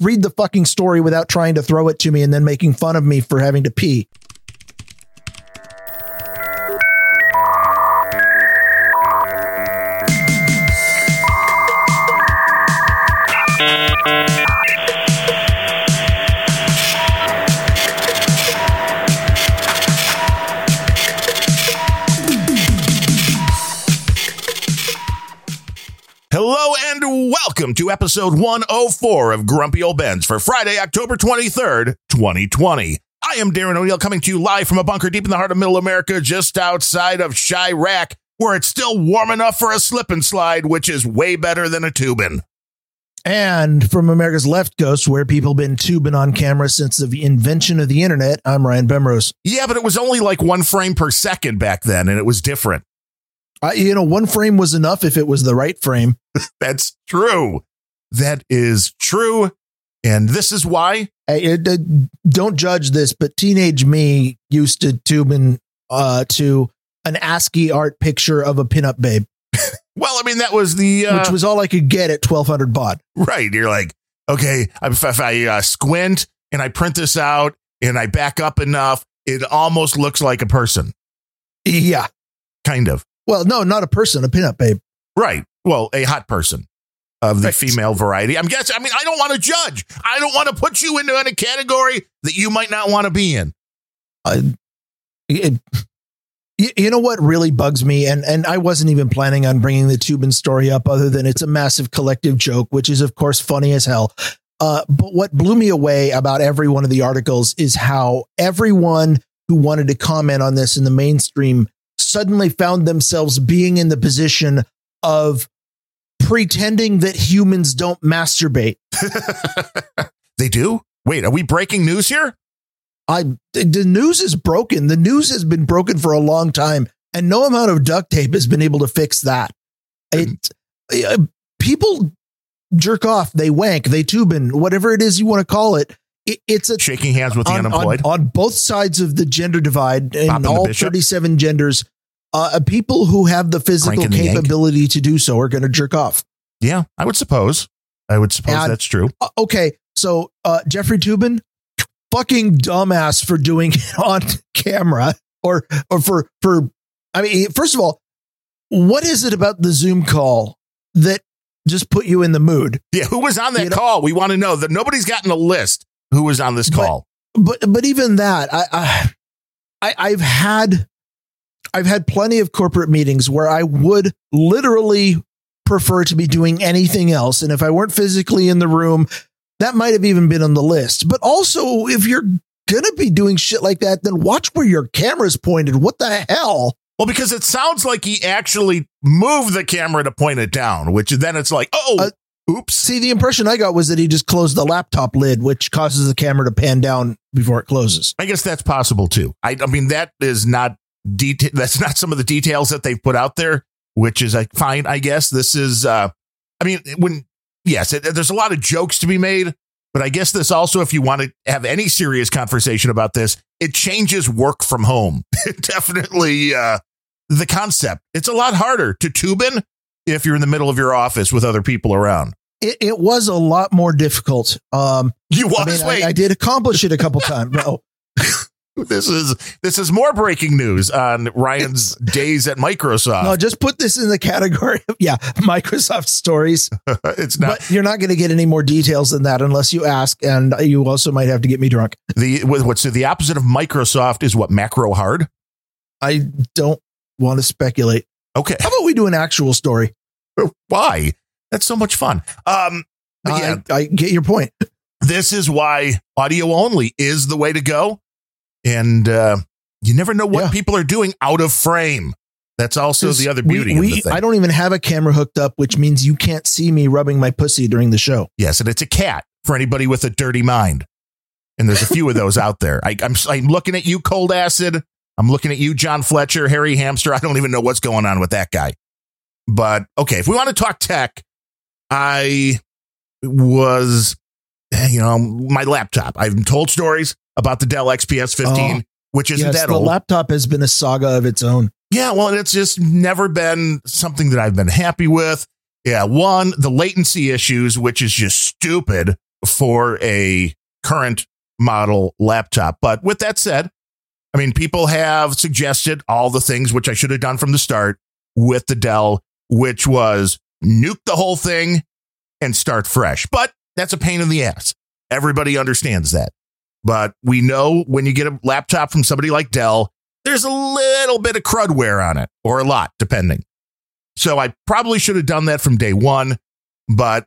read the fucking story without trying to throw it to me and then making fun of me for having to pee. Welcome to episode 104 of Grumpy Old Bens for Friday, October 23rd, 2020. I am Darren O'Neill coming to you live from a bunker deep in the heart of middle America, just outside of Chirac, where it's still warm enough for a slip and slide, which is way better than a tubing. And from America's left coast, where people been tubing on camera since the invention of the internet, I'm Ryan Bemrose. Yeah, but it was only like one frame per second back then, and it was different. Uh, you know, one frame was enough if it was the right frame. That's true. That is true. And this is why Hey, uh, don't judge this, but teenage me used to tubing uh, to an ASCII art picture of a pinup babe, Well, I mean, that was the uh, which was all I could get at 1200 baud. right. You're like, okay, if, if I uh, squint and I print this out and I back up enough, it almost looks like a person, Yeah. kind of. Well, no, not a person, a pinup babe. Right. Well, a hot person of the Right. female variety. I'm guessing. I mean, I don't want to judge. I don't want to put you into any category that you might not want to be in. Uh, it- you, you know what really bugs me, and and I wasn't even planning on bringing the Toobin story up, other than it's a massive collective joke, which is of course funny as hell. Uh, but what blew me away about every one of the articles is how everyone who wanted to comment on this in the mainstream suddenly found themselves being in the position of pretending that humans don't masturbate. they do. Wait, are we breaking news here? I the news is broken. The news has been broken for a long time, and no amount of duct tape has been able to fix that. It, people jerk off, they wank, they tubin, whatever it is you want to call it. it it's a Shaking hands with the on, on, unemployed. on both sides of the gender divide in all 37 genders. Uh, people who have the physical Cranking the capability to do so are going to jerk off. yeah, I would suppose. I would suppose And- that's true. Uh, okay, so uh, Jeffrey Toobin, fucking dumbass for doing it on camera, or or for for. I mean, first of all, what is it about the Zoom call that just put you in the mood? Yeah, who was on that You know- call? We want to know that nobody's gotten a list who was on this But- call. But but even that, I, I I I've had I've had plenty of corporate meetings where I would literally prefer to be doing anything else, and if I weren't physically in the room, that might have even been on the list. But also, if you're gonna be doing shit like that, then watch where your camera's pointed. What the hell? Well, because it sounds like he actually moved the camera to point it down, which then it's like, oh, Uh, oops. See, the impression I got was that he just closed the laptop lid, which causes the camera to pan down before it closes. I guess that's possible too. I, I mean, that is not detail. That's not some of the details that they've put out there, which is like fine. I guess this is. uh I mean, when yes, it, there's a lot of jokes to be made, but I guess this also, if you want to have any serious conversation about this, it changes work from home. Definitely uh the concept. It's a lot harder to tube in if you're in the middle of your office with other people around. It, it was a lot more difficult. Um, You I was mean, wait. I, I did accomplish it a couple times. No, this is this is more breaking news on Ryan's days at Microsoft. no, just put this in the category of yeah, Microsoft stories. it's not but you're not going to get any more details than that unless you ask, and you also might have to get me drunk. the what- what's the opposite of Microsoft is what macro hard. I don't want to speculate. Okay, How about we do an actual story? why? That's so much fun. Um, yeah, I, I get your point. this is why audio only is the way to go, and uh, you never know what Yeah. people are doing out of frame. That's also the other beauty we- of the thing. I don't even have a camera hooked up, which means you can't see me rubbing my pussy during the show. Yes, and it's a cat for anybody with a dirty mind. And there's a few of those out there. I, I'm, I'm looking at you, Cold Acid. I'm looking at you, John Fletcher, Harry Hamster. I don't even know what's going on with that guy. But okay, if we want to talk tech, I was, eh, you know, my laptop. I've told stories about the Dell XPS 15, Oh, which isn't yes, that the old. laptop has been a saga of its own. Yeah, well, it's just never been something that I've been happy with. Yeah, one, the latency issues, which is just stupid. for a current model laptop. But with that said, I mean, people have suggested all the things which I should have done from the start with the Dell, which was nuke the whole thing and start fresh. But that's a pain in the ass. Everybody understands that. But we know when you get a laptop from somebody like Dell, there's a little bit of crud wear on it, or a lot, depending. So I probably should have done that from day one, but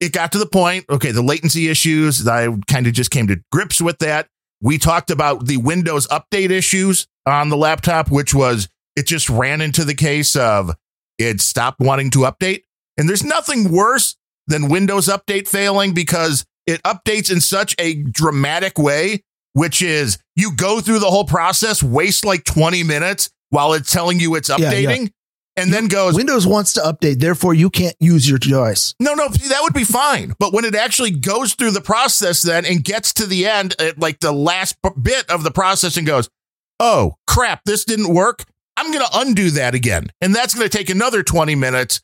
it got to the point. Okay, the latency issues, I kind of just came to grips with that. We talked about the Windows update issues on the laptop, which was it just ran into the case of it stopped wanting to update. And there's nothing worse than Windows update failing because it updates in such a dramatic way, which is you go through the whole process, waste like 20 minutes while it's telling you it's updating. Yeah, yeah. And then goes Windows wants to update, therefore you can't use your device. No, no, that would be fine. But when it actually goes through the process then and gets to the end, at like the last bit of the process and goes, oh crap, this didn't work. I'm going to undo that again. And that's going to take another 20 minutes.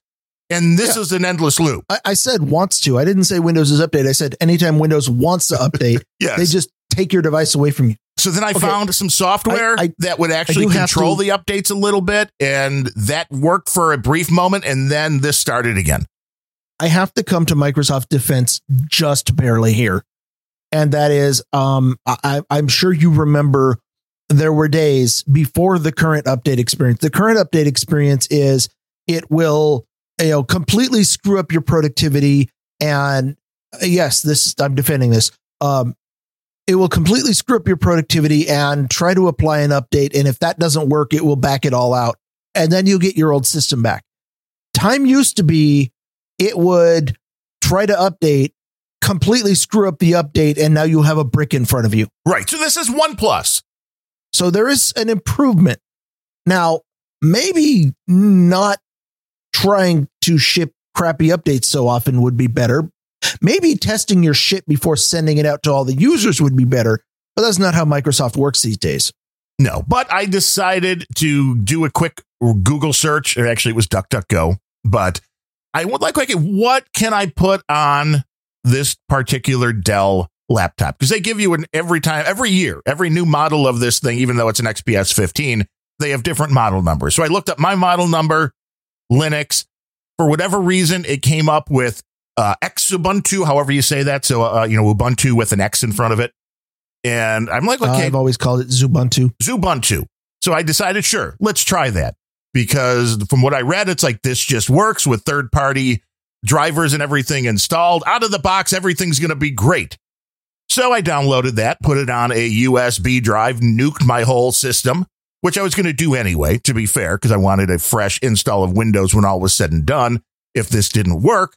And this yeah. is an endless loop. I, I, said wants to. I didn't say Windows is update. I said anytime Windows wants to update, yes. they just take your device away from you. So then I okay. found some software I, I, that would actually control to, the updates a little bit, and that worked for a brief moment, and then this started again. I have to come to Microsoft defense just barely here, and that is, um, I, I'm sure you remember there were days before the current update experience. The current update experience is it will you know completely screw up your productivity. And uh, yes this i'm defending this. Um it will completely screw up your productivity and try to apply an update. And if that doesn't work it will back it all out. And then you'll get your old system back. Time used to be it would try to update completely screw up the update and now you have a brick in front of you. Right. So this is one plus so there is an improvement. Now maybe not trying to ship crappy updates so often would be better. Maybe testing your shit before sending it out to all the users would be better, but that's not how Microsoft works these days. No, but I decided to do a quick Google search. Or actually, it was DuckDuckGo, but I would like, like, what can I put on this particular Dell laptop? Because they give you an every time, every year, every new model of this thing, even though it's an XPS 15, they have different model numbers. So I looked up my model number Linux. For whatever reason, it came up with uh, Xubuntu, however you say that. So, uh, you know, Ubuntu with an X in front of it. And I'm like, okay. Uh, I've always called it Zubuntu. Zubuntu. So I decided, sure, let's try that. Because from what I read, it's like this just works with third party drivers and everything installed. Out of the box, everything's going to be great. So I downloaded that, put it on a USB drive, nuked my whole system, which I was going to do anyway, to be fair, because I wanted a fresh install of Windows when all was said and done if this didn't work.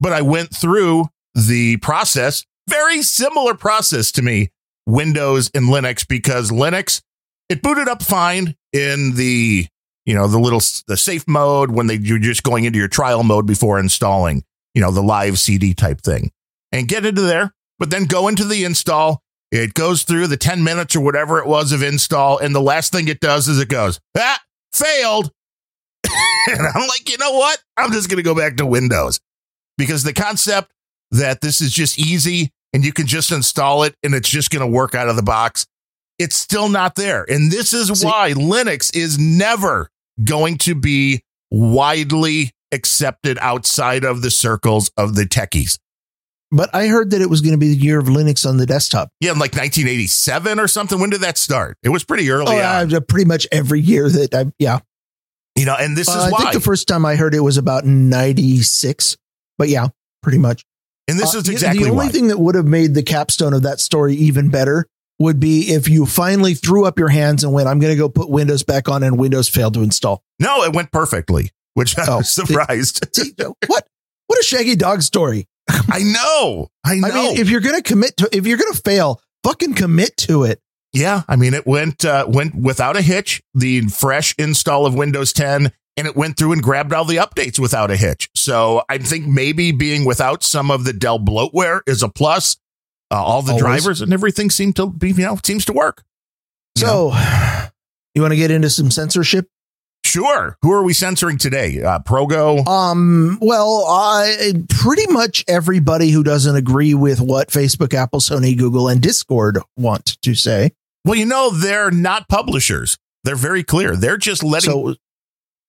But I went through the process, very similar process to me, Windows and Linux, because Linux, it booted up fine in the, you know, the little, the safe mode when they, you're just going into your trial mode before installing, you know, the live CD type thing and get into there, but then go into the install it goes through the 10 minutes or whatever it was of install. And the last thing it does is it goes, ah, failed. and I'm like, you know what? I'm just going to go back to Windows because the concept that this is just easy and you can just install it and it's just going to work out of the box, it's still not there. And this is See, why Linux is never going to be widely accepted outside of the circles of the techies. But I heard that it was going to be the year of Linux on the desktop. Yeah, in like 1987 or something. When did that start? It was pretty early. Oh. Uh, pretty much every year that I, yeah. You know, and this uh, is I think the first time I heard it was about 96. But yeah, pretty much. And this uh, is exactly the only why. thing that would have made the capstone of that story even better would be if you finally threw up your hands and went, I'm going to go put Windows back on and Windows failed to install. No, it went perfectly, which I oh, was surprised. See, what? What a shaggy dog story. I know. I know. I mean, if you're going to commit to, if you're going to fail, fucking commit to it. Yeah. I mean, it went, uh, went without a hitch, the fresh install of Windows 10, and it went through and grabbed all the updates without a hitch. So I think maybe being without some of the Dell bloatware is a plus. Uh, all the Always. drivers and everything seem to be, you know, seems to work. So you, know? you want to get into some censorship? Sure. Who are we censoring today? Uh, Progo? Um, well, I pretty much everybody who doesn't agree with what Facebook, Apple, Sony, Google, and Discord want to say. Well, you know, they're not publishers. They're very clear. They're just letting. So,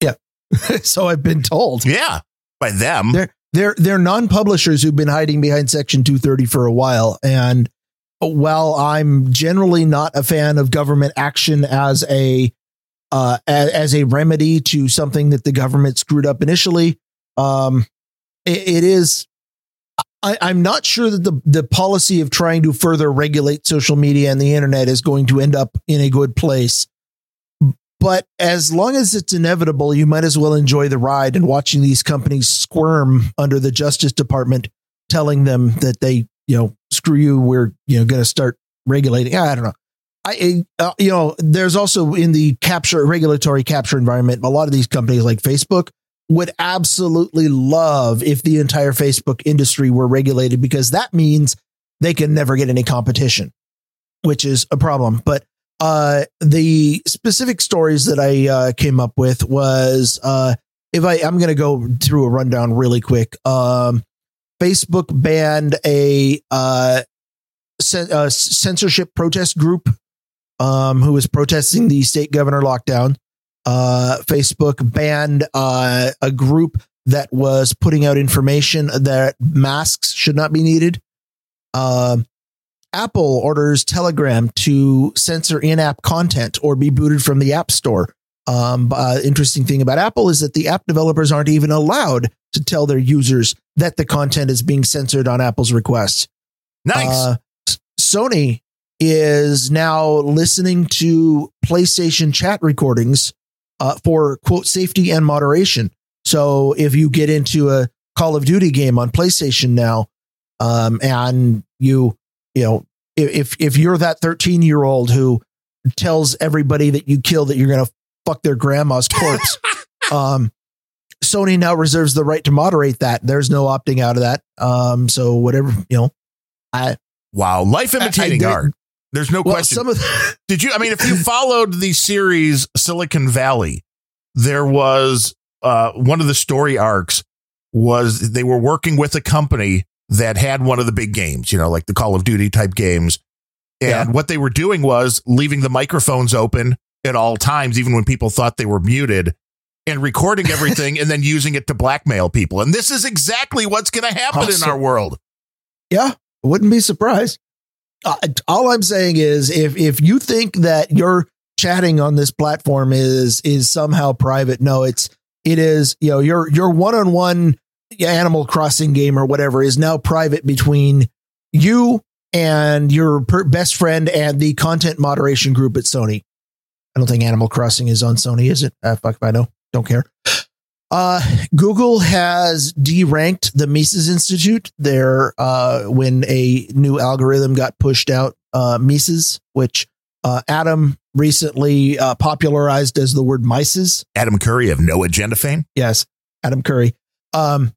yeah. so I've been told. Yeah, by them. They're they're they're non-publishers who've been hiding behind Section 230 for a while, and while I'm generally not a fan of government action as a uh, as, as, a remedy to something that the government screwed up initially. Um, it, it is. I, I'm not sure that the the policy of trying to further regulate social media and the internet is going to end up in a good place. But as long as it's inevitable, you might as well enjoy the ride and watching these companies squirm under the Justice Department telling them that they, you know, screw you, we're, you know, going to start regulating. I don't know. I, uh, you know, there's also in the capture regulatory capture environment, a lot of these companies like Facebook would absolutely love if the entire Facebook industry were regulated because that means they can never get any competition, which is a problem. But uh, the specific stories that I uh, came up with was uh, if I I'm going to go through a rundown really quick. Um, Facebook banned a uh, uh, censorship protest group um, who was protesting the state governor lockdown. Uh, Facebook banned uh, a group that was putting out information that masks should not be needed. Uh, Apple orders Telegram to censor in app content or be booted from the App Store. Um, uh, interesting thing about Apple is that the app developers aren't even allowed to tell their users that the content is being censored on Apple's request. Nice. Uh, Sony is now listening to PlayStation chat recordings uh, for quote safety and moderation. So if you get into a Call of Duty game on PlayStation now, um, and you you know if if you're that 13 year old who tells everybody that you kill that you're gonna fuck their grandma's corpse, um, Sony now reserves the right to moderate that. There's no opting out of that. Um, so whatever you know, I wow, life imitating I, I art. There's no well, question. Some of the- Did you? I mean, if you followed the series Silicon Valley, there was uh, one of the story arcs was they were working with a company that had one of the big games, you know, like the Call of Duty type games. And yeah. what they were doing was leaving the microphones open at all times, even when people thought they were muted, and recording everything and then using it to blackmail people. And this is exactly what's going to happen awesome. in our world. Yeah, wouldn't be surprised uh, all I'm saying is if if you think that your chatting on this platform is is somehow private, no, it's it is. You know, your your one on one Animal Crossing game or whatever is now private between you and your per- best friend and the content moderation group at Sony. I don't think Animal Crossing is on Sony, is it? Uh, fuck if I know. Don't care. Uh, Google has deranked the Mises Institute there uh, when a new algorithm got pushed out. Uh, Mises, which uh, Adam recently uh, popularized as the word Mises. Adam Curry of No Agenda fame. Yes, Adam Curry. Um,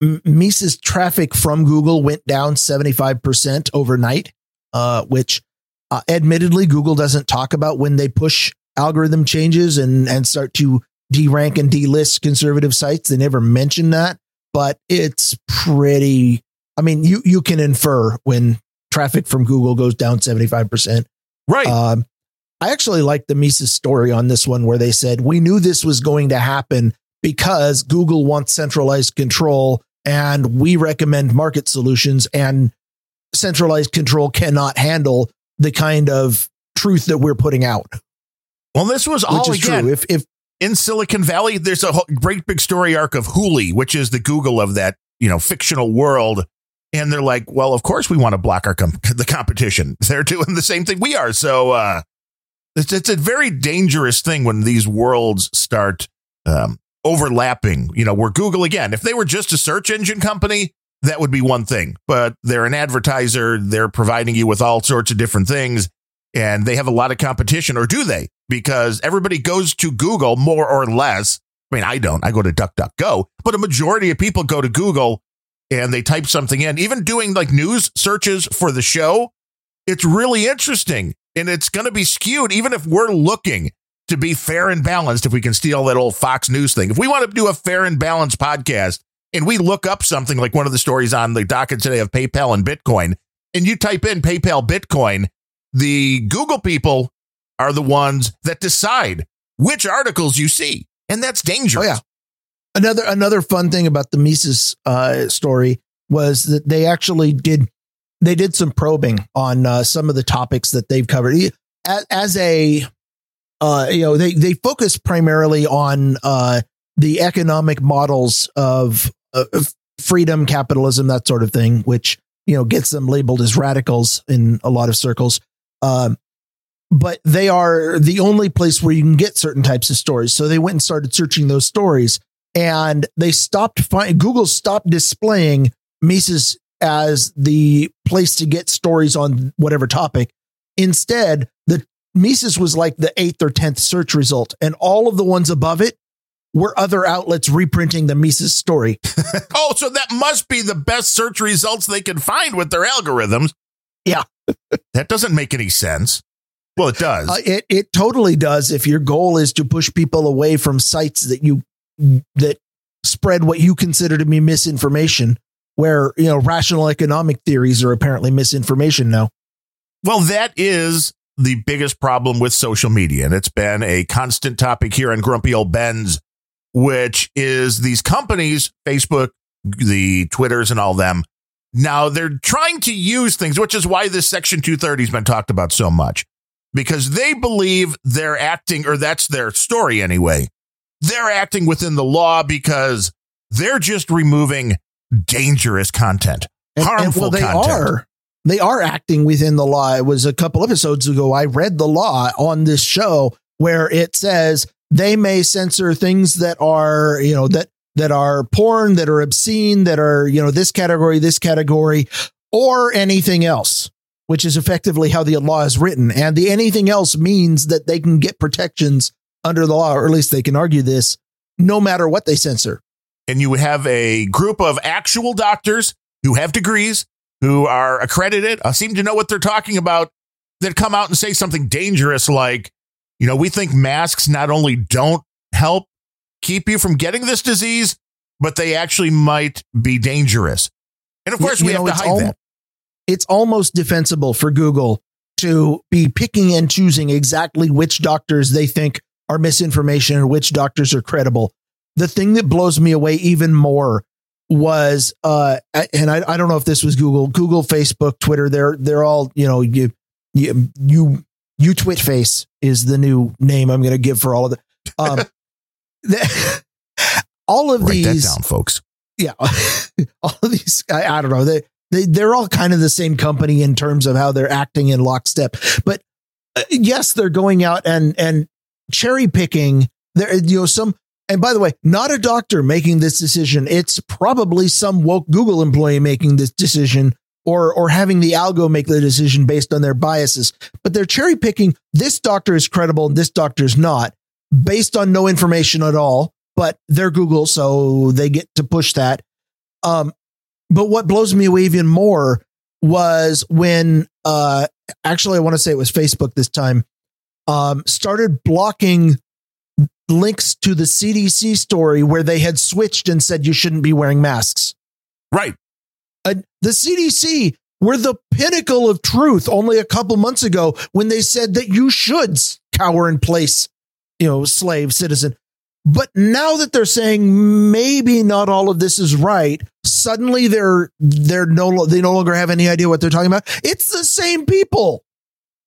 Mises traffic from Google went down 75% overnight, uh, which uh, admittedly Google doesn't talk about when they push algorithm changes and, and start to derank and delist conservative sites. They never mention that, but it's pretty. I mean, you you can infer when traffic from Google goes down seventy five percent. Right. Um, I actually like the Mises story on this one, where they said we knew this was going to happen because Google wants centralized control, and we recommend market solutions, and centralized control cannot handle the kind of truth that we're putting out. Well, this was all again. True. If if in Silicon Valley, there's a great big story arc of Hooli, which is the Google of that, you know, fictional world. And they're like, well, of course we want to block our com- the competition. They're doing the same thing we are. So, uh, it's, it's a very dangerous thing when these worlds start, um, overlapping, you know, where Google again, if they were just a search engine company, that would be one thing, but they're an advertiser. They're providing you with all sorts of different things and they have a lot of competition or do they? Because everybody goes to Google more or less. I mean, I don't. I go to DuckDuckGo, but a majority of people go to Google and they type something in. Even doing like news searches for the show, it's really interesting and it's going to be skewed. Even if we're looking to be fair and balanced, if we can steal that old Fox News thing, if we want to do a fair and balanced podcast and we look up something like one of the stories on the docket today of PayPal and Bitcoin, and you type in PayPal Bitcoin, the Google people are the ones that decide which articles you see. And that's dangerous. Oh, yeah. Another another fun thing about the Mises uh, story was that they actually did they did some probing on uh, some of the topics that they've covered as, as a uh, you know they they focus primarily on uh, the economic models of, of freedom, capitalism, that sort of thing, which you know gets them labeled as radicals in a lot of circles. Um, but they are the only place where you can get certain types of stories. So they went and started searching those stories, and they stopped. Find, Google stopped displaying Mises as the place to get stories on whatever topic. Instead, the Mises was like the eighth or tenth search result, and all of the ones above it were other outlets reprinting the Mises story. oh, so that must be the best search results they can find with their algorithms. Yeah. that doesn't make any sense. Well, it does. Uh, it it totally does. If your goal is to push people away from sites that you that spread what you consider to be misinformation, where you know rational economic theories are apparently misinformation now. Well, that is the biggest problem with social media, and it's been a constant topic here on Grumpy Old Ben's, which is these companies, Facebook, the Twitters, and all them. Now they're trying to use things, which is why this Section 230 has been talked about so much because they believe they're acting, or that's their story anyway. They're acting within the law because they're just removing dangerous content, and, harmful and, well, they content. Are. They are acting within the law. It was a couple episodes ago. I read the law on this show where it says they may censor things that are, you know, that that are porn, that are obscene, that are, you know, this category, this category, or anything else which is effectively how the law is written. And the anything else means that they can get protections under the law, or at least they can argue this, no matter what they censor. And you would have a group of actual doctors who have degrees, who are accredited, uh, seem to know what they're talking about, that come out and say something dangerous like, you know, we think masks not only don't help keep you from getting this disease, but they actually might be dangerous. And of course, you we know, have to hide al- that it's almost defensible for Google to be picking and choosing exactly which doctors they think are misinformation and which doctors are credible. The thing that blows me away even more was uh and I, I don't know if this was Google, Google, Facebook, Twitter, they're they're all, you know, you you you you twit face is the new name I'm gonna give for all of the um the, all of Write these down, folks. Yeah. all of these I, I don't know. They they, they're all kind of the same company in terms of how they're acting in lockstep. But uh, yes, they're going out and, and cherry picking there, you know, some, and by the way, not a doctor making this decision. It's probably some woke Google employee making this decision or, or having the algo make the decision based on their biases. But they're cherry picking this doctor is credible and this doctor is not based on no information at all. But they're Google, so they get to push that. Um, but what blows me away even more was when uh actually I want to say it was Facebook this time um started blocking links to the CDC story where they had switched and said you shouldn't be wearing masks. Right. Uh, the CDC were the pinnacle of truth only a couple months ago when they said that you should cower in place, you know, slave citizen. But now that they're saying maybe not all of this is right, suddenly they're they're no they no longer have any idea what they're talking about. It's the same people.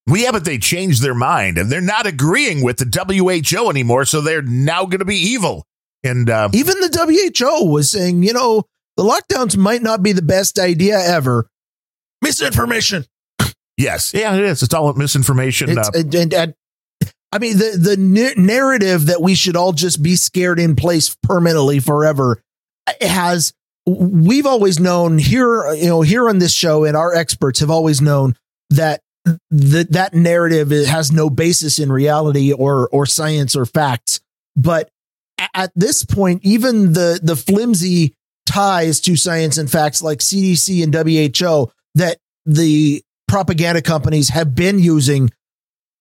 We yeah, but they changed their mind and they're not agreeing with the WHO anymore, so they're now going to be evil. And uh, even the WHO was saying, you know, the lockdowns might not be the best idea ever. Misinformation. Yes, yeah, it is. It's all misinformation. Uh, and, and, and, I mean, the the narrative that we should all just be scared in place permanently forever uh, has. We've always known here, you know, here on this show, and our experts have always known that that that narrative has no basis in reality or or science or facts. But at this point, even the the flimsy ties to science and facts like CDC and WHO that the propaganda companies have been using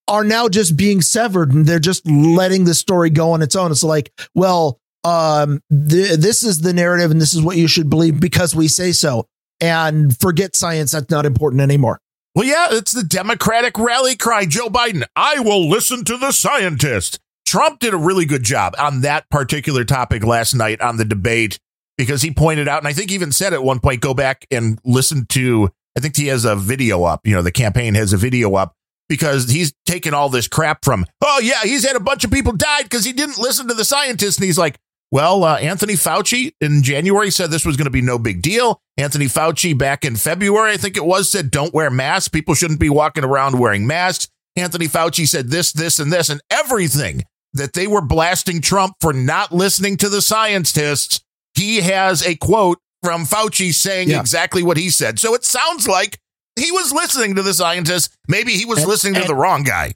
are now just being severed and they're just letting the story go on its own. It's like, well, um, th- this is the narrative and this is what you should believe because we say so. And forget science. That's not important anymore. Well, yeah, it's the Democratic rally cry. Joe Biden, I will listen to the scientist. Trump did a really good job on that particular topic last night on the debate because he pointed out, and I think even said at one point, go back and listen to, I think he has a video up, you know, the campaign has a video up because he's taken all this crap from, oh, yeah, he's had a bunch of people died because he didn't listen to the scientists. And he's like, well, uh, Anthony Fauci in January said this was going to be no big deal. Anthony Fauci back in February, I think it was, said don't wear masks. People shouldn't be walking around wearing masks. Anthony Fauci said this, this, and this, and everything that they were blasting Trump for not listening to the scientists. He has a quote from Fauci saying yeah. exactly what he said. So it sounds like he was listening to the scientists. Maybe he was and, listening and, to the wrong guy.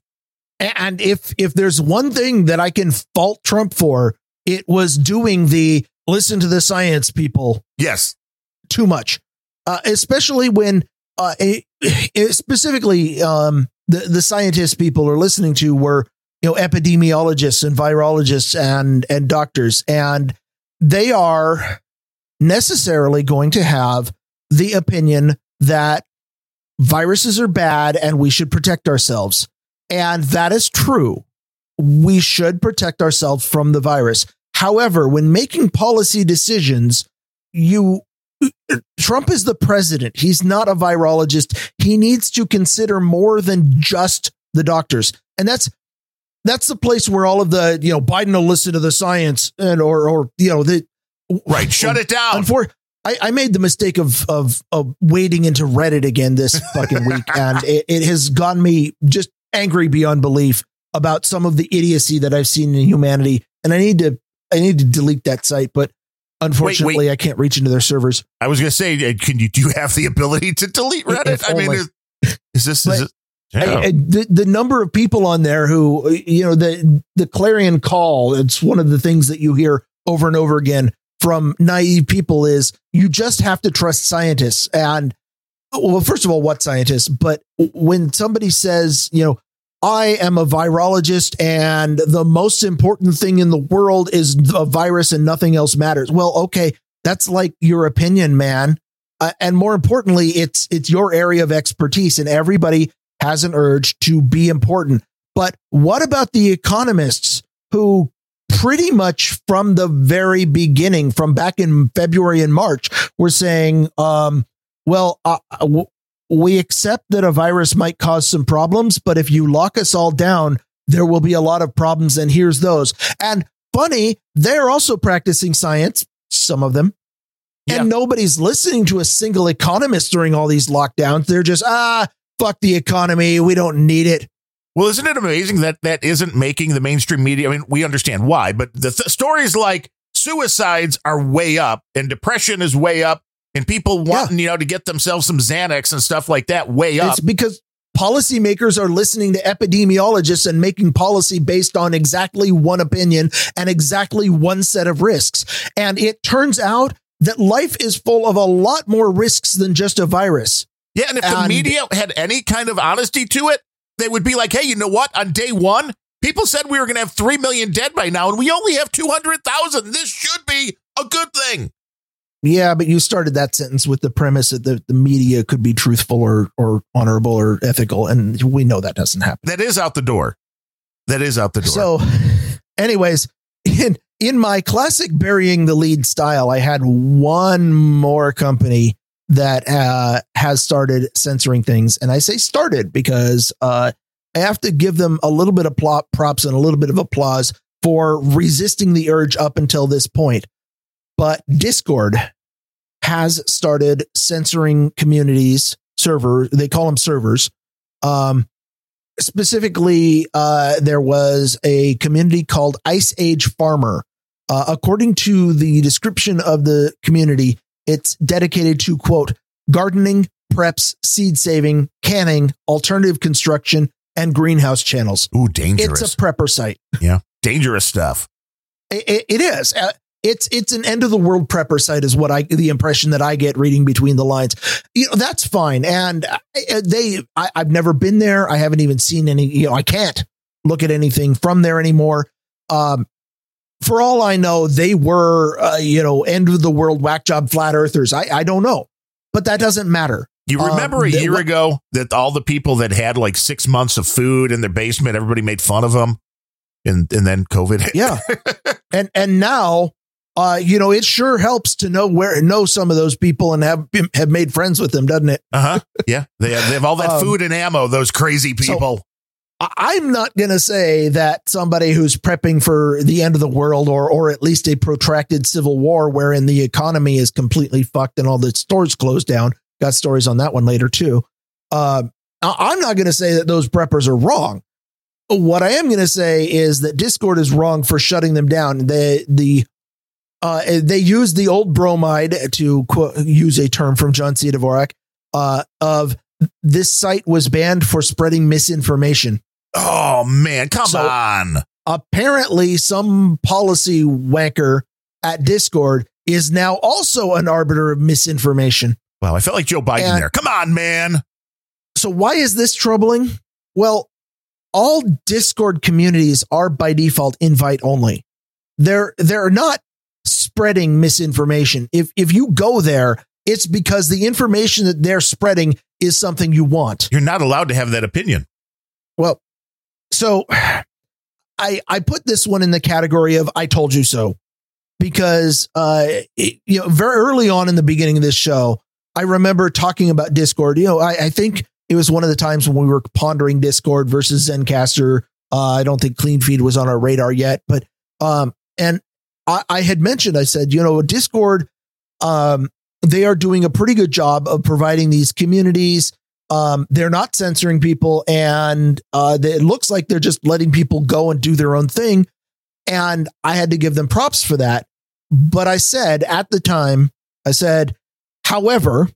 And if if there's one thing that I can fault Trump for, it was doing the listen to the science people. Yes. Too much. Uh, especially when uh, a, specifically um, the the scientists people are listening to were you know epidemiologists and virologists and and doctors and they are necessarily going to have the opinion that viruses are bad and we should protect ourselves and that is true we should protect ourselves from the virus however when making policy decisions you Trump is the president. He's not a virologist. He needs to consider more than just the doctors. And that's that's the place where all of the you know Biden will listen to the science and or or you know the right shut it down. For I, I made the mistake of of of wading into Reddit again this fucking week, and it, it has gotten me just angry beyond belief about some of the idiocy that I've seen in humanity, and I need to I need to delete that site, but unfortunately wait, wait. I can't reach into their servers. I was going to say, uh, can you do you have the ability to delete Reddit? I mean, is, is this is it, yeah. I, I, the the number of people on there who you know the the clarion call. It's one of the things that you hear over and over again from naive people is you just have to trust scientists. And well, first of all, what scientists? But when somebody says, you know, I am a virologist and the most important thing in the world is a virus and nothing else matters. Well, okay, that's like your opinion, man. Uh, and more importantly, it's it's your area of expertise, and everybody has an urge to be important. But what about the economists who pretty much from the very beginning, from back in February and March, were saying, um, well, uh, w- we accept that a virus might cause some problems, but if you lock us all down, there will be a lot of problems. And here's those. And funny, they're also practicing science, some of them. Yeah. And nobody's listening to a single economist during all these lockdowns. They're just, ah, fuck the economy. We don't need it. Well, isn't it amazing that that isn't making the mainstream media? I mean, we understand why, but the th- stories like suicides are way up and depression is way up and people wanting, yeah. you know, to get themselves some Xanax and stuff like that way up. It's because policymakers are listening to epidemiologists and making policy based on exactly one opinion and exactly one set of risks. And it turns out that life is full of a lot more risks than just a virus. Yeah, and if and, the media had any kind of honesty to it, they would be like, hey, you know what? On day one, people said we were going to have 3 million dead by now, and we only have 200,000. This should be a good thing. Yeah, but you started that sentence with the premise that the, the media could be truthful or, or honorable or ethical. And we know that doesn't happen. That is out the door. That is out the door. So, anyways, in, in my classic burying the lead style, I had one more company that uh, has started censoring things. And I say started because uh, I have to give them a little bit of props and a little bit of applause for resisting the urge up until this point. But Discord has started censoring communities server. They call them servers. Um, specifically, uh, there was a community called Ice Age Farmer. Uh, according to the description of the community, it's dedicated to quote, gardening, preps, seed saving, canning, alternative construction, and greenhouse channels. Ooh, dangerous. It's a prepper site. Yeah. Dangerous stuff. it, it is. Uh, It's it's an end of the world prepper site is what I the impression that I get reading between the lines. You know that's fine, and uh, they I, I've never been there. I haven't even seen any. You know I can't look at anything from there anymore. Um, for all I know, they were uh, you know end of the world whack job flat earthers. I I don't know, but that doesn't matter. You remember um, a year ago that all the people that had like six months of food in their basement, everybody made fun of them, and and then COVID. Yeah, and and now uh, you know, it sure helps to know where know some of those people and have have made friends with them, doesn't it? Uh huh. Yeah, they have, they have all that um, food and ammo. Those crazy people. So I'm not going to say that somebody who's prepping for the end of the world or or at least a protracted civil war wherein the economy is completely fucked and all the stores closed down. Got stories on that one later too. Uh, I'm not going to say that those preppers are wrong. What I am going to say is that Discord is wrong for shutting them down. The the uh, they used the old bromide to quote, use a term from John C. Dvorak uh, of this site was banned for spreading misinformation. Oh man, come so on. Apparently, some policy wanker at Discord is now also an arbiter of misinformation. Wow, I felt like Joe Biden and there. Come on, man. So why is this troubling? Well, all Discord communities are by default invite only. They're they're not spreading misinformation. If if you go there, it's because the information that they're spreading is something you want. You're not allowed to have that opinion. Well, so I I put this one in the category of I told you so because uh it, you know very early on in the beginning of this show, I remember talking about Discord. You know, I, I think it was one of the times when we were pondering Discord versus Zencastr. Uh, I don't think Cleanfeed was on our radar yet, but um, and I, I had mentioned, I said, you know, Discord, um, they are doing a pretty good job of providing these communities. Um, they're not censoring people, and uh, it looks like they're just letting people go and do their own thing. And I had to give them props for that. But I said at the time, I said, however,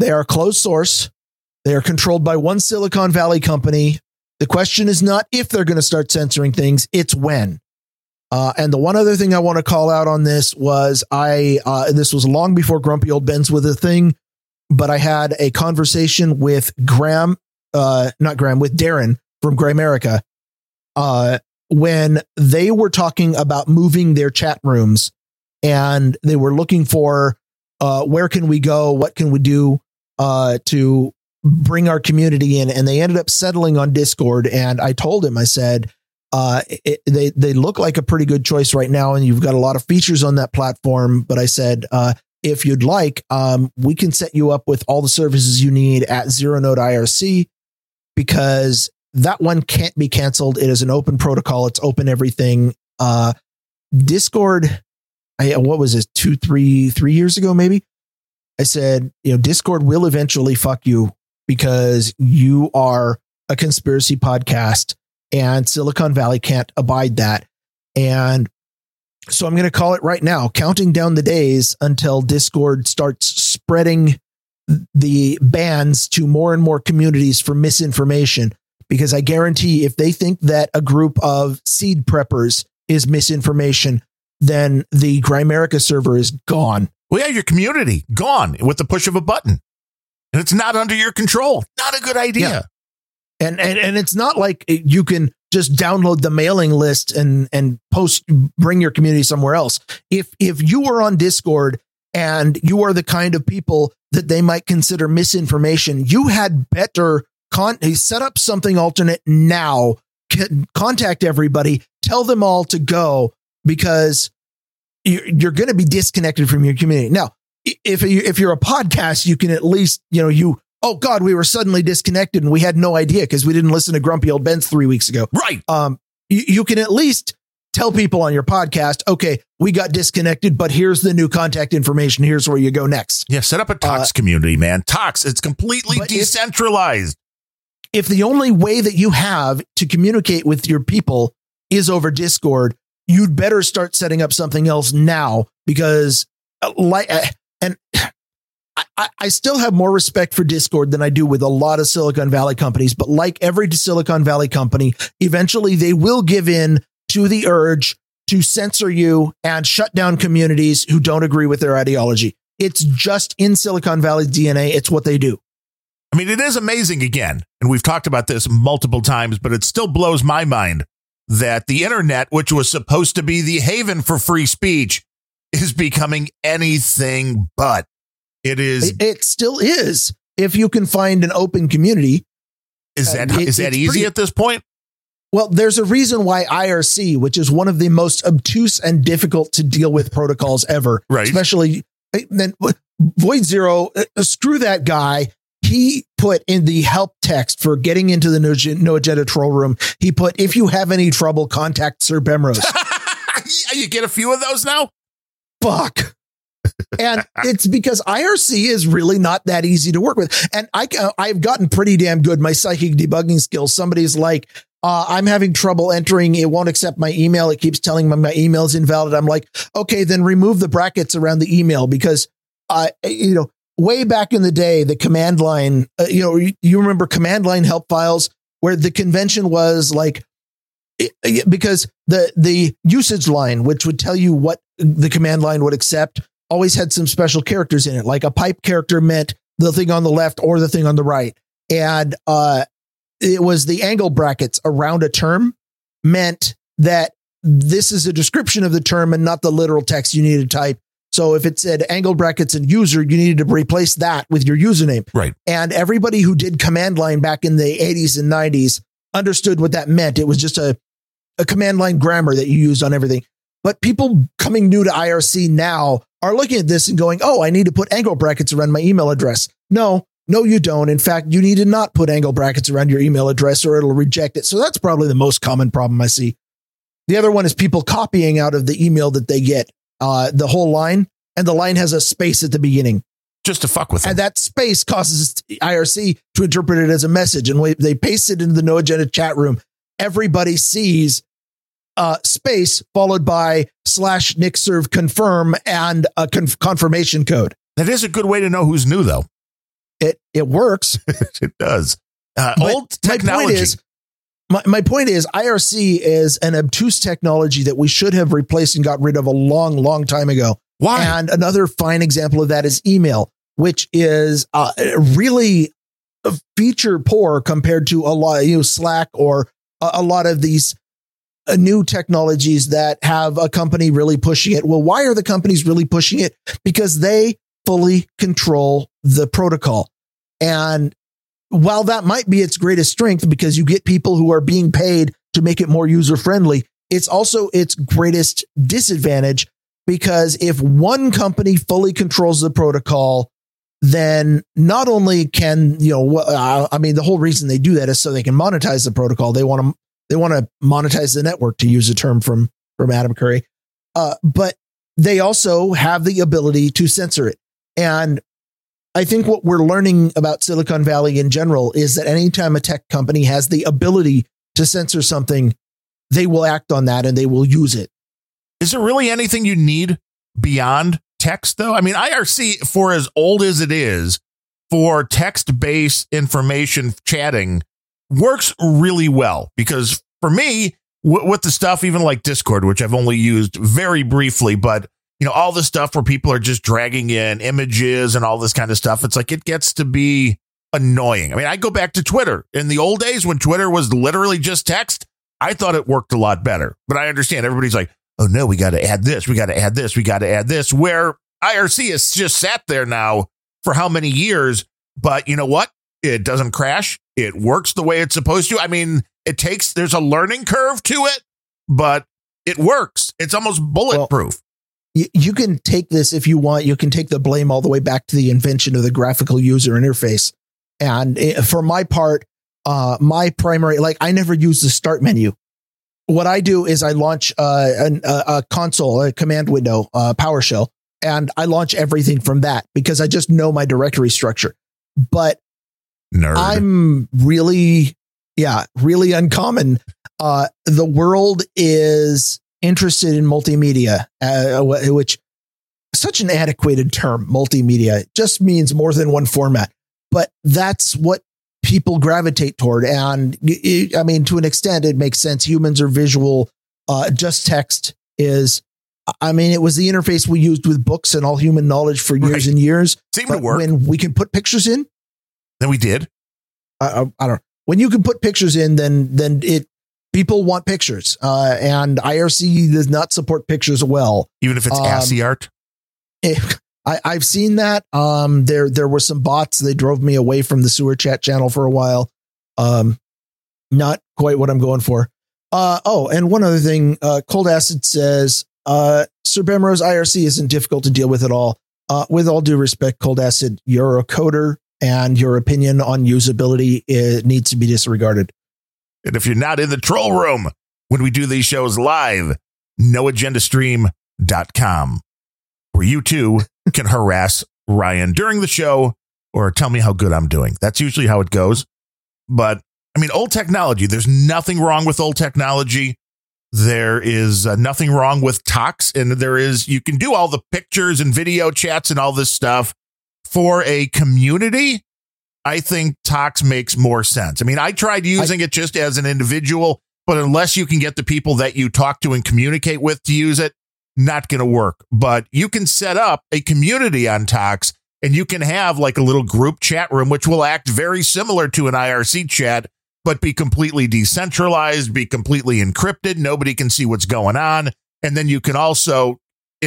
they are closed source. They are controlled by one Silicon Valley company. The question is not if they're going to start censoring things, it's when. Uh, and the one other thing I want to call out on this was I, uh, this was long before Grumpy Old Bens with a thing, but I had a conversation with Graham, uh, not Graham, with Darren from Grimerica, uh, when they were talking about moving their chat rooms and they were looking for, uh, where can we go? What can we do, uh, to bring our community in? And they ended up settling on Discord. And I told him, I said, uh, it, they they look like a pretty good choice right now, and you've got a lot of features on that platform. But I said, uh, if you'd like, um, we can set you up with all the services you need at ZeroNode IRC because that one can't be canceled. It is an open protocol. It's open everything. Uh, Discord, I, what was it, two, three, three years ago, maybe? I said, you know, Discord will eventually fuck you because you are a conspiracy podcast and Silicon Valley can't abide that. And so I'm going to call it right now, counting down the days until Discord starts spreading the bans to more and more communities for misinformation. Because I guarantee if they think that a group of seed preppers is misinformation, then the Grimerica server is gone. Well, yeah, your community gone with the push of a button. And it's not under your control. Not a good idea. Yeah. And, and and it's not like you can just download the mailing list and and post bring your community somewhere else. If if you are on Discord and you are the kind of people that they might consider misinformation, you had better con- set up something alternate now. Contact everybody, tell them all to go because you're, you're going to be disconnected from your community. Now, if you, if you're a podcast, you can at least you know you oh God, we were suddenly disconnected and we had no idea because we didn't listen to Grumpy Old Bens three weeks ago. Right. Um, you, you can at least tell people on your podcast, okay, we got disconnected, but here's the new contact information. Here's where you go next. Yeah, set up a Tox uh, community, man. Tox, it's completely decentralized. If, if the only way that you have to communicate with your people is over Discord, you'd better start setting up something else now because uh, like uh, and I, I, still have more respect for Discord than I do with a lot of Silicon Valley companies, but like every Silicon Valley company, eventually they will give in to the urge to censor you and shut down communities who don't agree with their ideology. It's just in Silicon Valley DNA. It's what they do. I mean, it is amazing again, and we've talked about this multiple times, but it still blows my mind that the internet, which was supposed to be the haven for free speech, is becoming anything but. It is. It, it still is. If you can find an open community, is that uh, is that easy pretty, at this point? Well, there's a reason why IRC, which is one of the most obtuse and difficult to deal with protocols ever, right? Especially then Void Zero, uh, screw that guy. He put in the help text for getting into the no, no agenda troll room. He put, if you have any trouble, contact Sir Bemrose. you get a few of those now. Fuck and it's because IRC is really not that easy to work with. And I, I've gotten pretty damn good. My psychic debugging skills. Somebody's like, uh, I'm having trouble entering. It won't accept my email. It keeps telling me my email is invalid. I'm like, okay, then remove the brackets around the email because, uh, you know, way back in the day, the command line, uh, you know, you, you remember command line help files where the convention was like, because the the usage line, which would tell you what the command line would accept, always had some special characters in it. Like a pipe character meant the thing on the left or the thing on the right. And uh, it was the angle brackets around a term meant that this is a description of the term and not the literal text you need to type. So if it said angle brackets and user, you needed to replace that with your username. Right. And everybody who did command line back in the 80s and 90s understood what that meant. It was just a, a command line grammar that you used on everything. But people coming new to IRC now are looking at this and going, oh, I need to put angle brackets around my email address. No, no, you don't. In fact, you need to not put angle brackets around your email address or it'll reject it. So that's probably the most common problem I see. The other one is people copying out of the email that they get uh, the whole line, and the line has a space at the beginning. Just to fuck with them. And that space causes IRC to interpret it as a message. And when they paste it into the no agenda chat room, everybody sees uh, space followed by slash NickServ confirm and a conf- confirmation code. That is a good way to know who's new, though. It it works. it does. Uh, old technology. My point, is, my, my point is, IRC is an obtuse technology that we should have replaced and got rid of a long, long time ago. Why? And another fine example of that is email, which is uh, really feature poor compared to a lot, you know, Slack or a, a lot of these new technologies that have a company really pushing it. Well, why are the companies really pushing it? Because they fully control the protocol. And while that might be its greatest strength because you get people who are being paid to make it more user friendly, it's also its greatest disadvantage because if one company fully controls the protocol, then not only can, you know, uh, I mean, the whole reason they do that is so they can monetize the protocol. They want to, they want to monetize the network to use a term from, from Adam Curry. Uh, but they also have the ability to censor it. And I think what we're learning about Silicon Valley in general is that anytime a tech company has the ability to censor something, they will act on that and they will use it. Is there really anything you need beyond text, though? I mean, IRC, for as old as it is, for text based information chatting, works really well because for me, w- with the stuff, even like Discord, which I've only used very briefly, but you know, all the stuff where people are just dragging in images and all this kind of stuff. It's like it gets to be annoying. I mean, I go back to Twitter in the old days when Twitter was literally just text. I thought it worked a lot better, but I understand everybody's like, oh no, we got to add this, we got to add this, we got to add this. Where IRC has just sat there now for how many years, but you know what? It doesn't crash. It works the way it's supposed to. I mean, it takes, there's a learning curve to it, but it works. It's almost bulletproof. Well, you, can take this if you want. You can take the blame all the way back to the invention of the graphical user interface. And it, for my part, uh, my primary, like I never use the start menu. What I do is I launch uh, an, a, a, console, a command window, uh, PowerShell, and I launch everything from that because I just know my directory structure. But Nerd. I'm really, yeah, really uncommon. Uh, the world is interested in multimedia, uh, which such an antiquated term, multimedia just means more than one format, but that's what people gravitate toward. And it, I mean, to an extent, it makes sense. Humans are visual. Uh, just text is I mean, it was the interface we used with books and all human knowledge for years Right. and years. Seemed to work. when we can put pictures in, then we did. I, I, I don't know. When you can put pictures in, then then it people want pictures, uh, and IRC does not support pictures well. Even if it's Um, ASCII art. If- I, I've seen that. Um, there there were some bots. They drove me away from the sewer chat channel for a while. Um, not quite what I'm going for. Uh, oh, and one other thing. Uh, Cold Acid says, uh, Sir Bemrose IRC isn't difficult to deal with at all. Uh, with all due respect, Cold Acid, you're a coder, and your opinion on usability it needs to be disregarded. And if you're not in the troll room when we do these shows live, noagendastream.com, where you too can harass Ryan during the show or tell me how good I'm doing. That's usually how it goes. But I mean, old technology, there's nothing wrong with old technology. There is uh, nothing wrong with Tox, and there is, you can do all the pictures and video chats and all this stuff for a community. I think Tox makes more sense. I mean, I tried using it just as an individual, but unless you can get the people that you talk to and communicate with to use it, not going to work. But you can set up a community on Tox and you can have like a little group chat room, which will act very similar to an IRC chat, but be completely decentralized, be completely encrypted. Nobody can see what's going on. And then you can also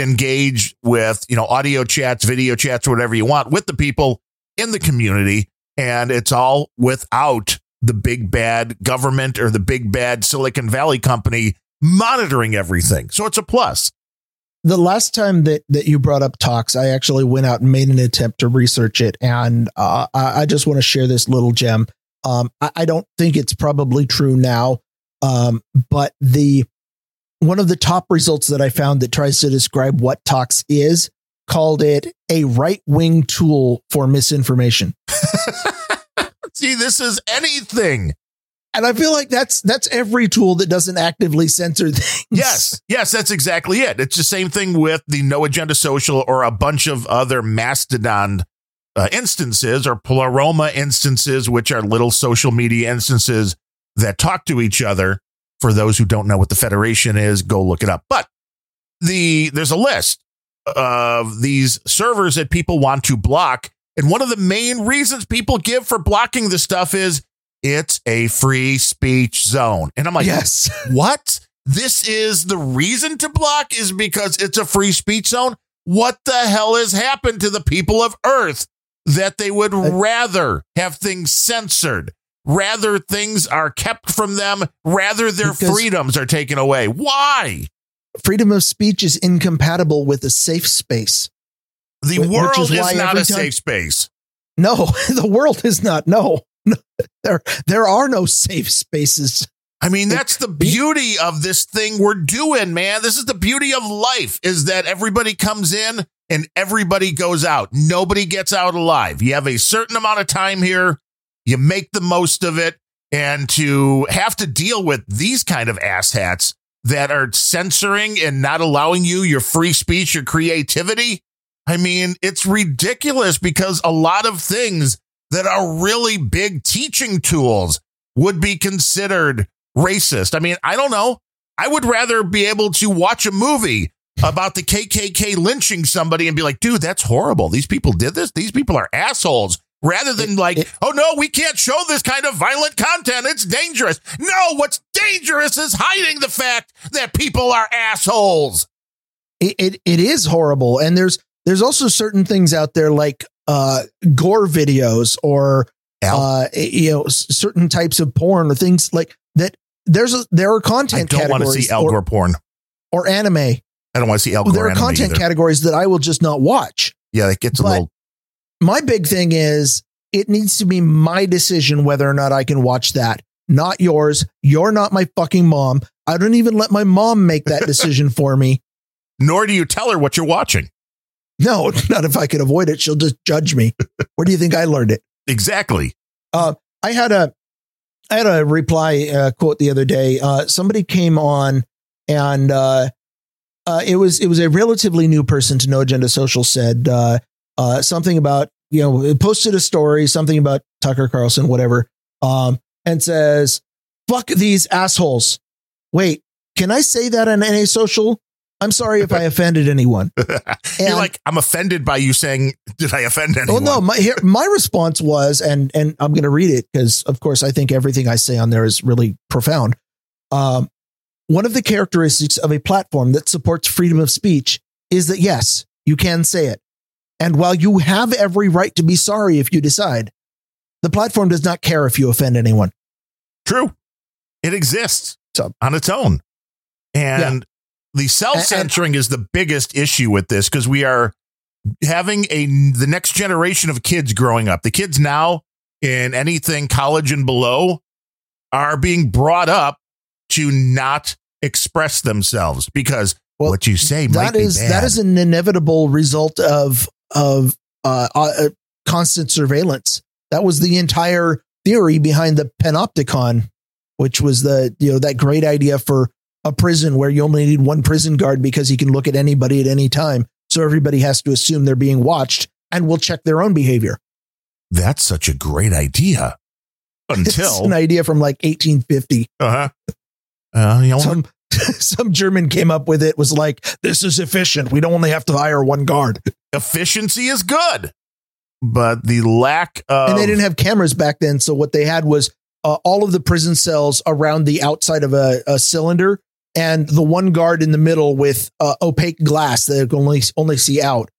engage with, you know, audio chats, video chats, whatever you want with the people in the community. And it's all without the big bad government or the big bad Silicon Valley company monitoring everything. So it's a plus. the last time that that you brought up Tox, I actually went out and made an attempt to research it, and uh, I, just want to share this little gem. Um, I, I don't think it's probably true now, um, but the one of the top results that I found that tries to describe what Tox is called it a right wing tool for misinformation. See, this is anything. And I feel like that's that's every tool that doesn't actively censor things. Yes, yes, that's exactly it. It's the same thing with the No Agenda Social or a bunch of other Mastodon uh, instances or Pleroma instances, which are little social media instances that talk to each other. For those who don't know what the Federation is, go look it up. But the there's a list of these servers that people want to block, and one of the main reasons people give for blocking this stuff is it's a free speech zone. And I'm like, yes. what? This is the reason to block is because it's a free speech zone. What the hell has happened to the people of Earth that they would uh, rather have things censored, rather things are kept from them, rather their Because- freedoms are taken away? Why? Freedom of speech is incompatible with a safe space. The world is, why not a time- safe space. No, the world is not. No, no there there are no safe spaces. I mean, that's the beauty of this thing we're doing, man. This is the beauty of life is that everybody comes in and everybody goes out. Nobody gets out alive. You have a certain amount of time here. You make the most of it. And to have to deal with these kind of asshats that are censoring and not allowing you your free speech, your creativity. I mean, it's ridiculous because a lot of things that are really big teaching tools would be considered racist. I mean, I don't know. I would rather be able to watch a movie about the KKK lynching somebody and be like, dude, that's horrible. These people did this. These people are assholes. Rather than It- like, it- oh no, we can't show this kind of violent content. It's dangerous. No, what's dangerous is hiding the fact that people are assholes. It, it it is horrible, and there's there's also certain things out there like uh, gore videos or uh, you know s- certain types of porn or things like that. There's a, there are content. Categories. I don't want to see or, Gore porn. or anime. I don't want to see Al Gore There are content either. categories that I will just not watch. yeah, it gets a but- little. My big thing is it needs to be my decision whether or not I can watch that, not yours. You're not my fucking mom. I don't even let my mom make that decision for me. Nor do you tell her what you're watching. No, not if I can avoid it. She'll just judge me. Where do you think I learned it? Exactly. I had a I had a reply uh, quote the other day. Uh, somebody came on and uh, uh, it was it was a relatively new person to No Agenda Social said uh, something about you know posted a story something about Tucker Carlson whatever um, and says fuck these assholes. Wait, can I say that on NA Social? I'm sorry if I offended anyone. You're like, I'm offended by you saying, did I offend anyone? Well, no, my, here, my response was, and, and I'm going to read it because of course I think everything I say on there is really profound. Um, one of the characteristics of a platform that supports freedom of speech is that yes, you can say it. And while you have every right to be sorry if you decide, the platform does not care if you offend anyone. True. It exists So- on its own. And the self censoring is the biggest issue with this because we are having a the next generation of kids growing up. The kids now in anything college and below are being brought up to not express themselves because Well, what you say might That is that is an inevitable result of of uh, uh, constant surveillance. That was the entire theory behind the panopticon, which was the you know that great idea for a prison where you only need one prison guard because he can look at anybody at any time. So everybody has to assume they're being watched and will check their own behavior. That's such a great idea. It's Until an idea from like 1850. uh-huh. uh, you know, Some some German came up with it. Was like, this is efficient. We don't only have to hire one guard. efficiency is good, but the lack of and they didn't have cameras back then. So what they had was uh, all of the prison cells around the outside of a, a cylinder, and the one guard in the middle with uh, opaque glass that could only only see out.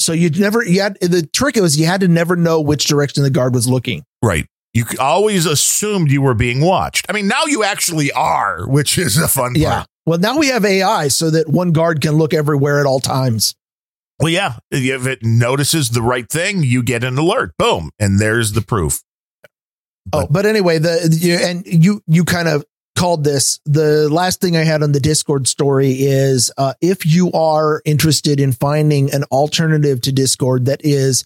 So you'd never you had the trick was you had to never know which direction the guard was looking. Right. You always assumed you were being watched. I mean, now you actually are, which is a fun Yeah. part. Well, now we have AI so that one guard can look everywhere at all times. Well, yeah. If it notices the right thing, you get an alert. Boom. And there's the proof. Oh, but anyway, the you, and you you kind of called this. The last thing I had on the Discord story is uh, if you are interested in finding an alternative to Discord that is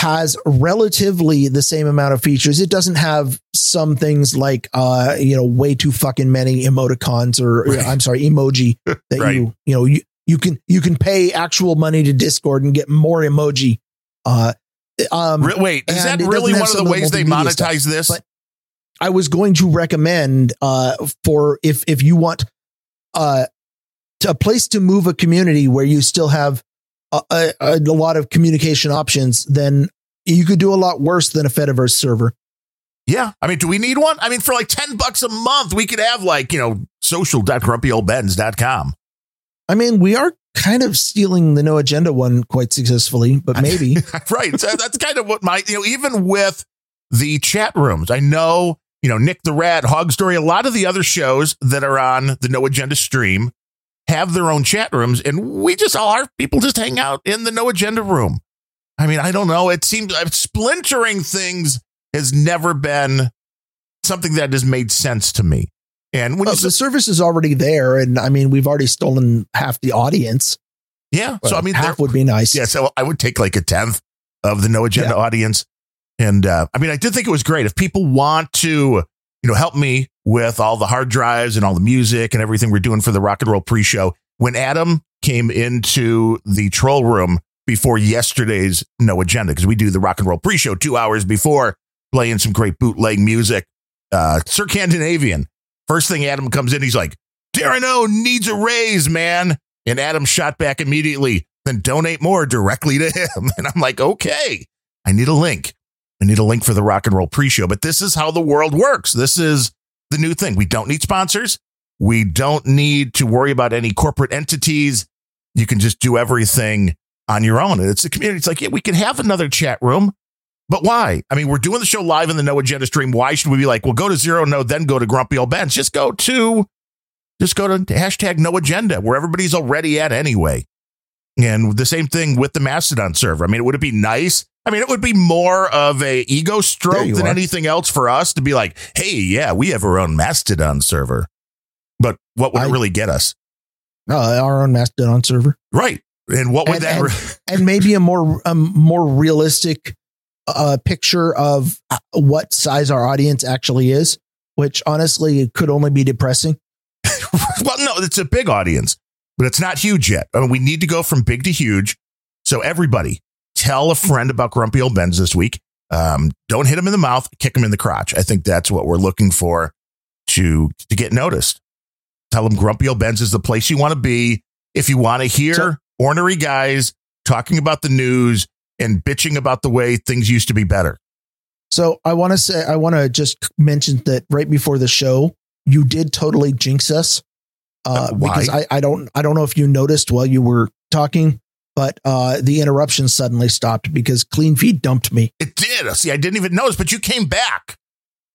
has relatively the same amount of features. It doesn't have some things like uh you know way too fucking many emoticons or Right. I'm sorry emoji that Right. you you know you you can you can pay actual money to Discord and get more emoji. Uh, um, Re- Wait, is that really one of the ways they multimedia stuff, monetize this? I was going to recommend uh, for if if you want uh, to, a place to move a community where you still have a, a, a lot of communication options, then you could do a lot worse than a Fediverse server. yeah. I mean, do we need one? I mean, for like 10 bucks a month, we could have like, you know, social.grumpyoldbens.com. I mean, we are kind of stealing the no agenda one quite successfully, but maybe right. So that's kind of what my, you know, even with the chat rooms, I know, you know, Nick the Rat, Hog Story, a lot of the other shows that are on the No Agenda stream have their own chat rooms, and we just all our people just hang out in the No Agenda room. I mean, I don't know. It seems uh, splintering things has never been something that has made sense to me. And when you the service is already there, and I mean, we've already stolen half the audience. yeah, so I mean, half would be nice. Yeah, so I would take like a tenth of the no agenda Yeah. audience. And uh, I mean, I did think it was great. If people want to, you know, help me with all the hard drives and all the music and everything we're doing for the rock and roll pre-show, when Adam came into the troll room before yesterday's no agenda, because we do the rock and roll pre-show two hours before, playing some great bootleg music. Uh, Sir Scandinavian. First thing Adam comes in, he's like, Darren O needs a raise, man. And Adam shot back immediately, then donate more directly to him. And I'm like, okay, I need a link. I need a link for the rock and roll pre show. But this is how the world works. This is the new thing. We don't need sponsors. We don't need to worry about any corporate entities. You can just do everything on your own. And it's the community. It's like, yeah, we can have another chat room. But why? I mean, we're doing the show live in the No Agenda stream. Why should we be like, well, go to zero no, then go to Grumpy Old Ben's? Just go to, just go to hashtag No Agenda, where everybody's already at anyway. And the same thing with the Mastodon server. I mean, would it be nice? I mean, it would be more of a ego stroke than are. anything else for us to be like, hey, yeah, we have our own Mastodon server. But what would I- it really get us? Uh, our own Mastodon server. Right. And what would And- that? and- re- and maybe a more um, more realistic uh, picture of uh, what size our audience actually is, which honestly could only be depressing. well, no, it's a big audience, but it's not huge yet. I mean, we need to go from big to huge. So everybody, tell a friend about Grumpy Old Ben's this week. Um, don't hit him in the mouth, kick him in the crotch. I think that's what we're looking for to to get noticed. Tell him Grumpy Old Ben's is the place you want to be. if you want to hear So- ornery guys talking about the news and bitching about the way things used to be better. So I want to say, I want to just mention that right before the show, you did totally jinx us. Uh, Uh, why? because I, I don't, I don't know if you noticed while you were talking, but uh, the interruption suddenly stopped because Cleanfeed dumped me. It did. See, I didn't even notice, but you came back.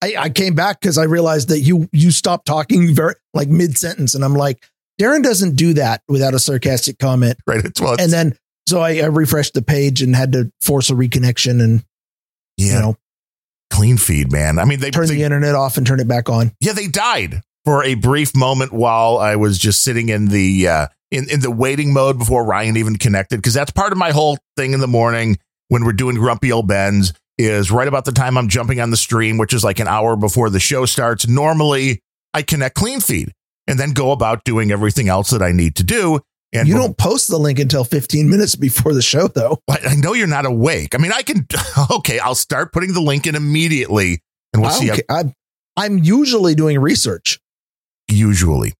I, I came back because I realized that you, you stopped talking very like mid sentence, and I'm like, Darren doesn't do that without a sarcastic comment. Right. It's, well, And then, so I, I refreshed the page and had to force a reconnection and yeah, you know Cleanfeed, man. I mean, they, turn they the internet off and turn it back on. yeah, they died for a brief moment while I was just sitting in the uh, in in the waiting mode before Ryan even connected because that's part of my whole thing in the morning when we're doing grumpy old Ben's is right about the time I'm jumping on the stream, which is like an hour before the show starts. Normally, I connect Cleanfeed and then go about doing everything else that I need to do. And you don't post the link until 15 minutes before the show, though. I know you're not awake. I mean, I can. Okay, I'll start putting the link in immediately, and we'll I see. How, I'm, I'm usually doing research. usually,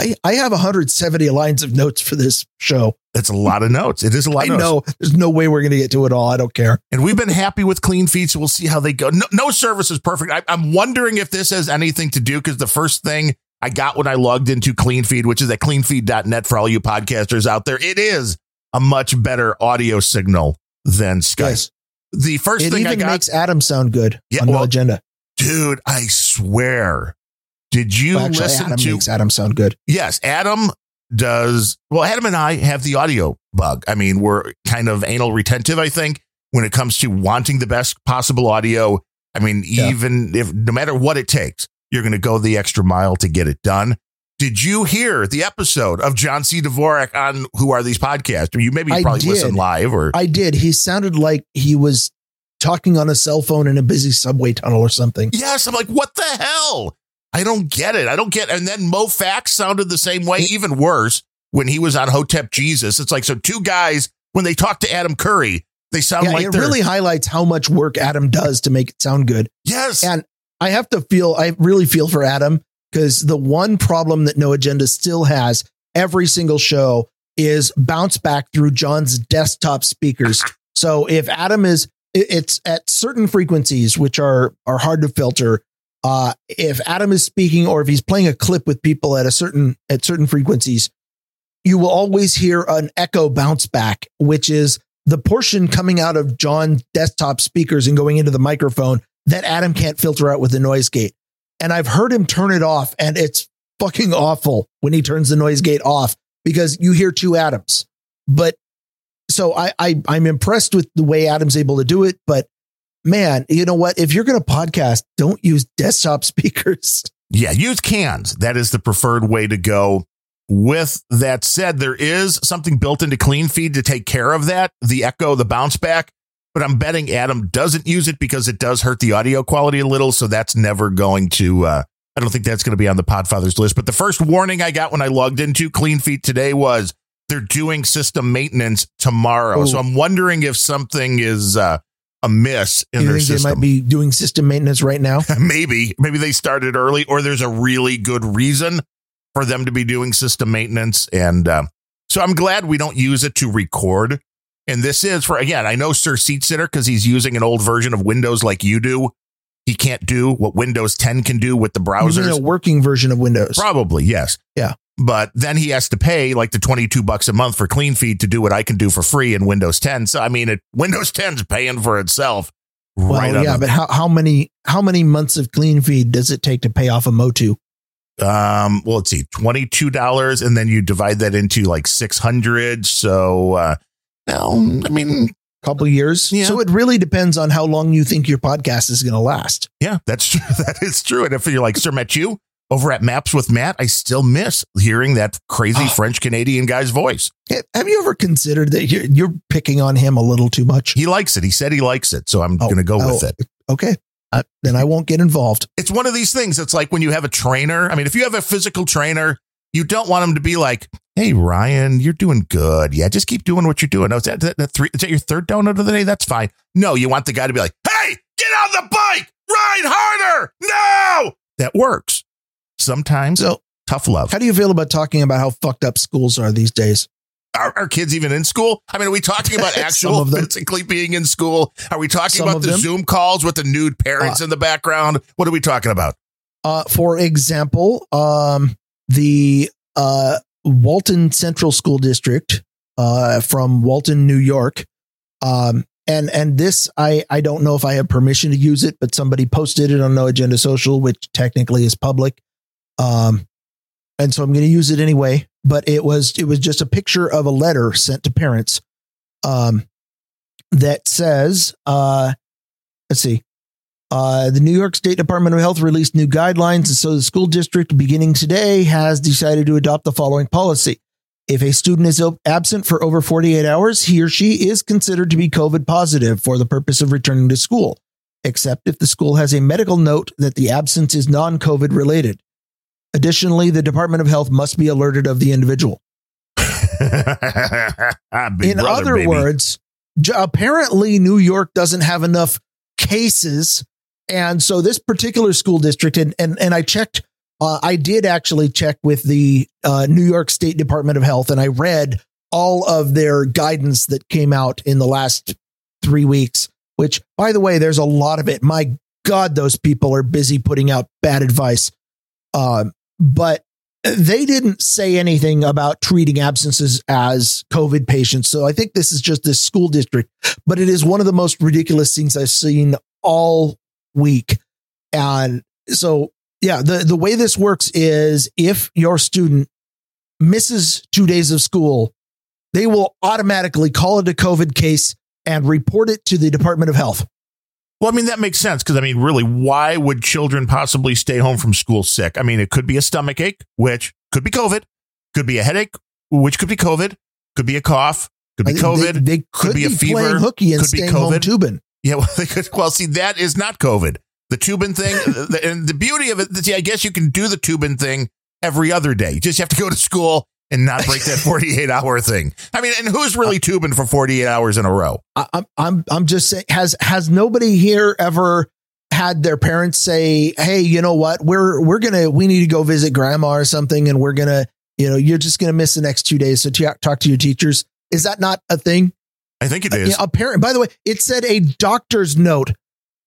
I, I have 170 lines of notes for this show. that's a lot of notes. It is a lot. I of notes. know there's no way we're going to get to it all. I don't care. And we've been happy with Cleanfeed, so we'll see how they go. No, no service is perfect. I, I'm wondering if this has anything to do because the first thing I got when I logged into Cleanfeed, which is at cleanfeed.net for all you podcasters out there, it is a much better audio signal than Skype. Yes. The first It thing I got, makes Adam sound good Yeah, on well, the agenda. dude, I swear. Did you Well, actually, listen Adam to makes Adam sound good. Yes, Adam does. Well, Adam and I have the audio bug. I mean, we're kind of anal retentive, I think, when it comes to wanting the best possible audio. I mean, Yeah. even if no matter what it takes, you're going to go the extra mile to get it done. Did you hear the episode of John C. Dvorak on Who Are These Podcasts? Or you maybe you probably listened live or I did. He sounded like he was talking on a cell phone in a busy subway tunnel or something. yes. I'm like, what the hell? I don't get it. I don't get. And then Mo Fax sounded the same way, even worse when he was on Hotep Jesus. It's like so two guys when they talk to Adam Curry, they sound Yeah, like it really highlights how much work Adam does to make it sound good. yes. And I have to feel, I really feel for Adam because the one problem that No Agenda still has every single show is bounce back through John's desktop speakers. So if Adam is, it's at certain frequencies, which are, are hard to filter. Uh, if Adam is speaking or if he's playing a clip with people at a certain, at certain frequencies, you will always hear an echo bounce back, which is the portion coming out of John's desktop speakers and going into the microphone that Adam can't filter out with the noise gate. And I've heard him turn it off, and it's fucking awful when he turns the noise gate off because you hear two Adams. But so I, I I'm impressed with the way Adam's able to do it. But man, you know what? If you're going to podcast, don't use desktop speakers. Yeah, use cans. That is the preferred way to go. With that said, there is something built into Cleanfeed to take care of that, the echo, the bounce back. But I'm betting Adam doesn't use it because it does hurt the audio quality a little. So that's never going to, uh, I don't think that's going to be on the Podfathers list. But the first warning I got when I logged into Cleanfeed today was they're doing system maintenance tomorrow. Ooh. So I'm wondering if something is uh, amiss in you their think they might be doing system maintenance right now? maybe. Maybe they started early or there's a really good reason for them to be doing system maintenance. And uh, so i'm glad we don't use it to record. And this is for again i know sir seat sitter because he's using an old version of windows like you do. He can't do what windows 10 can do with the browsers a working version of Windows? probably yes. Yeah. But then he has to pay like the 22 bucks a month for Cleanfeed to do what i can do for free in windows 10 so i mean it windows 10's paying for itself Well, right yeah, but how, how many how many months of Cleanfeed does it take to pay off a Motu? Um, well, let's see, twenty-two dollars, and then you divide that into like six hundred. So, uh, well, I mean, couple years. Yeah. So it really depends on how long you think your podcast is going to last. yeah, that's true. That is true. And if you're like Sir Met you over at Maps with Matt, I still miss hearing that crazy Oh. French Canadian guy's voice. Have you ever considered that you're, you're picking on him a little too much? He likes it. He said he likes it, so I'm Oh, going to go oh, with it. Okay. Uh, then I won't get involved. It's one of these things. It's like when you have a trainer. I mean, if you have a physical trainer, you don't want him to be like, "Hey, Ryan, you're doing good. Yeah, just keep doing what you're doing." No, is that, that, that three? Is that your third donut of the day? That's fine. No, you want the guy to be like, "Hey, get on the bike, ride harder." No, that works. Sometimes So Tough love. How do you feel about talking about how fucked up schools are these days? Are, are kids even in school? I mean, are we talking about actual physically being in school? Are we talking Some about the them. Zoom calls with the nude parents uh, in the background? What are we talking about? Uh, for example, um, the uh, Walton Central School District uh, from Walton, New York. Um, and and this I I don't know if I have permission to use it, but somebody posted it on No Agenda Social, which technically is public. Um, and so I'm going to use it anyway. But it was it was just a picture of a letter sent to parents, um, that says, uh, let's see, uh, the New York State Department of Health released new guidelines, and so the school district, beginning today, has decided to adopt the following policy. If a student is absent for over 48 hours, he or she is considered to be COVID positive for the purpose of returning to school, except if the school has a medical note that the absence is non COVID related. Additionally, the Department of Health must be alerted of the individual. In brother, other baby. words, apparently New York doesn't have enough cases and so this particular school district, and and, and I checked, uh, I did actually check with the uh, New York State Department of Health, and I read all of their guidance that came out in the last three weeks. Which, by the way, there's a lot of it. My God, those people are busy putting out bad advice. Um, but they didn't say anything about treating absences as COVID patients. So I think this is just this school district, but it is one of the most ridiculous things I've seen all week. And so, yeah, the, the way this works is if your student misses two days of school, they will automatically call it a COVID case and report it to the Department of Health. Well, I mean, that makes sense because, I mean, really, why would children possibly stay home from school sick? I mean, it could be a stomach ache, which could be COVID, could be a headache, which could be COVID, could be a cough, could be uh, COVID, they, they could, could, be, be a fever, playing hooky and could staying be COVID. home tubing. Yeah, well, they could, well, see, that is not COVID. The tubing thing, the, and the beauty of it, see, I guess you can do the tubing thing every other day. You just have to go to school and not break that 48 hour thing. I mean, and who's really uh, tubing for 48 hours in a row? I, I'm, I'm just saying, has, has nobody here ever had their parents say, Hey, you know what? We're, we're going to, we need to go visit grandma or something. And we're going to, you know, you're just going to miss the next two days. So t- talk to your teachers. Is that not a thing? I think it uh, is. A, a parent, by the way, it said a doctor's note,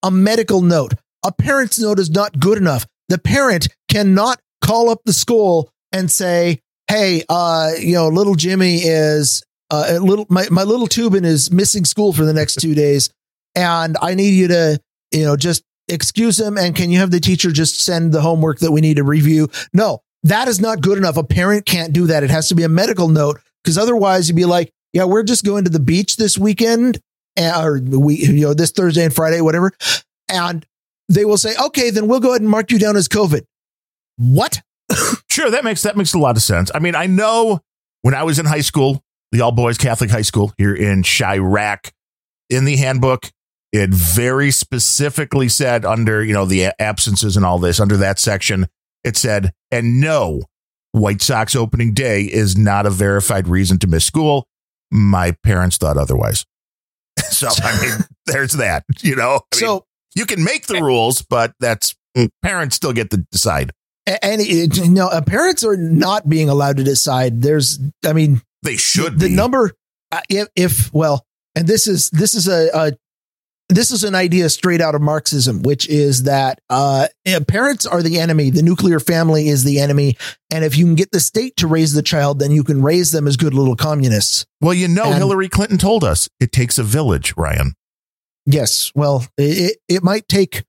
a medical note. A parent's note is not good enough. The parent cannot call up the school and say, "Hey, uh, you know, little Jimmy is uh, little my my little Toobin is missing school for the next two days, and I need you to, you know, just excuse him. And can you have the teacher just send the homework that we need to review? No, that is not good enough. A parent can't do that. It has to be a medical note because otherwise you'd be like, yeah, we're just going to the beach this weekend or we, you know, this Thursday and Friday, whatever. And they will say, okay, then we'll go ahead and mark you down as COVID. What? Sure. That makes, that makes a lot of sense. I mean, I know when I was in high school, the all boys Catholic high school here in Chiraq, in the handbook, it very specifically said under, you know, the absences and all this, under that section, it said, and no, White Sox opening day is not a verified reason to miss school my parents thought otherwise. so I mean, there's that. You know, I so mean, you can make the rules, but that's mm, parents still get to decide. And you know, parents are not being allowed to decide. There's, I mean, they should. The, the number, uh, if, if well, and this is this is a, a this is an idea straight out of Marxism, which is that uh, parents are the enemy, the nuclear family is the enemy, and if you can get the state to raise the child, then you can raise them as good little communists. Well, you know, and, Hillary Clinton told us it takes a village, Ryan. Yes, well, it it might take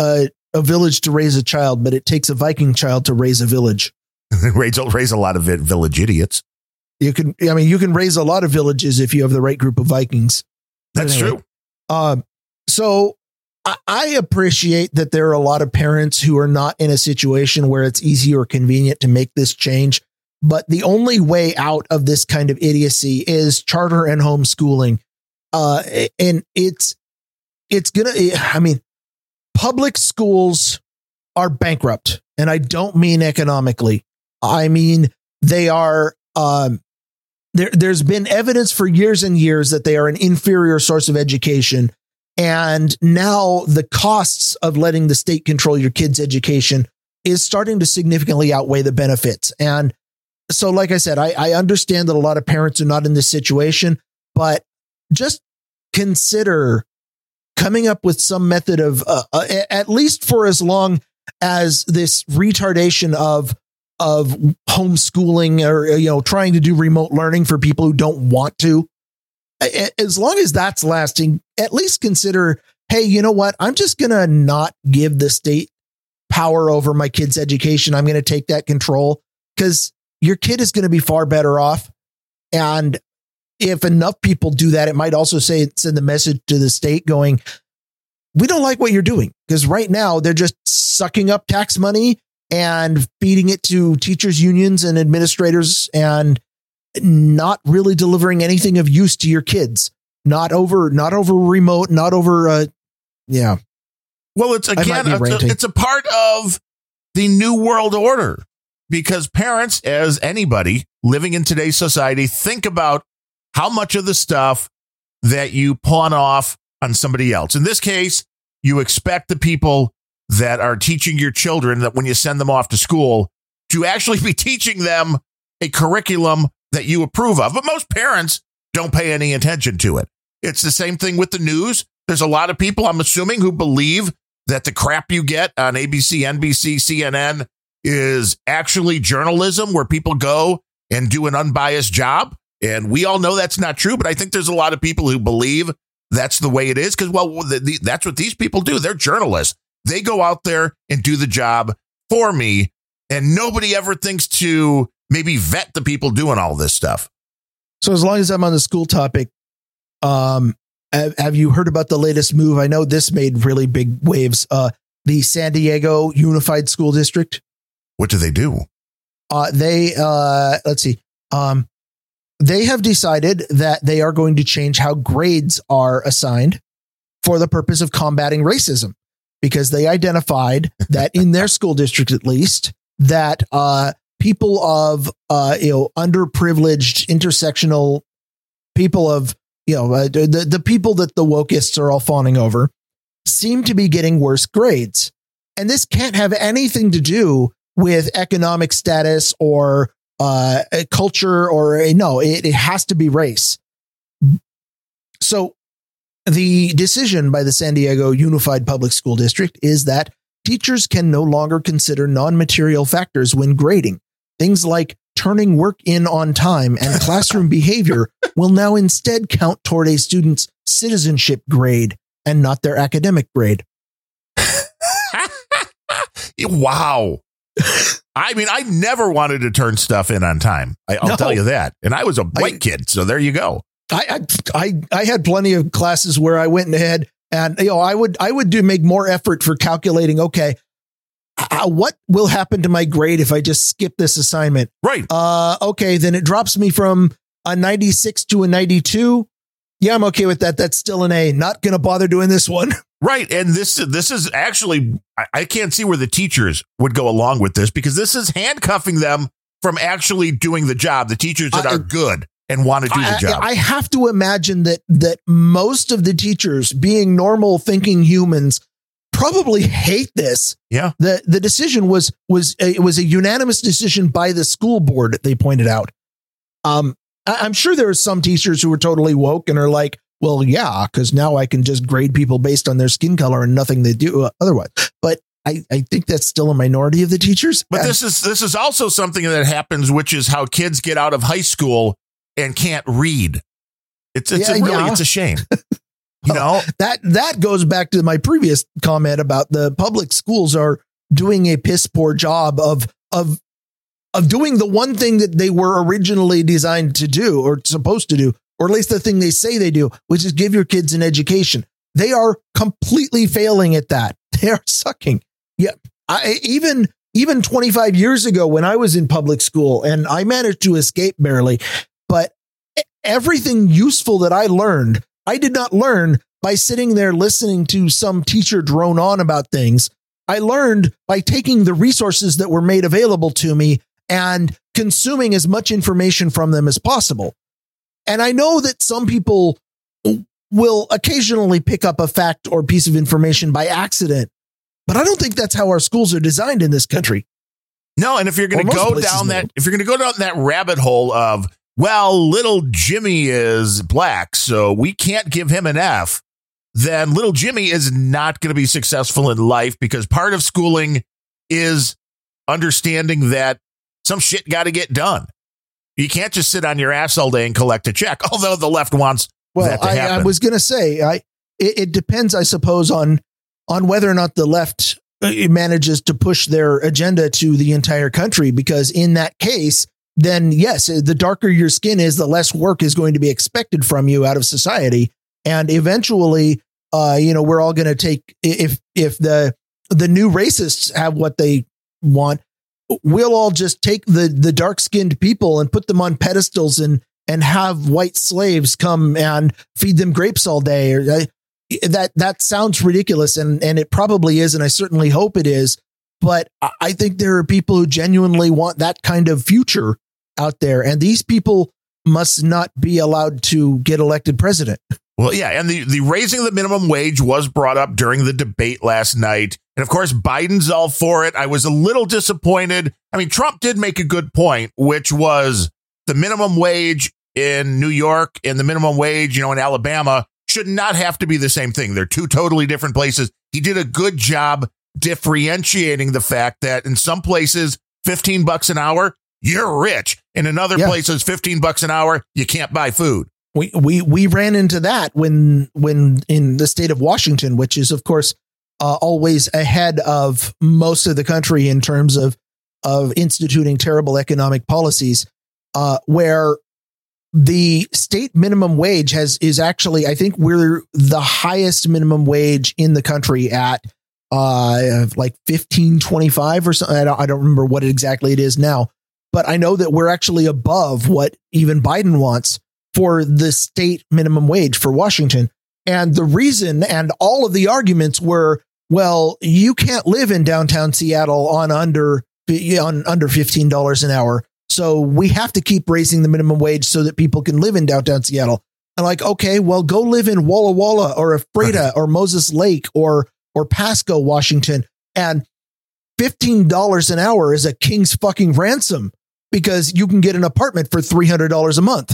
a, a village to raise a child, but it takes a Viking child to raise a village. raise raise a lot of village idiots. You can, I mean, you can raise a lot of villages if you have the right group of Vikings. That's anyway, true. Um, so I appreciate that there are a lot of parents who are not in a situation where it's easy or convenient to make this change. But the only way out of this kind of idiocy is charter and homeschooling. Uh, and it's, it's gonna, I mean, public schools are bankrupt. And I don't mean economically. I mean, they are, um, there, there's been evidence for years and years that they are an inferior source of education. And now the costs of letting the state control your kids' education is starting to significantly outweigh the benefits. And so, like I said, I, I understand that a lot of parents are not in this situation, but just consider coming up with some method of, uh, uh, at least for as long as this retardation of of homeschooling or you know trying to do remote learning for people who don't want to as long as that's lasting at least consider hey you know what? I'm just going to not give the state power over my kids education. I'm going to take that control cuz your kid is going to be far better off. And if enough people do that it might also say send the message to the state going we don't like what you're doing because right now they're just sucking up tax money and feeding it to teachers unions and administrators and not really delivering anything of use to your kids. Not over not over remote not over uh yeah. Well it's again it's a, it's a part of the new world order because parents as anybody living in today's society think about how much of the stuff that you pawn off on somebody else in this case you expect the people that are teaching your children that when you send them off to school to actually be teaching them a curriculum that you approve of. But most parents don't pay any attention to it. It's the same thing with the news. There's a lot of people, I'm assuming, who believe that the crap you get on ABC, NBC, CNN is actually journalism where people go and do an unbiased job. And we all know that's not true, but I think there's a lot of people who believe that's the way it is because, well, the, the, that's what these people do. They're journalists. They go out there and do the job for me. And nobody ever thinks to maybe vet the people doing all this stuff. So as long as I'm on the school topic, um, have, have you heard about the latest move? I know this made really big waves. Uh, the San Diego Unified School District. What do they do? Uh, they uh, let's see. Um, they have decided that they are going to change how grades are assigned for the purpose of combating racism because they identified that in their school district, at least, that uh, people of uh, you know underprivileged intersectional people of you know uh, the the people that the wokeists are all fawning over seem to be getting worse grades, and this can't have anything to do with economic status or uh, culture or no, it, it has to be race. So the decision by the San Diego Unified Public School District is that teachers can no longer consider non material factors when grading. Things like turning work in on time and classroom behavior will now instead count toward a student's citizenship grade and not their academic grade. wow. I mean, I never wanted to turn stuff in on time. I, will no. tell you that. And I was a white I, kid, so there you go. I, I I had plenty of classes where I went ahead and you know I would I would do make more effort for calculating. Okay, uh, what will happen to my grade if I just skip this assignment? Right. Uh, okay, then it drops me from a 96 to a 92. Yeah, I'm okay with that. That's still an A. Not going to bother doing this one. Right. And this this is actually I, I can't see where the teachers would go along with this because this is handcuffing them from actually doing the job. The teachers that are good and want to do the job. I, I have to imagine that that most of the teachers, being normal thinking humans, probably hate this. Yeah. The the decision was was a, it was a unanimous decision by the school board. They pointed out. Um, I, am sure there are some teachers who are totally woke and are like, well, yeah, because now I can just grade people based on their skin color and nothing they do uh, otherwise. But I, I think that's still a minority of the teachers. But this is this is also something that happens, which is how kids get out of high school and can't read. It's it's yeah, a really yeah. it's a shame. You know oh, that that goes back to my previous comment about the public schools are doing a piss poor job of of of doing the one thing that they were originally designed to do or supposed to do, or at least the thing they say they do, which is give your kids an education. They are completely failing at that. They are sucking. Yeah, I, even even 25 years ago when I was in public school and I managed to escape barely, but everything useful that I learned, I did not learn by sitting there listening to some teacher drone on about things. I learned by taking the resources that were made available to me and consuming as much information from them as possible. And I know that some people will occasionally pick up a fact or piece of information by accident, But I don't think that's how our schools are designed in this country. No, and if you're going to go down that, if you're going to go down that rabbit hole of, well, little Jimmy is black, so we can't give him an F, then little Jimmy is not going to be successful in life because part of schooling is understanding that some shit got to get done. You can't just sit on your ass all day and collect a check, although the left wants well, I. I was going to say, I it, it depends, I suppose, on on whether or not the left uh, manages to push their agenda to the entire country. Because in that case, then yes, the darker your skin is, the less work is going to be expected from you out of society, and eventually, uh, you know, we're all going to take if if the the new racists have what they want, we'll all just take the the dark skinned people and put them on pedestals and and have white slaves come and feed them grapes all day. Or uh, that that sounds ridiculous, and and it probably is, and I certainly hope it is. But I think there are people who genuinely want that kind of future out there, and these people must not be allowed to get elected president. Well, yeah, and the, the raising the minimum wage was brought up during the debate last night. And of course, Biden's all for it. I was a little disappointed. I mean, Trump did make a good point, which was the minimum wage in New York and the minimum wage, you know, in Alabama should not have to be the same thing. They're two totally different places. He did a good job differentiating the fact that in some places, 15 bucks an hour, you're rich. And in other yeah. places, 15 bucks an hour, you can't buy food. We, we, we ran into that when, when in the state of Washington, which is, of course, uh, always ahead of most of the country in terms of, of instituting terrible economic policies, uh, where the state minimum wage has is actually I think we're the highest minimum wage in the country at uh like 1525 or something I don't, I don't remember what exactly it is now but I know that we're actually above what even Biden wants for the state minimum wage for Washington and the reason and all of the arguments were well you can't live in downtown Seattle on under on under $15 an hour so we have to keep raising the minimum wage so that people can live in downtown Seattle. And like, okay, well, go live in Walla Walla or Ephrata or Moses Lake or or Pasco, Washington, and fifteen dollars an hour is a king's fucking ransom because you can get an apartment for three hundred dollars a month.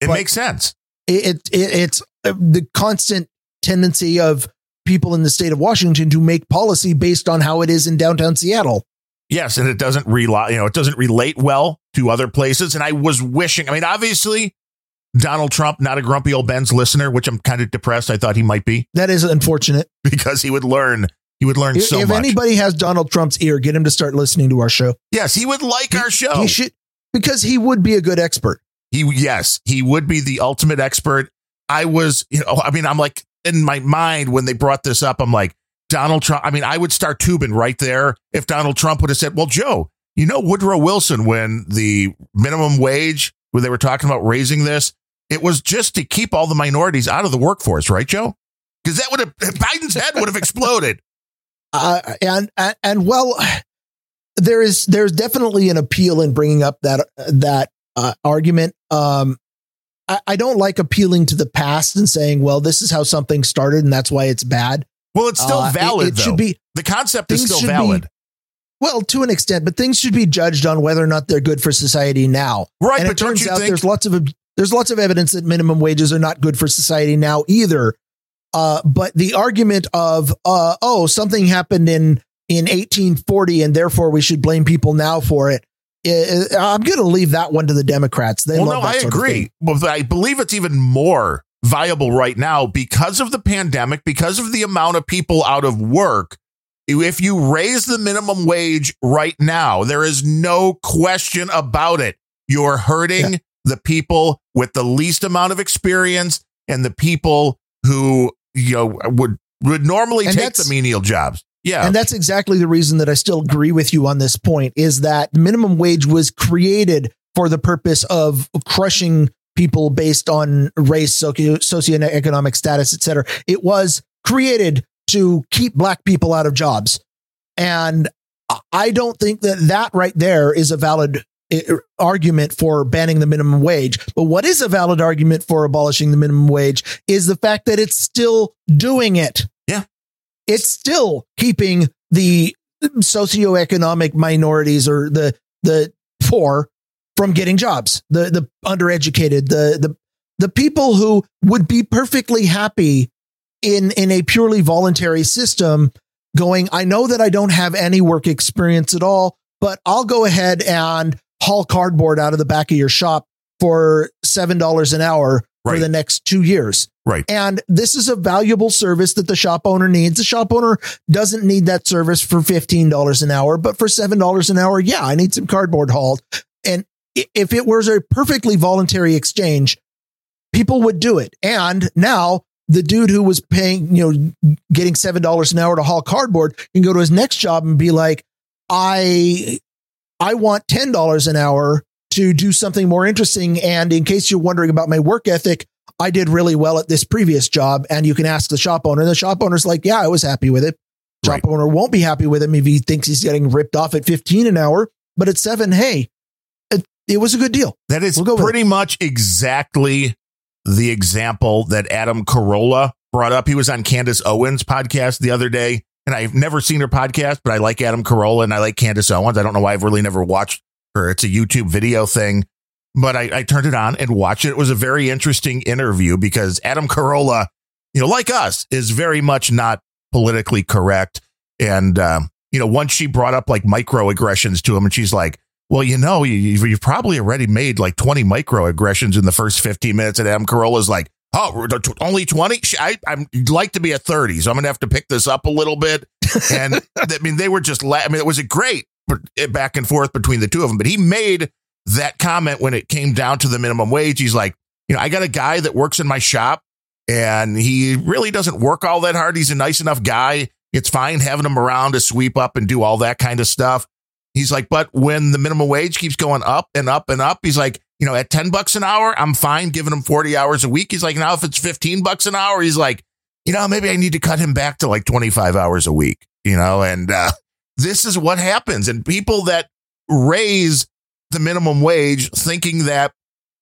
It but makes sense. It, it it's the constant tendency of people in the state of Washington to make policy based on how it is in downtown Seattle. Yes, and it doesn't rely, you know, it doesn't relate well to other places. And I was wishing, I mean, obviously, Donald Trump, not a grumpy old Ben's listener, which I'm kind of depressed. I thought he might be. That is unfortunate because he would learn. He would learn if, so if much. If anybody has Donald Trump's ear, get him to start listening to our show. Yes, he would like he, our show. He should because he would be a good expert. He yes, he would be the ultimate expert. I was, you know, I mean, I'm like in my mind when they brought this up, I'm like, Donald Trump. I mean, I would start tubing right there if Donald Trump would have said, "Well, Joe, you know Woodrow Wilson when the minimum wage when they were talking about raising this, it was just to keep all the minorities out of the workforce, right, Joe? Because that would have Biden's head would have exploded. Uh, and, and and well, there is there's definitely an appeal in bringing up that that uh, argument. Um, I, I don't like appealing to the past and saying, well, this is how something started and that's why it's bad. Well, it's still uh, valid. It, it should be the concept is still valid. Be, well, to an extent, but things should be judged on whether or not they're good for society now. Right, and but it turns out think- there's lots of there's lots of evidence that minimum wages are not good for society now either. Uh, but the argument of uh, oh something happened in in 1840 and therefore we should blame people now for it. I'm going to leave that one to the Democrats. They well, no, I agree. But I believe it's even more viable right now because of the pandemic, because of the amount of people out of work if you raise the minimum wage right now, there is no question about it. You're hurting yeah. the people with the least amount of experience and the people who, you know, would would normally and take the menial jobs. Yeah. And that's exactly the reason that I still agree with you on this point is that minimum wage was created for the purpose of crushing people based on race, socio- socioeconomic status, et cetera. It was created to keep black people out of jobs. And I don't think that that right there is a valid eh, argument for banning the minimum wage. But what is a valid argument for abolishing the minimum wage is the fact that it's still doing it. It's still keeping the socioeconomic minorities or the the poor from getting jobs. The the undereducated, the the the people who would be perfectly happy in in a purely voluntary system going I know that I don't have any work experience at all, but I'll go ahead and haul cardboard out of the back of your shop for $7 an hour right. for the next 2 years. Right. And this is a valuable service that the shop owner needs. The shop owner doesn't need that service for $15 an hour, but for $7 an hour, yeah, I need some cardboard hauled. And if it was a perfectly voluntary exchange, people would do it. And now the dude who was paying, you know, getting $7 an hour to haul cardboard can go to his next job and be like, I, I want $10 an hour to do something more interesting. And in case you're wondering about my work ethic, I did really well at this previous job. And you can ask the shop owner. And the shop owner's like, yeah, I was happy with it. Shop right. owner won't be happy with him if he thinks he's getting ripped off at 15 an hour. But at seven, hey, it, it was a good deal. That is we'll pretty much exactly the example that Adam Carolla brought up. He was on Candace Owens' podcast the other day. And I've never seen her podcast, but I like Adam Carolla and I like Candace Owens. I don't know why I've really never watched her. It's a YouTube video thing but I, I, turned it on and watched it. It was a very interesting interview because Adam Carolla, you know, like us, is very much not politically correct. And, um, you know, once she brought up like microaggressions to him, and she's like, well, you know, you, you've probably already made like 20 microaggressions in the first 15 minutes. And Adam Carolla's like, oh, only 20? I, I'd like to be at 30, so I'm going to have to pick this up a little bit. And I mean, they were just, la- I mean, it was a great back and forth between the two of them, but he made that comment when it came down to the minimum wage. He's like, you know, I got a guy that works in my shop and he really doesn't work all that hard. He's a nice enough guy. It's fine having him around to sweep up and do all that kind of stuff. He's like, but when the minimum wage keeps going up and up and up, he's like, you know, at 10 bucks an hour, I'm fine giving him 40 hours a week. He's like, now if it's 15 bucks an hour, he's like, you know, maybe I need to cut him back to like 25 hours a week, you know, and, uh, this is what happens. And people that raise the minimum wage thinking that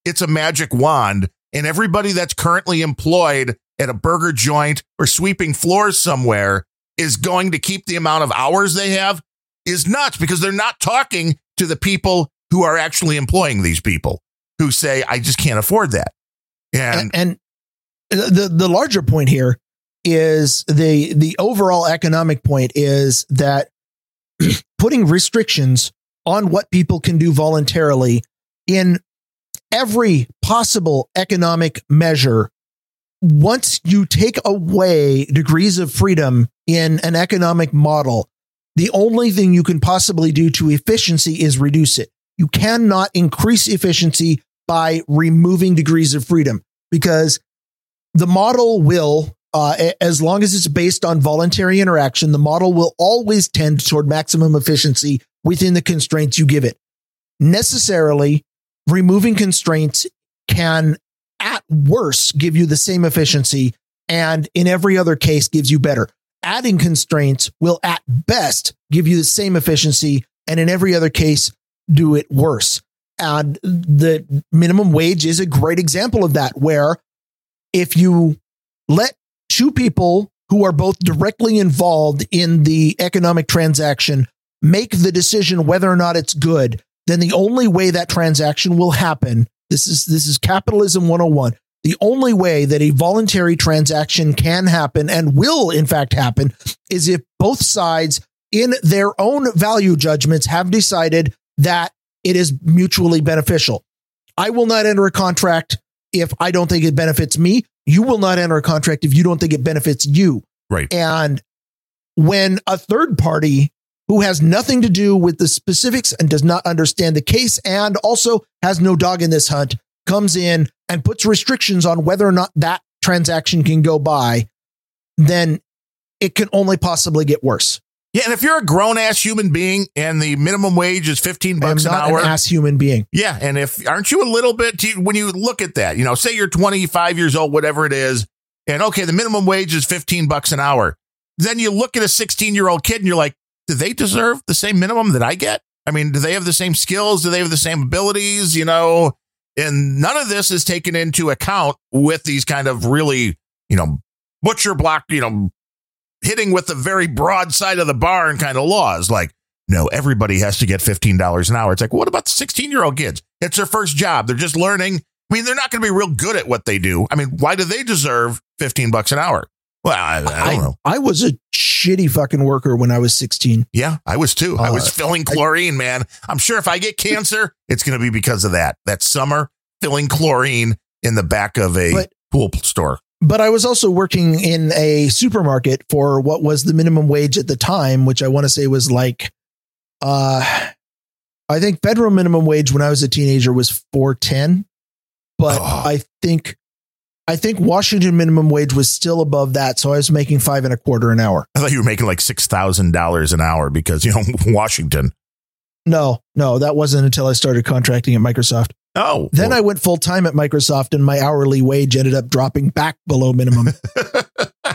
it's a magic wand and everybody that's currently employed at a burger joint or sweeping floors somewhere is going to keep the amount of hours they have is nuts because they're not talking to the people who are actually employing these people who say, I just can't afford that. And, and, and the, the larger point here is the, the overall economic point is that putting restrictions on what people can do voluntarily in every possible economic measure. Once you take away degrees of freedom in an economic model, the only thing you can possibly do to efficiency is reduce it. You cannot increase efficiency by removing degrees of freedom because the model will, uh, as long as it's based on voluntary interaction, the model will always tend toward maximum efficiency within the constraints you give it. Necessarily, removing constraints can at worst give you the same efficiency and in every other case gives you better. Adding constraints will at best give you the same efficiency and in every other case do it worse. And the minimum wage is a great example of that, where if you let two people who are both directly involved in the economic transaction make the decision whether or not it's good, then the only way that transaction will happen, this is this is capitalism 101. The only way that a voluntary transaction can happen and will in fact happen is if both sides in their own value judgments have decided that it is mutually beneficial. I will not enter a contract if I don't think it benefits me. You will not enter a contract if you don't think it benefits you. Right. And when a third party who has nothing to do with the specifics and does not understand the case and also has no dog in this hunt comes in and puts restrictions on whether or not that transaction can go by, then it can only possibly get worse. Yeah, and if you're a grown ass human being and the minimum wage is 15 bucks an hour, an ass human being. Yeah, and if aren't you a little bit when you look at that, you know, say you're 25 years old, whatever it is, and okay, the minimum wage is 15 bucks an hour. Then you look at a 16 year old kid and you're like, do they deserve the same minimum that I get? I mean, do they have the same skills? Do they have the same abilities? You know, and none of this is taken into account with these kind of really, you know, butcher block, you know, hitting with the very broad side of the barn kind of laws. Like, no, everybody has to get $15 an hour. It's like, what about the 16 year old kids? It's their first job. They're just learning. I mean, they're not going to be real good at what they do. I mean, why do they deserve 15 bucks an hour? Well, I, I don't know. I was a shitty fucking worker when I was 16. Yeah, I was too. I was Uh, filling chlorine, man. I'm sure if I get cancer, it's going to be because of that. That summer filling chlorine in the back of a But- pool store. But I was also working in a supermarket for what was the minimum wage at the time, which I want to say was like, uh, I think federal minimum wage when I was a teenager was 410. But Oh. I think, I think Washington minimum wage was still above that. So I was making five and a quarter an hour. I thought you were making like six thousand dollars an hour because you know Washington. No, no, that wasn't until I started contracting at Microsoft. Oh, Then I went full time at Microsoft and my hourly wage ended up dropping back below minimum.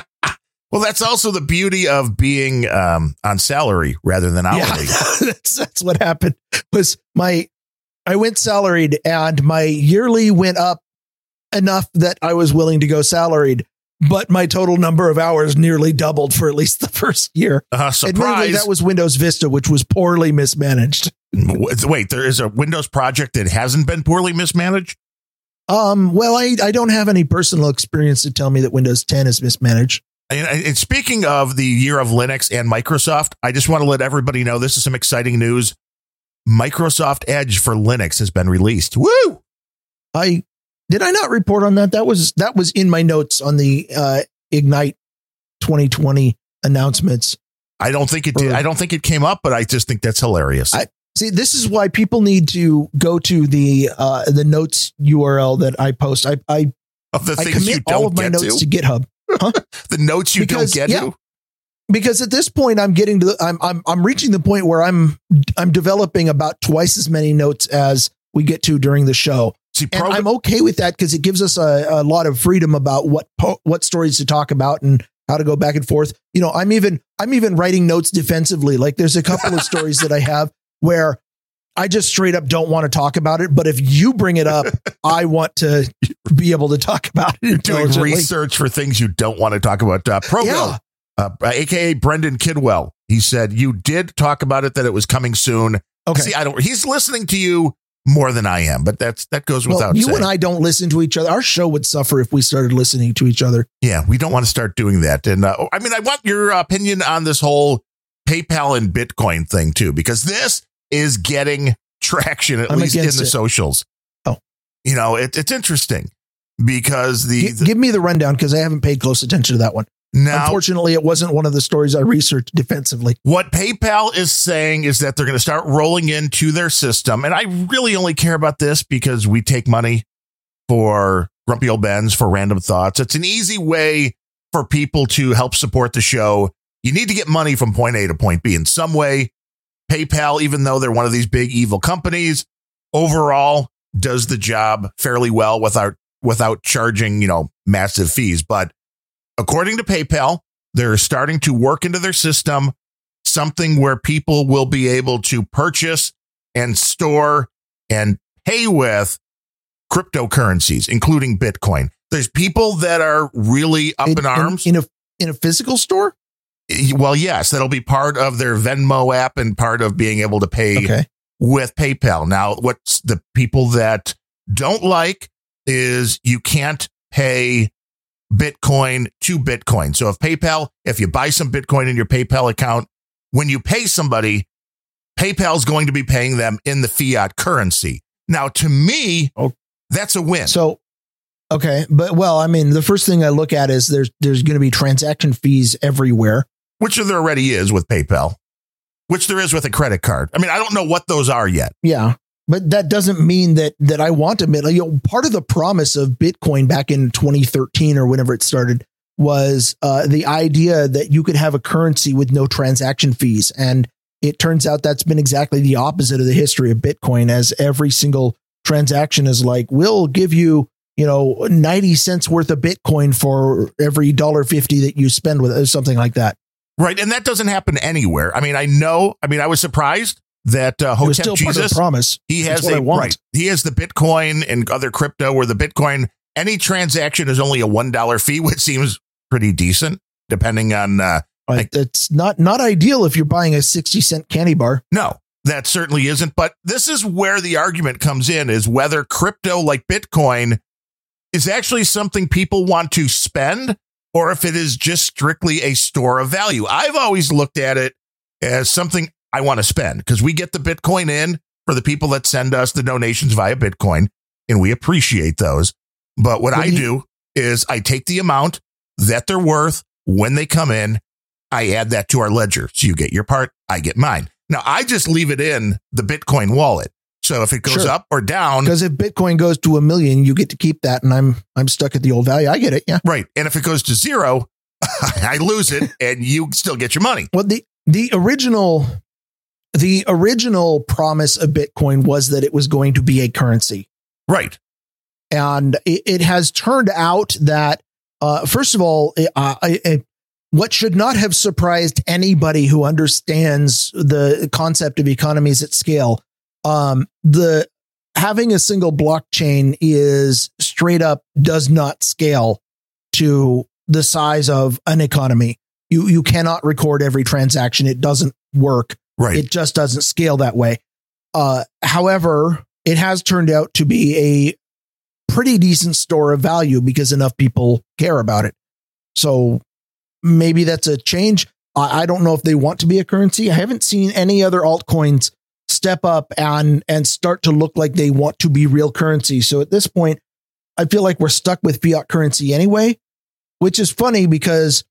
well, that's also the beauty of being um, on salary rather than hourly. Yeah, that's that's what happened. Was my I went salaried and my yearly went up enough that I was willing to go salaried, but my total number of hours nearly doubled for at least the first year. Uh, surprise! that was Windows Vista, which was poorly mismanaged. Wait, there is a Windows project that hasn't been poorly mismanaged. Um, well, I, I don't have any personal experience to tell me that Windows 10 is mismanaged. And, and speaking of the year of Linux and Microsoft, I just want to let everybody know this is some exciting news. Microsoft Edge for Linux has been released. Woo! I did I not report on that? That was that was in my notes on the uh, Ignite 2020 announcements. I don't think it did. I don't think it came up, but I just think that's hilarious. I- See, this is why people need to go to the uh, the notes URL that I post. I I, of the I things you commit all don't of my notes to, to GitHub the notes you because, don't get yeah. to. because at this point I'm getting to the, I'm I'm I'm reaching the point where I'm I'm developing about twice as many notes as we get to during the show. See, and I'm okay with that because it gives us a, a lot of freedom about what po- what stories to talk about and how to go back and forth. You know, I'm even I'm even writing notes defensively. Like there's a couple of stories that I have where I just straight up don't want to talk about it, but if you bring it up, I want to be able to talk about it. doing research for things you don't want to talk about. Uh, Progo, Yeah. uh, aka Brendan Kidwell, he said you did talk about it that it was coming soon. Okay. See, I don't. He's listening to you more than I am, but that's that goes well, without you saying. and I don't listen to each other. Our show would suffer if we started listening to each other. yeah, we don't want to start doing that. And uh, I mean, I want your opinion on this whole PayPal and Bitcoin thing too, because this is getting traction at I'm least in the it. socials. Oh. you know, it, it's interesting because the, Gi- the give me the rundown because I haven't paid close attention to that one. Now Unfortunately, it wasn't one of the stories I researched defensively. What PayPal is saying is that they're going to start rolling into their system. And I really only care about this because we take money for Grumpy Old Ben's for random thoughts. It's an easy way for people to help support the show. You need to get money from point A to point B in some way. PayPal, even though they're one of these big evil companies, overall does the job fairly well without without charging, you know, massive fees. But according to PayPal, they're starting to work into their system something where people will be able to purchase and store and pay with cryptocurrencies, including Bitcoin. There's people that are really up in, arms. in, a in a physical store. well, yes, that'll be part of their Venmo app and part of being able to pay Okay, with PayPal. Now, what's the people that don't like is you can't pay Bitcoin to Bitcoin. So if PayPal, if you buy some Bitcoin in your PayPal account, when you pay somebody, PayPal's going to be paying them in the fiat currency. Now, to me, Oh. that's a win. so okay, but well, I mean, the first thing I look at is there's there's going to be transaction fees everywhere. which there already is with PayPal, which there is with a credit card. I mean, I don't know what those are yet. Yeah, but that doesn't mean that that I want to. You know, part of the promise of Bitcoin back in 2013 or whenever it started was uh, the idea that you could have a currency with no transaction fees, and it turns out that's been exactly the opposite of the history of Bitcoin. As every single transaction is like, we'll give you. You know, 90 cents worth of Bitcoin for every dollar 50 that you spend with it, something like that. Right. And that doesn't happen anywhere. I mean, I know, I mean, I was surprised that uh, Hotep still Jesus, promise. he has That's a, right. He has the Bitcoin and other crypto where the Bitcoin, any transaction is only a $1 fee, which seems pretty decent depending on uh, Like, it's not not ideal if you're buying a 60 cent candy bar. No, that certainly isn't. But this is where the argument comes in is whether crypto like Bitcoin is actually something people want to spend or if it is just strictly a store of value. I've always looked at it as something I want to spend because we get the Bitcoin in for the people that send us the donations via Bitcoin and we appreciate those. But what I do is I take the amount that they're worth when they come in. I add that to our ledger. So you get your part, I get mine. Now I just leave it in the Bitcoin wallet. So if it goes sure. up or down, because if Bitcoin goes to a million, you get to keep that, and I'm I'm stuck at the old value. I get it, yeah, right. And if it goes to zero, I lose it, and you still get your money. Well, the the original the original promise of Bitcoin was that it was going to be a currency, right? And it, it has turned out that, uh, first of all, uh, what should not have surprised anybody who understands the concept of economies at scale um, the having a single blockchain is straight up does not scale to the size of an economy. You you cannot record every transaction. It doesn't work. Right. It just doesn't scale that way. Uh, however, it has turned out to be a pretty decent store of value because enough people care about it. So maybe that's a change. I, I don't know if they want to be a currency. I haven't seen any other altcoins step up and and start to look like they want to be real currency. So at this point, I feel like we're stuck with fiat currency anyway, which is funny because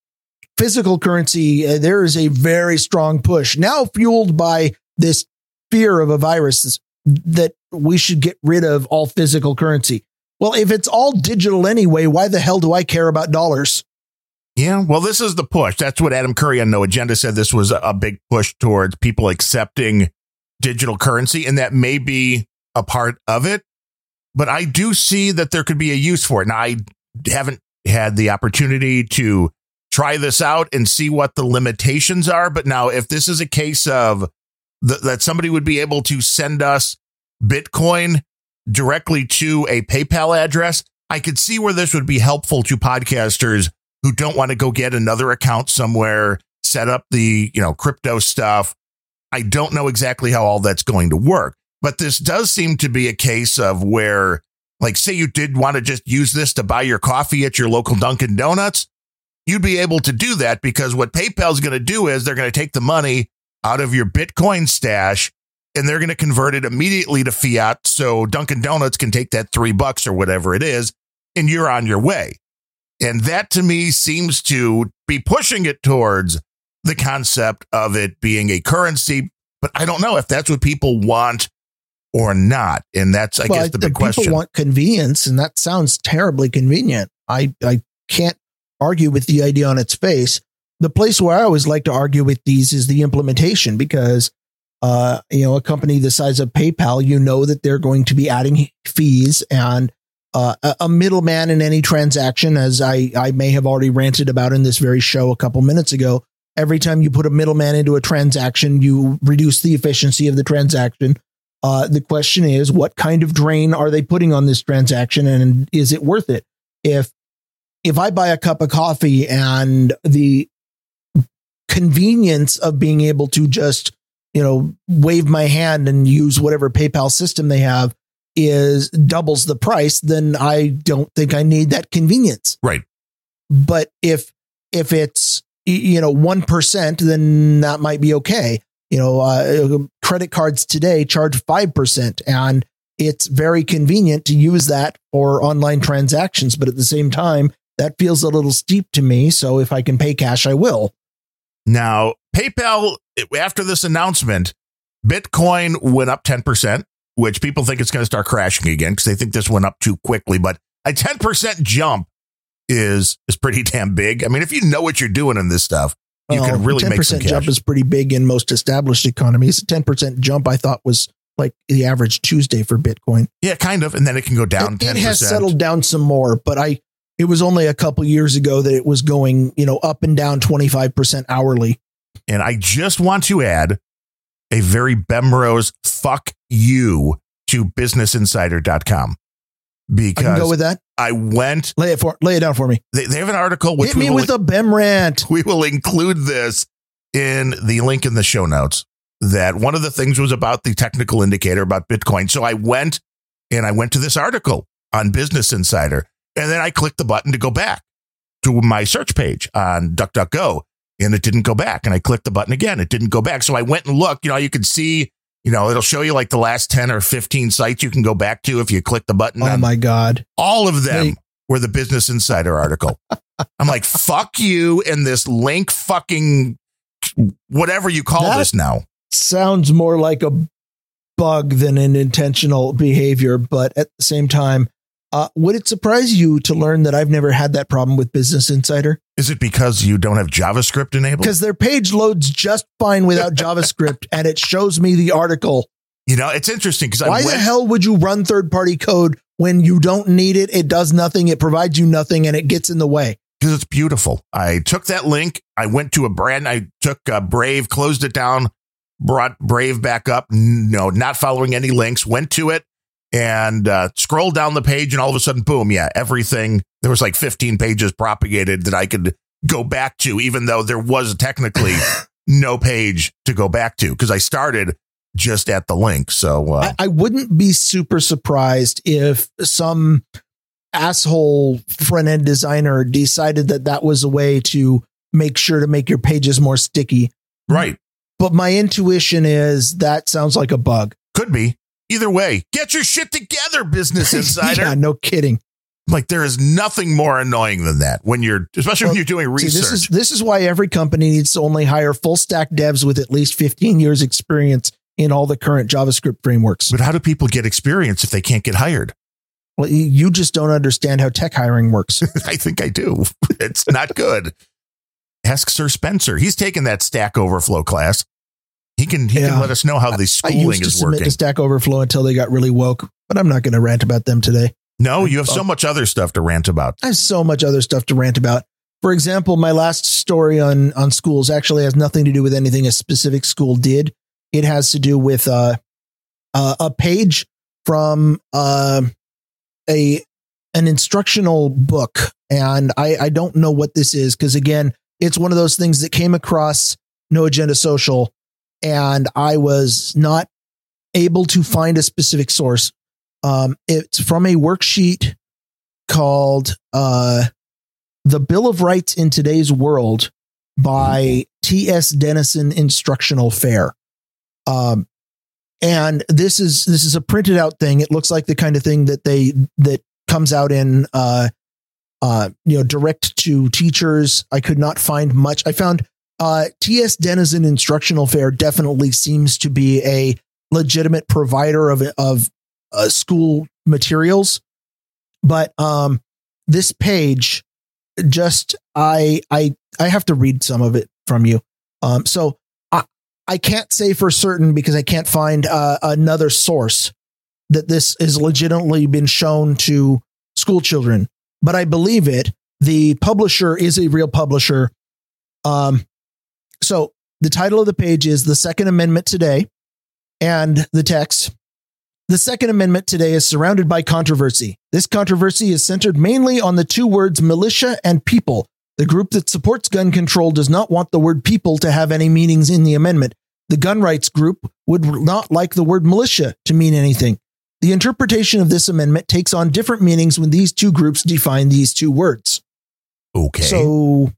physical currency uh, there is a very strong push now fueled by this fear of a virus that we should get rid of all physical currency. Well, if it's all digital anyway, why the hell do I care about dollars? Yeah, well, this is the push. That's what Adam Curry on No Agenda said. This was a big push towards people accepting digital currency, and that may be a part of it. But I do see that there could be a use for it. Now, I haven't had the opportunity to try this out and see what the limitations are. But now, if this is a case of th- that somebody would be able to send us Bitcoin directly to a PayPal address, I could see where this would be helpful to podcasters who don't want to go get another account somewhere, set up the, you know, crypto stuff, I don't know exactly how all that's going to work, but this does seem to be a case of where, like, say you did want to just use this to buy your coffee at your local Dunkin' Donuts, you'd be able to do that because what PayPal's going to do is they're going to take the money out of your Bitcoin stash and they're going to convert it immediately to fiat. So Dunkin' Donuts can take that three bucks or whatever it is, and you're on your way. And that to me seems to be pushing it towards the concept of it being a currency, but I don't know if that's what people want or not. And that's, I well, guess, the big question. People want convenience, and that sounds terribly convenient. I, I can't argue with the idea on its face. The place where I always like to argue with these is the implementation because, uh, you know, a company the size of PayPal, you know that they're going to be adding fees and uh, a middleman in any transaction, as I, I may have already ranted about in this very show a couple minutes ago, Every time you put a middleman into a transaction, you reduce the efficiency of the transaction. Uh, the question is, what kind of drain are they putting on this transaction, and is it worth it? If if I buy a cup of coffee and the convenience of being able to just you know wave my hand and use whatever PayPal system they have is doubles the price, then I don't think I need that convenience. Right. But if if it's you know, 1%, then that might be okay. You know, uh, credit cards today charge 5%, and it's very convenient to use that for online transactions. But at the same time, that feels a little steep to me. So if I can pay cash, I will. Now, PayPal, after this announcement, Bitcoin went up 10%, which people think it's going to start crashing again because they think this went up too quickly. But a 10% jump is is pretty damn big. I mean, if you know what you're doing in this stuff, you well, can really make some cash. jump is pretty big in most established economies. A 10% jump I thought was like the average Tuesday for Bitcoin. Yeah, kind of. And then it can go down. It, it has settled down some more, but I it was only a couple years ago that it was going, you know, up and down 25% hourly. And I just want to add a very Bemrose fuck you to businessinsider.com. I can because go with that. I went. Lay it for lay it down for me. They, they have an article which Hit me will, with a Bem rant. we will include this in the link in the show notes. That one of the things was about the technical indicator about Bitcoin. So I went and I went to this article on Business Insider, and then I clicked the button to go back to my search page on DuckDuckGo, and it didn't go back. And I clicked the button again, it didn't go back. So I went and looked. You know, you can see. You know, it'll show you like the last 10 or 15 sites you can go back to if you click the button. Oh my god. all of them Hey. were the Business Insider article. I'm like, fuck you and this link fucking whatever you call That- this now. Sounds more like a bug than an intentional behavior, but at the same time, uh, would it surprise you to learn that I've never had that problem with Business Insider? Is it because you don't have JavaScript enabled? Because their page loads just fine without JavaScript, and it shows me the article. You know, it's interesting because I Why went, the hell would you run third party code when you don't need it? It does nothing. It provides you nothing, and it gets in the way. because it's beautiful. I took that link. I went to a brand. I took uh, Brave, closed it down, brought Brave back up. No, not following any links. Went to it and uh, scrolled down the page, and all of a sudden, boom! Yeah, everything. There was like 15 pages propagated that I could go back to, even though there was technically no page to go back to because I started just at the link. So uh, I, I wouldn't be super surprised if some asshole front end designer decided that that was a way to make sure to make your pages more sticky. right, But my intuition is that sounds like a bug. could be. Either way, get your shit together, Business Insider. yeah, no kidding. Like there is nothing more annoying than that when you're, especially when you're doing See, research. this is this is why every company needs to only hire full stack devs with at least 15 years experience in all the current JavaScript frameworks. but how do people get experience if they can't get hired? Well, you- you just don't understand how tech hiring works. I think I do. It's not good. Ask Sir Spencer. He's taken that Stack Overflow class. He can he Yeah. can let us know how the I schooling used to is submit working. to Stack Overflow until they got really woke, but I'm not going to rant about them today. No, you have so much other stuff to rant about. I have so much other stuff to rant about. For example, my last story on on schools actually has nothing to do with anything a specific school did. It has to do with uh, uh, a page from uh, a an instructional book, and I I don't know what this is because again, it's one of those things that came across No Agenda Social, and I was not able to find a specific source. Um, it's from a worksheet called uh, The Bill of Rights in Today's World by T.S. Denison Instructional Fair. Um, and this is this is a printed out thing. It looks like the kind of thing that they that comes out in uh, uh, you know direct to teachers. I could not find much. I found uh, T.S. Denison Instructional Fair definitely seems to be a legitimate provider of of uh, school materials, but um, this page just I I I have to read some of it from you. Um, so I I can't say for certain because I can't find uh, another source that this has legitimately been shown to school children, but I believe it. The publisher is a real publisher. Um, so the title of the page is the Second Amendment today, and the text. The Second Amendment today is surrounded by controversy. This controversy is centered mainly on the two words militia and people. The group that supports gun control does not want the word people to have any meanings in the amendment. The gun rights group would not like the word militia to mean anything. The interpretation of this amendment takes on different meanings when these two groups define these two words. Okay. So,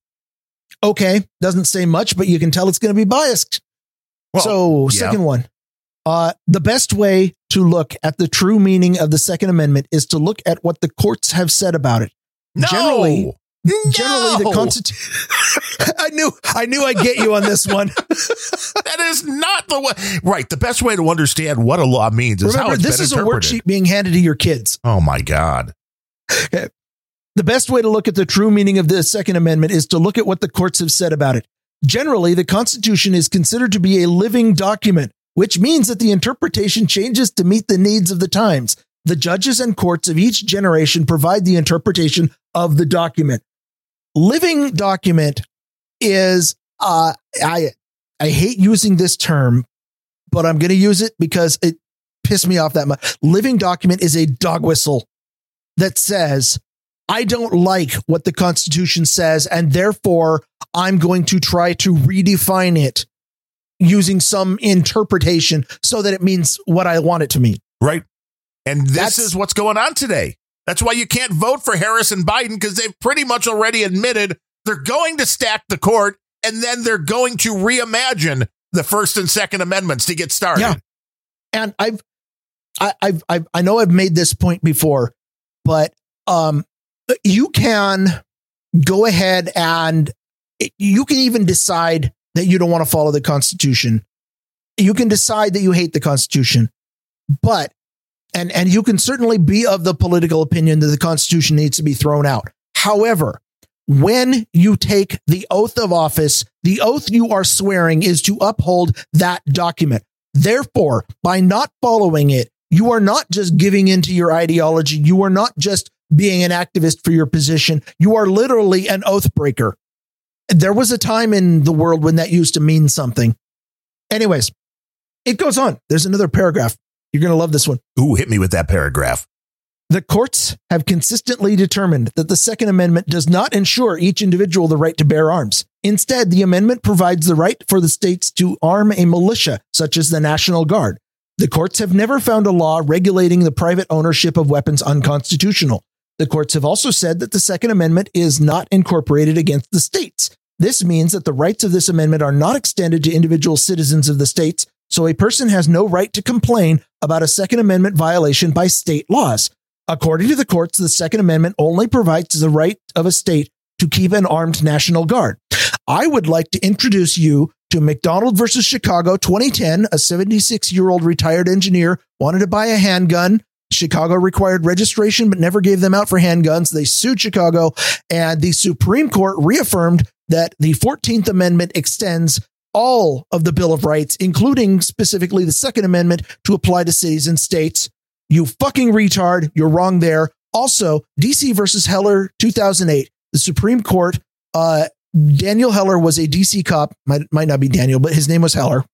okay, doesn't say much, but you can tell it's going to be biased. Well, so, yeah. second one. Uh, the best way to look at the true meaning of the Second Amendment is to look at what the courts have said about it. no. generally- Generally, the Constitution. I knew, I knew I'd get you on this one. that is not the way. Right. The best way to understand what a law means is how Remember, it's this is a worksheet being handed to your kids. Oh my God. The best way to look at the true meaning of the Second Amendment is to look at what the courts have said about it. Generally, the Constitution is considered to be a living document, which means that the interpretation changes to meet the needs of the times. The judges and courts of each generation provide the interpretation of the document. Living document is uh I I hate using this term, but I'm going to use it because it pissed me off that much. Living document is a dog whistle that says, I don't like what the Constitution says, and therefore I'm going to try to redefine it using some interpretation so that it means what I want it to mean. Right. And this That's- is what's going on today. That's why you can't vote for Harris and Biden because they've pretty much already admitted they're going to stack the court and then they're going to reimagine the First and Second Amendments to get started. Yeah. And I've, I, I've, I've, I know I've made this point before, but um, you can go ahead and you can even decide that you don't want to follow the Constitution. You can decide that you hate the Constitution, but and and you can certainly be of the political opinion that the Constitution needs to be thrown out. However, when you take the oath of office, the oath you are swearing is to uphold that document. Therefore, by not following it, you are not just giving into your ideology. You are not just being an activist for your position. You are literally an oath breaker. There was a time in the world when that used to mean something. Anyways, it goes on. There's another paragraph. You're going to love this one. Ooh, hit me with that paragraph. The courts have consistently determined that the Second Amendment does not ensure each individual the right to bear arms. Instead, the amendment provides the right for the states to arm a militia, such as the National Guard. The courts have never found a law regulating the private ownership of weapons unconstitutional. The courts have also said that the Second Amendment is not incorporated against the states. This means that the rights of this amendment are not extended to individual citizens of the states, so a person has no right to complain about a Second Amendment violation by state laws. According to the courts, the Second Amendment only provides the right of a state to keep an armed National Guard. I would like to introduce you to McDonald versus Chicago 2010. A 76 year old retired engineer wanted to buy a handgun. Chicago required registration, but never gave them out for handguns. They sued Chicago, and the Supreme Court reaffirmed that the 14th Amendment extends all of the Bill of Rights, including specifically the Second Amendment, to apply to cities and states. You fucking retard. You're wrong there. Also, DC versus Heller 2008, the Supreme Court, uh, Daniel Heller was a DC cop, might, might not be Daniel, but his name was Heller,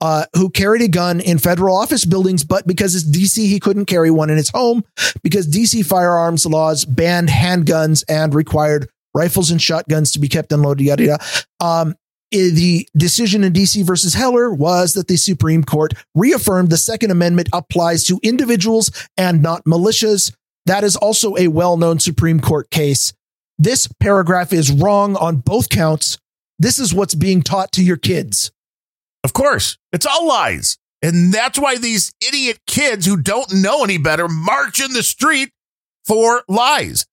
uh, who carried a gun in federal office buildings, but because it's DC, he couldn't carry one in his home because DC firearms laws banned handguns and required rifles and shotguns to be kept unloaded, yada, yada. Um, the decision in DC versus Heller was that the Supreme Court reaffirmed the Second Amendment applies to individuals and not militias. That is also a well known Supreme Court case. This paragraph is wrong on both counts. This is what's being taught to your kids. Of course, it's all lies. And that's why these idiot kids who don't know any better march in the street for lies.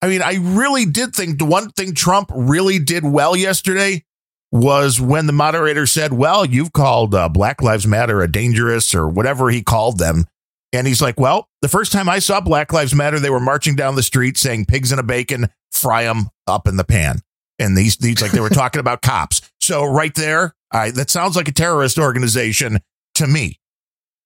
I mean, I really did think the one thing Trump really did well yesterday was when the moderator said, Well, you've called uh, Black Lives Matter a dangerous or whatever he called them. And he's like, Well, the first time I saw Black Lives Matter, they were marching down the street saying pigs in a bacon, fry them up in the pan. And these, these like they were talking about cops. So right there, I, that sounds like a terrorist organization to me.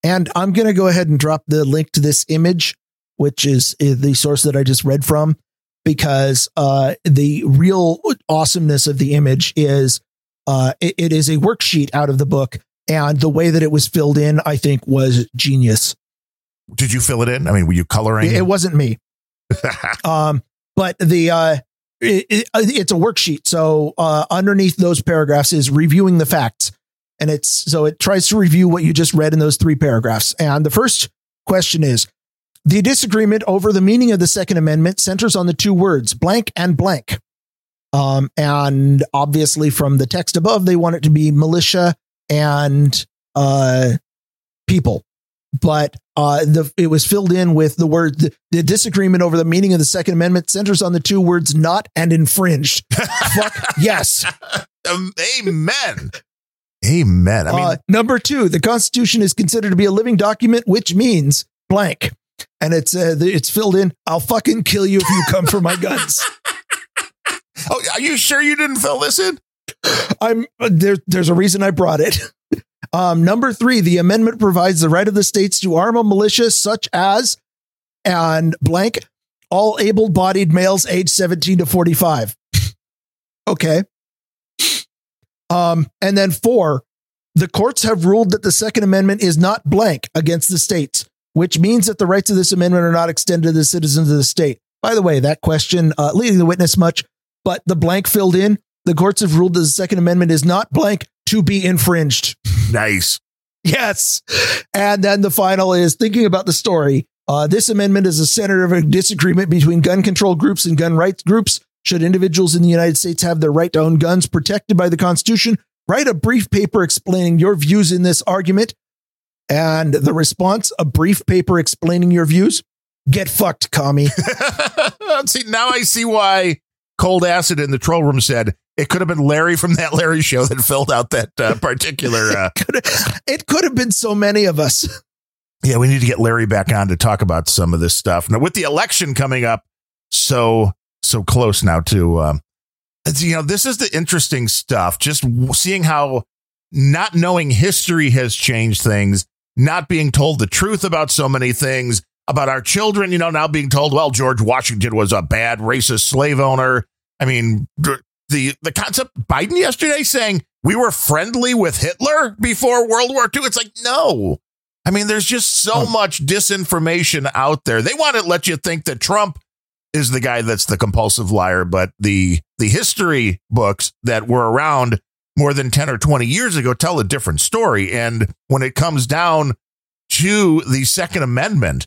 And I'm going to go ahead and drop the link to this image, which is the source that I just read from, because uh, the real awesomeness of the image is uh, it, it is a worksheet out of the book. And the way that it was filled in, I think, was genius. Did you fill it in? I mean, were you coloring? It, it wasn't me. um, but the uh, it, it, it's a worksheet. So uh, underneath those paragraphs is reviewing the facts, and it's so it tries to review what you just read in those three paragraphs. And the first question is: the disagreement over the meaning of the Second Amendment centers on the two words "blank" and "blank." Um, and obviously, from the text above, they want it to be militia and uh, people but uh, the it was filled in with the word the, the disagreement over the meaning of the Second Amendment centers on the two words "not" and "infringed." Fuck yes. Um, amen. Amen. I mean, uh, number two, the Constitution is considered to be a living document, which means blank, and it's uh, it's filled in. I'll fucking kill you if you come for my guns. oh, are you sure you didn't fill this in? I'm uh, there. There's a reason I brought it. Um, number three, the amendment provides the right of the states to arm a militia such as and blank all able-bodied males aged 17 to 45. okay. Um, and then four, the courts have ruled that the Second Amendment is not blank against the states. which means that the rights of this amendment are not extended to the citizens of the state. By the way, that question uh, leading the witness much, but the blank filled in. The courts have ruled that the Second Amendment is not blank to be infringed. Nice. Yes. And then the final is thinking about the story. Uh, this amendment is a center of a disagreement between gun control groups and gun rights groups. Should individuals in the United States have their right to own guns protected by the Constitution? Write a brief paper explaining your views in this argument. And the response, a brief paper explaining your views. Get fucked, commie. see, now I see why Cold Acid in the troll room said it could have been Larry from that Larry show that filled out that uh, particular. Uh, it could have been so many of us. Yeah, we need to get Larry back on to talk about some of this stuff. Now, with the election coming up so so close now to, um, you know, this is the interesting stuff. Just seeing how not knowing history has changed things, not being told the truth about so many things about our children. You know, now being told, well, George Washington was a bad racist slave owner. I mean, the the concept Biden yesterday saying we were friendly with Hitler before World War II. It's like no. I mean, there's just so oh. much disinformation out there. They want to let you think that Trump is the guy that's the compulsive liar, but the the history books that were around more than 10 or 20 years ago tell a different story. And when it comes down to the Second Amendment,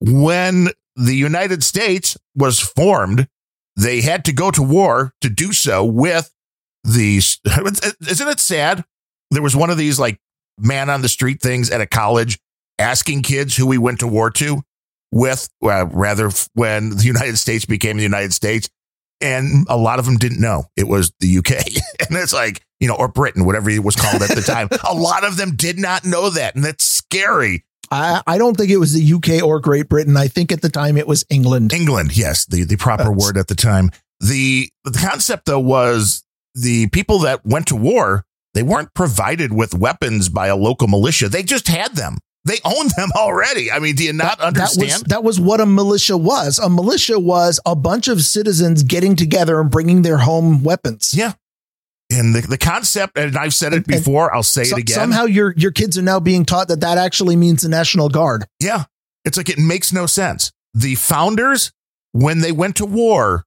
when the United States was formed, they had to go to war to do so with these. Isn't it sad? There was one of these like man on the street things at a college asking kids who we went to war to with, uh, rather, when the United States became the United States. And a lot of them didn't know it was the UK. and it's like, you know, or Britain, whatever it was called at the time. a lot of them did not know that. And that's scary. I, I don't think it was the UK or Great Britain. I think at the time it was England. England, yes, the, the proper word at the time. The the concept though was the people that went to war, they weren't provided with weapons by a local militia. They just had them. They owned them already. I mean, do you not that, understand? That was, that was what a militia was. A militia was a bunch of citizens getting together and bringing their home weapons. Yeah. And the, the concept, and I've said it before, and I'll say so, it again. Somehow your your kids are now being taught that that actually means the National Guard. Yeah, it's like it makes no sense. The founders, when they went to war,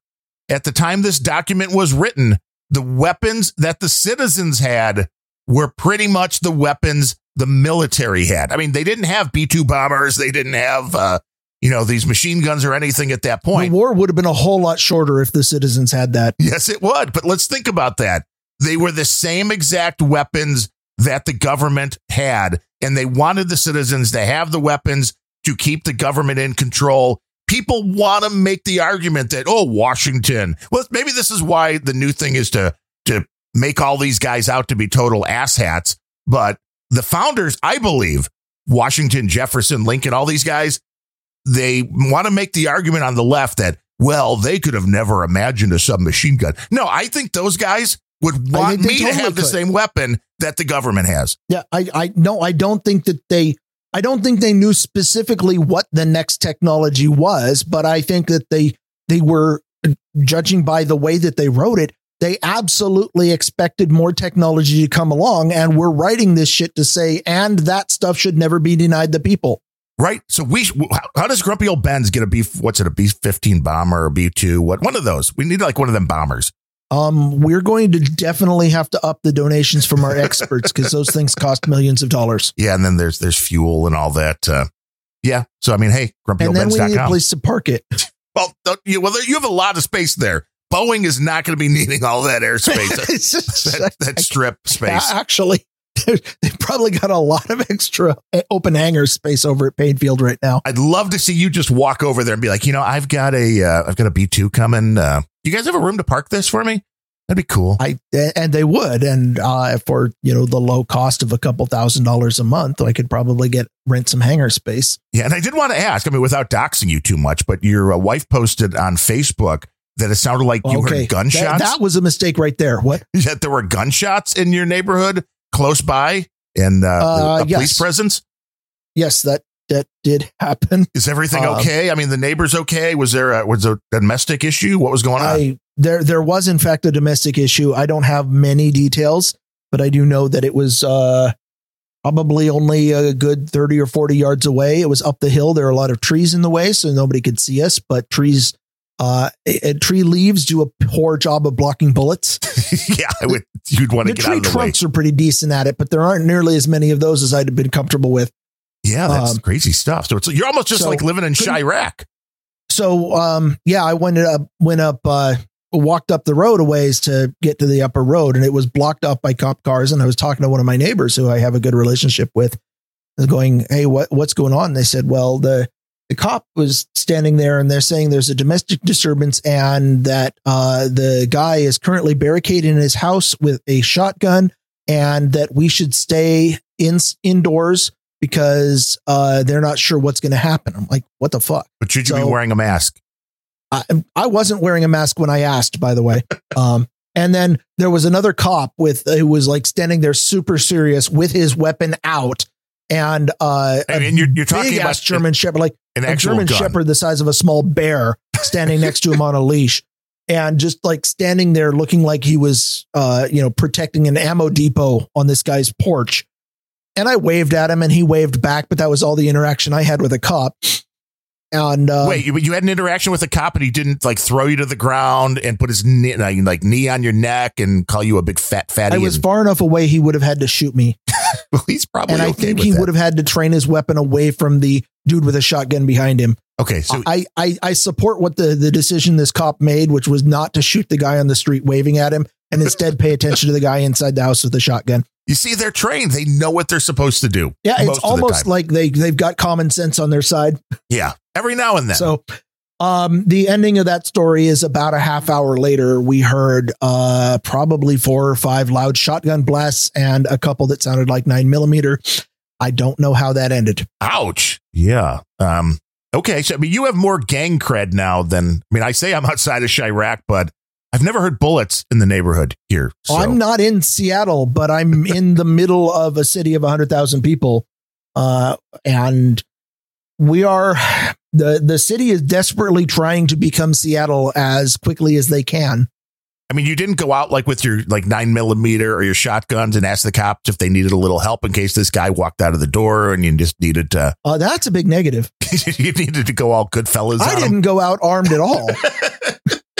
at the time this document was written, the weapons that the citizens had were pretty much the weapons the military had. I mean, they didn't have B two bombers, they didn't have uh, you know, these machine guns or anything at that point. The war would have been a whole lot shorter if the citizens had that. Yes, it would. But let's think about that. They were the same exact weapons that the government had, and they wanted the citizens to have the weapons to keep the government in control. People want to make the argument that, oh, Washington. Well, maybe this is why the new thing is to, to make all these guys out to be total asshats. But the founders, I believe, Washington, Jefferson, Lincoln, all these guys, they want to make the argument on the left that, well, they could have never imagined a submachine gun. No, I think those guys would want me totally to have the same weapon that the government has. Yeah, I, I no, I don't think that they I don't think they knew specifically what the next technology was, but I think that they they were judging by the way that they wrote it, they absolutely expected more technology to come along and we're writing this shit to say and that stuff should never be denied the people. Right. So we, how does Grumpy Old Bens get a B? What's it? A B fifteen bomber or B two? What? One of those. We need like one of them bombers. Um, we're going to definitely have to up the donations from our experts because those things cost millions of dollars. Yeah, and then there's there's fuel and all that. Uh, yeah, so I mean, hey, grumpy and then we need a place to park it. well, you well you have a lot of space there. Boeing is not going to be needing all that airspace, that, that, strip space. Actually, they've probably got a lot of extra open hangar space over at Paine Field right now. I'd love to see you just walk over there and be like, you know, I've got a, have uh, got a B two coming. Uh, you guys have a room to park this for me? That'd be cool. I and they would, and uh, for you know the low cost of a couple thousand dollars a month, I could probably get rent some hangar space. Yeah, and I did want to ask. I mean, without doxing you too much, but your uh, wife posted on Facebook that it sounded like you okay. heard gunshots. That, that, was a mistake right there. What? That there were gunshots in your neighborhood close by, and uh, uh, a yes. police presence. Yes, that that did happen. Is everything um, okay? I mean, the neighbors okay? Was there a, was a domestic issue? What was going on? I, there, there was in fact a domestic issue. I don't have many details, but I do know that it was uh, probably only a good 30 or 40 yards away. It was up the hill. There are a lot of trees in the way, so nobody could see us, but trees, uh, a, a tree leaves do a poor job of blocking bullets. yeah, I would. You'd want to get out tree of the way. trunks are pretty decent at it, but there aren't nearly as many of those as I'd have been comfortable with. Yeah, that's Um, crazy stuff. So it's you're almost just so like living in Chiraq. So, um, yeah, I went up, went up, uh, walked up the road a ways to get to the upper road, and it was blocked up by cop cars. And I was talking to one of my neighbors who I have a good relationship with, going, "Hey, what what's going on?" And they said, "Well, the the cop was standing there, and they're saying there's a domestic disturbance, and that uh, the guy is currently barricaded in his house with a shotgun, and that we should stay in indoors." Because uh, they're not sure what's going to happen. I'm like, what the fuck? But should you be wearing a mask? I, I wasn't wearing a mask when I asked, by the way. Um, and then there was another cop with who was like standing there super serious with his weapon out, and uh, I mean, you're- you're talking about German Shepherd, like An a actual German gun. Shepherd the size of a small bear, standing next to him on a leash, and just like standing there looking like he was, uh, you know, protecting an ammo depot on this guy's porch. And I waved at him, and he waved back, but that was all the interaction I had with a cop. And uh, Wait, you, you had an interaction with a cop and he didn't like throw you to the ground and put his knee, like, knee on your neck and call you a big fat fatty. I was and- far enough away; he would have had to shoot me. well, he's probably and I think he that. would have had to train his weapon away from the dude with a shotgun behind him. Okay, so I, I I support what the the decision this cop made, which was not to shoot the guy on the street waving at him, and instead pay attention to the guy inside the house with the shotgun. you see, they're trained. They know what they're supposed to do. Yeah, it's of the almost like they they've got common sense on their side. yeah, every now and then. So, um, the ending of that story is about a half hour later. We heard uh probably four or five loud shotgun blasts and a couple that sounded like nine millimeter. I don't know how that ended. Ouch. Yeah. Um. Okay. So I mean, you have more gang cred now than I mean. I say I'm outside of Chiraq, but I've never heard bullets in the neighborhood here. So. I'm not in Seattle, but I'm in the middle of a city of 100,000 people. Uh, and we are the the city is desperately trying to become Seattle as quickly as they can. I mean, you didn't go out like with your like nine millimeter or your shotguns and ask the cops if they needed a little help in case this guy walked out of the door and you just needed to Uh, that's a big negative. you needed to go all good fellas. I didn't go out armed at all.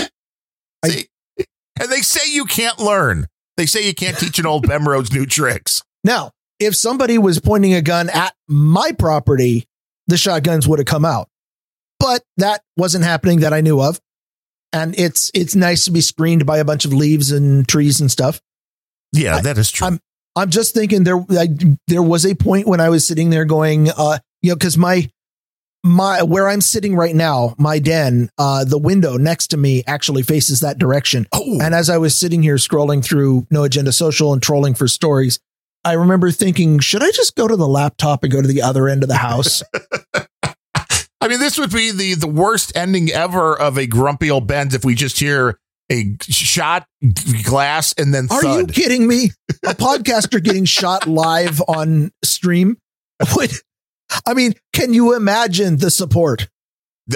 I- and they say you can't learn. They say you can't teach an old Bemrose new tricks. Now, if somebody was pointing a gun at my property, the shotguns would have come out. But that wasn't happening that I knew of. And it's it's nice to be screened by a bunch of leaves and trees and stuff. Yeah, I- that is true. I'm- I'm just thinking there I, there was a point when I was sitting there going, uh, you know, because my my where I'm sitting right now, my den, uh, the window next to me actually faces that direction. oh, And as I was sitting here scrolling through No Agenda Social and trolling for stories, I remember thinking, should I just go to the laptop and go to the other end of the house? I mean, this would be the the worst ending ever of a grumpy old Bens if we just hear a shot glass and then Are you kidding me? A podcaster getting shot live on stream? Would I mean, can you imagine the support?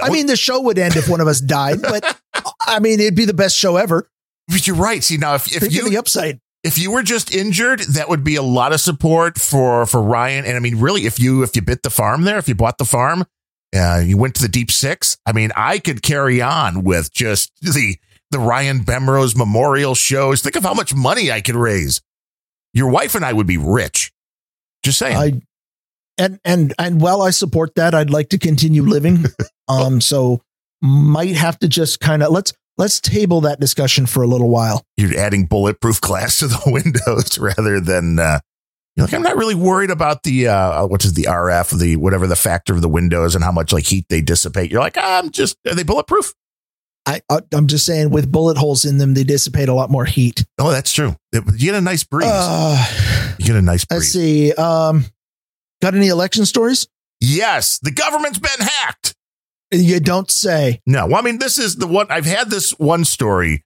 I mean, the show would end if one of us died, but I mean, it'd be the best show ever. But you're right. See now, if, if Think you the upside. if you were just injured, that would be a lot of support for for Ryan. And I mean, really, if you if you bit the farm there, if you bought the farm, uh, you went to the deep six. I mean, I could carry on with just the the Ryan Bemrose memorial shows. Think of how much money I could raise. Your wife and I would be rich. Just saying. I and and and while I support that, I'd like to continue living. Um, so might have to just kind of let's let's table that discussion for a little while. You're adding bulletproof glass to the windows rather than. Uh, you're like, I'm not really worried about the uh, what is the RF, the whatever the factor of the windows and how much like heat they dissipate. You're like, I'm just are they bulletproof? I, I I'm just saying, with bullet holes in them, they dissipate a lot more heat. Oh, that's true. You get a nice breeze. Uh, you get a nice let's see. Um, got any election stories? Yes, the government's been hacked. You don't say. No, well, I mean, this is the one I've had this one story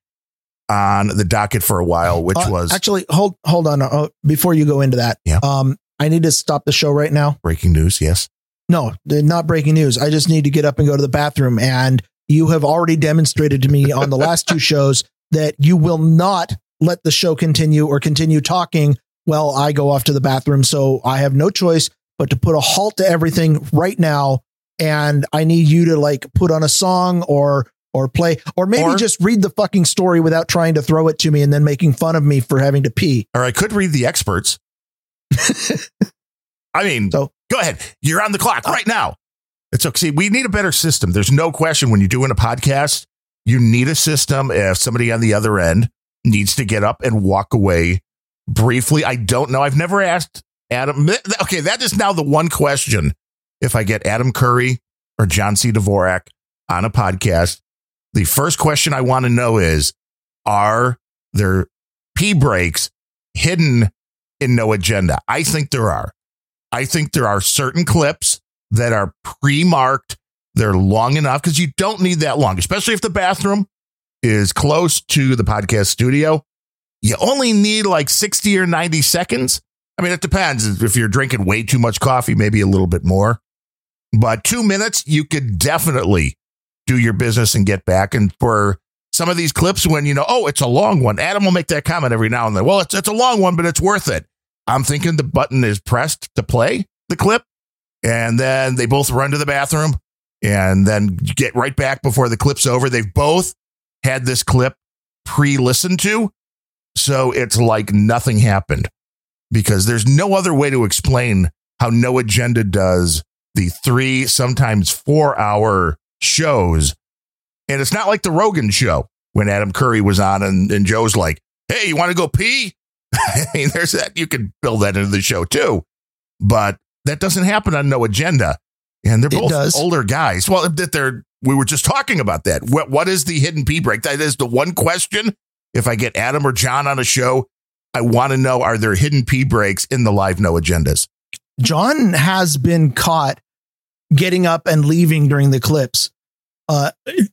on the docket for a while, which Uh, was actually hold hold on uh, before you go into that. Yeah. Um, I need to stop the show right now. breaking news. Yes. No, not breaking news. I just need to get up and go to the bathroom. And you have already demonstrated to me on the last two shows that you will not let the show continue or continue talking well, I go off to the bathroom. So I have no choice but to put a halt to everything right now. And I need you to like put on a song or or play or maybe Or- just read the fucking story without trying to throw it to me and then making fun of me for having to pee. Or I could read the experts. I mean, So- go ahead. You're on the clock uh, right now. It's okay. See, we need a better system. There's no question when you're doing a podcast, you need a system. If somebody on the other end needs to get up and walk away briefly, I don't know. I've never asked Adam. Okay, that is now the one question. If I get Adam Curry or John C. Dvorak on a podcast, the first question I want to know is Are there pee breaks hidden in no agenda? I think there are. I think there are certain clips that are pre marked. They're long enough because you don't need that long, especially if the bathroom is close to the podcast studio. You only need like 60 or 90 seconds. I mean, it depends. If you're drinking way too much coffee, maybe a little bit more. But two minutes, you could definitely do your business and get back. And for some of these clips, when you know, oh, it's a long one, Adam will make that comment every now and then. Well, it's, it's a long one, but it's worth it. I'm thinking the button is pressed to play the clip, and then they both run to the bathroom and then get right back before the clip's over. They've both had this clip pre listened to. So it's like nothing happened because there's no other way to explain how No Agenda does the three, sometimes four hour shows. And it's not like the Rogan show when Adam Curry was on and, and Joe's like, hey, you want to go pee? I mean, there's that. You could build that into the show too. But that doesn't happen on No Agenda. And they're both older guys. Well, that they're, we were just talking about that. What, what is the hidden pee break? That is the one question. If I get Adam or John on a show, I want to know are there hidden pee breaks in the live no agendas? John has been caught getting up and leaving during the clips. Uh,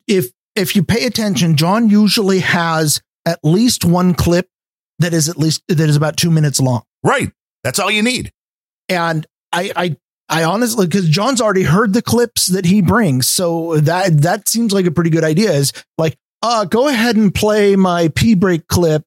if if you pay attention, John usually has at least one clip that is at least that is about two minutes long. Right. That's all you need. And I I I honestly because John's already heard the clips that he brings, so that that seems like a pretty good idea. Is like, uh, go ahead and play my pee break clip.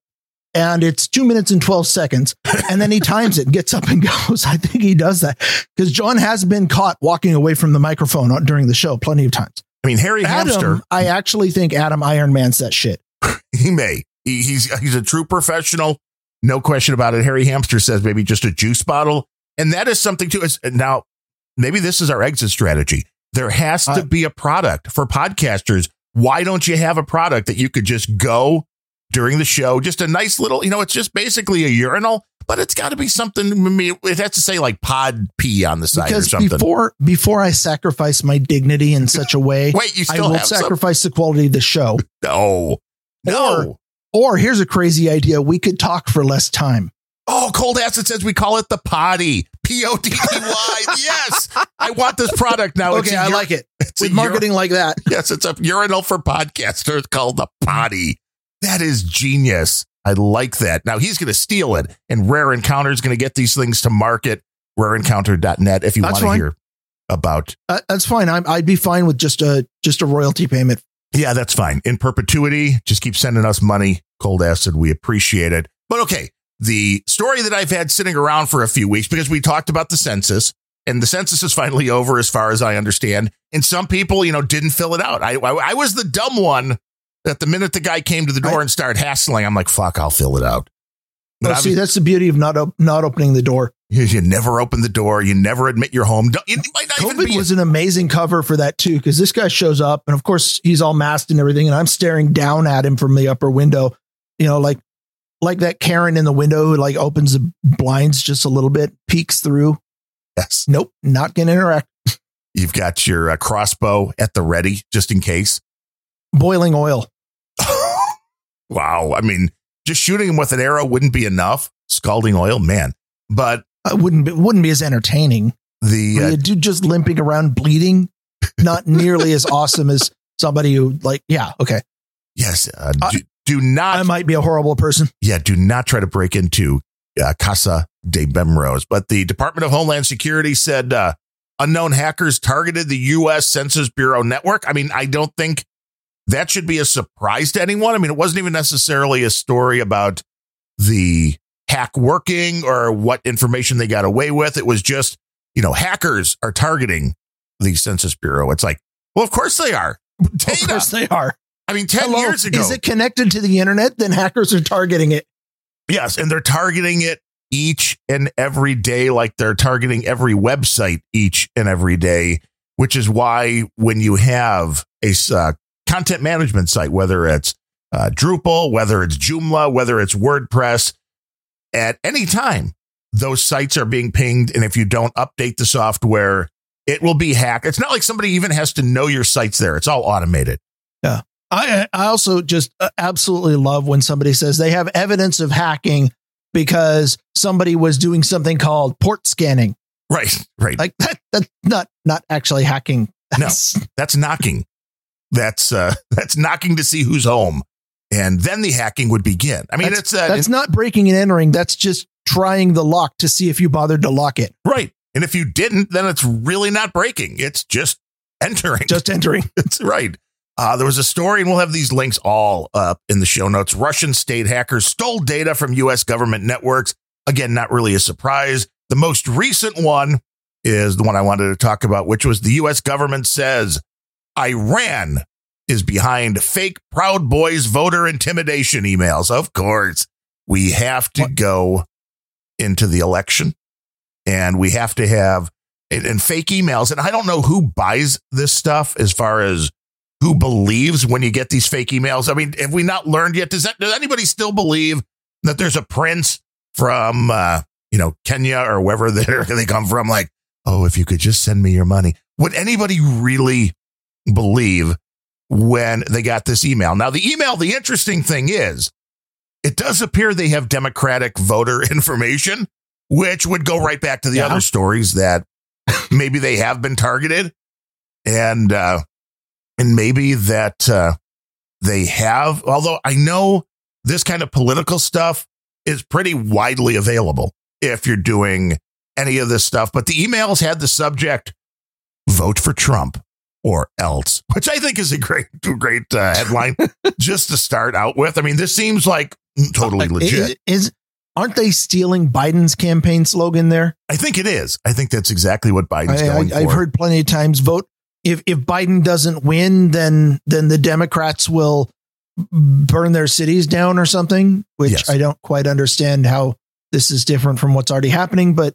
And it's two minutes and 12 seconds. And then he times it, and gets up and goes. I think he does that because John has been caught walking away from the microphone during the show plenty of times. I mean, Harry Hamster, I actually think Adam Iron Man's that shit. he may. He, he's he's a true professional. No question about it. Harry Hamster says maybe just a juice bottle. And that is something too. Now maybe this is our exit strategy. There has to Uh, be a product for podcasters. Why don't you have a product that you could just go during the show? Just a nice little, you know, it's just basically a urinal, but it's got to be something. I mean, It has to say like pod pee on the side or Because something. before before I sacrifice my dignity in such a way, Wait, you I will have some? sacrifice the quality of the show. No, no. Or here's a crazy idea: we could talk for less time. Oh, Cold Acid says we call it the poddy. P O D D Y. yes. I want this product now. okay, I ur- like it It's with ur- marketing like that. yes, it's a urinal for podcasters called the poddy. That is genius. I like that. Now he's going to steal it, and Rare Encounter is going to get these things to market. RareEncounter.net if you want to hear about. Uh, that's fine. I'm, I'd be fine with just a just a royalty payment. Yeah, that's fine. In perpetuity, just keep sending us money. Cold Acid, we appreciate it. But okay, the story that I've had sitting around for a few weeks because we talked about the census and the census is finally over as far as I understand. And some people, you know, didn't fill it out. I, I, I was the dumb one that the minute the guy came to the door Right. and started hassling, I'm like, fuck, I'll fill it out. But Oh, see, that's the beauty of not op- not opening the door. you, you never open the door. You never admit you're home. Don't- You might not even COVID was an amazing cover for that too, because this guy shows up, and of course he's all masked and everything, and I'm staring down at him from the upper window, you know, like like that Karen in the window who like opens the blinds just a little bit, peeks through. yes. Nope, not gonna interact. You've got your uh, crossbow at the ready just in case. Boiling oil. Wow. I mean, just shooting him with an arrow wouldn't be enough. Scalding oil, man. But Uh, wouldn't be, wouldn't be as entertaining. the uh, dude just limping around bleeding, not nearly as awesome as somebody who like, yeah, okay. yes, uh, I- do, do not, I might be a horrible person. yeah, do not try to break into uh, Casa de Bemrose. But the Department of Homeland Security said uh, unknown hackers targeted the U.S. Census Bureau network. I mean, I don't think that should be a surprise to anyone. I mean, it wasn't even necessarily a story about the hack working or what information they got away with. It was just, you know, hackers are targeting the Census Bureau. It's like, well, of course they are. Data. Of course they are. I mean, 10 Hello, years ago. Is it connected to the internet? Then hackers are targeting it. Yes. And they're targeting it each and every day, like they're targeting every website each and every day, which is why when you have a uh, content management site, whether it's uh, Drupal, whether it's Joomla, whether it's WordPress, at any time, those sites are being pinged. And if you don't update the software, it will be hacked. It's not like somebody even has to know your site's there. It's all automated. Yeah. I, I also just uh, absolutely love when somebody says they have evidence of hacking because somebody was doing something called port scanning. Right, right. Like that, that's not not actually hacking. That's, no, that's knocking. That's uh, that's knocking to see who's home, and then the hacking would begin. I mean, that's, it's uh, that's not breaking and entering. That's just trying the lock to see if you bothered to lock it. Right, and if you didn't, then it's really not breaking. It's just entering. Just entering. That's right. Uh, there was a story, and we'll have these links all up in the show notes. Russian state hackers stole data from U.S. government networks. Again, not really a surprise. The most recent one is the one I wanted to talk about, which was the U.S. government says Iran is behind fake Proud Boys voter intimidation emails. Of course, we have to go into the election and we have to have and fake emails. And I don't know who buys this stuff as far as who believes when you get these fake emails? I mean, have we not learned yet? Does that does anybody still believe that there's a prince from uh, you know Kenya or wherever they come from? Like, oh, if you could just send me your money. Would anybody really believe when they got this email? Now, the email. The interesting thing is, it does appear they have Democratic voter information, which would go right back to the yeah. other stories that maybe they have been targeted. And uh, and maybe that uh, they have. Although I know this kind of political stuff is pretty widely available if you're doing any of this stuff. But the emails had the subject "Vote for Trump" or else, which I think is a great, great uh, headline just to start out with. I mean, this seems like totally legit. Is, is aren't they stealing Biden's campaign slogan there? I think it is. I think that's exactly what Biden's I, going I, I've heard plenty of times vote if if Biden doesn't win, then then the Democrats will burn their cities down or something. Which yes. I don't quite understand how this is different from what's already happening, but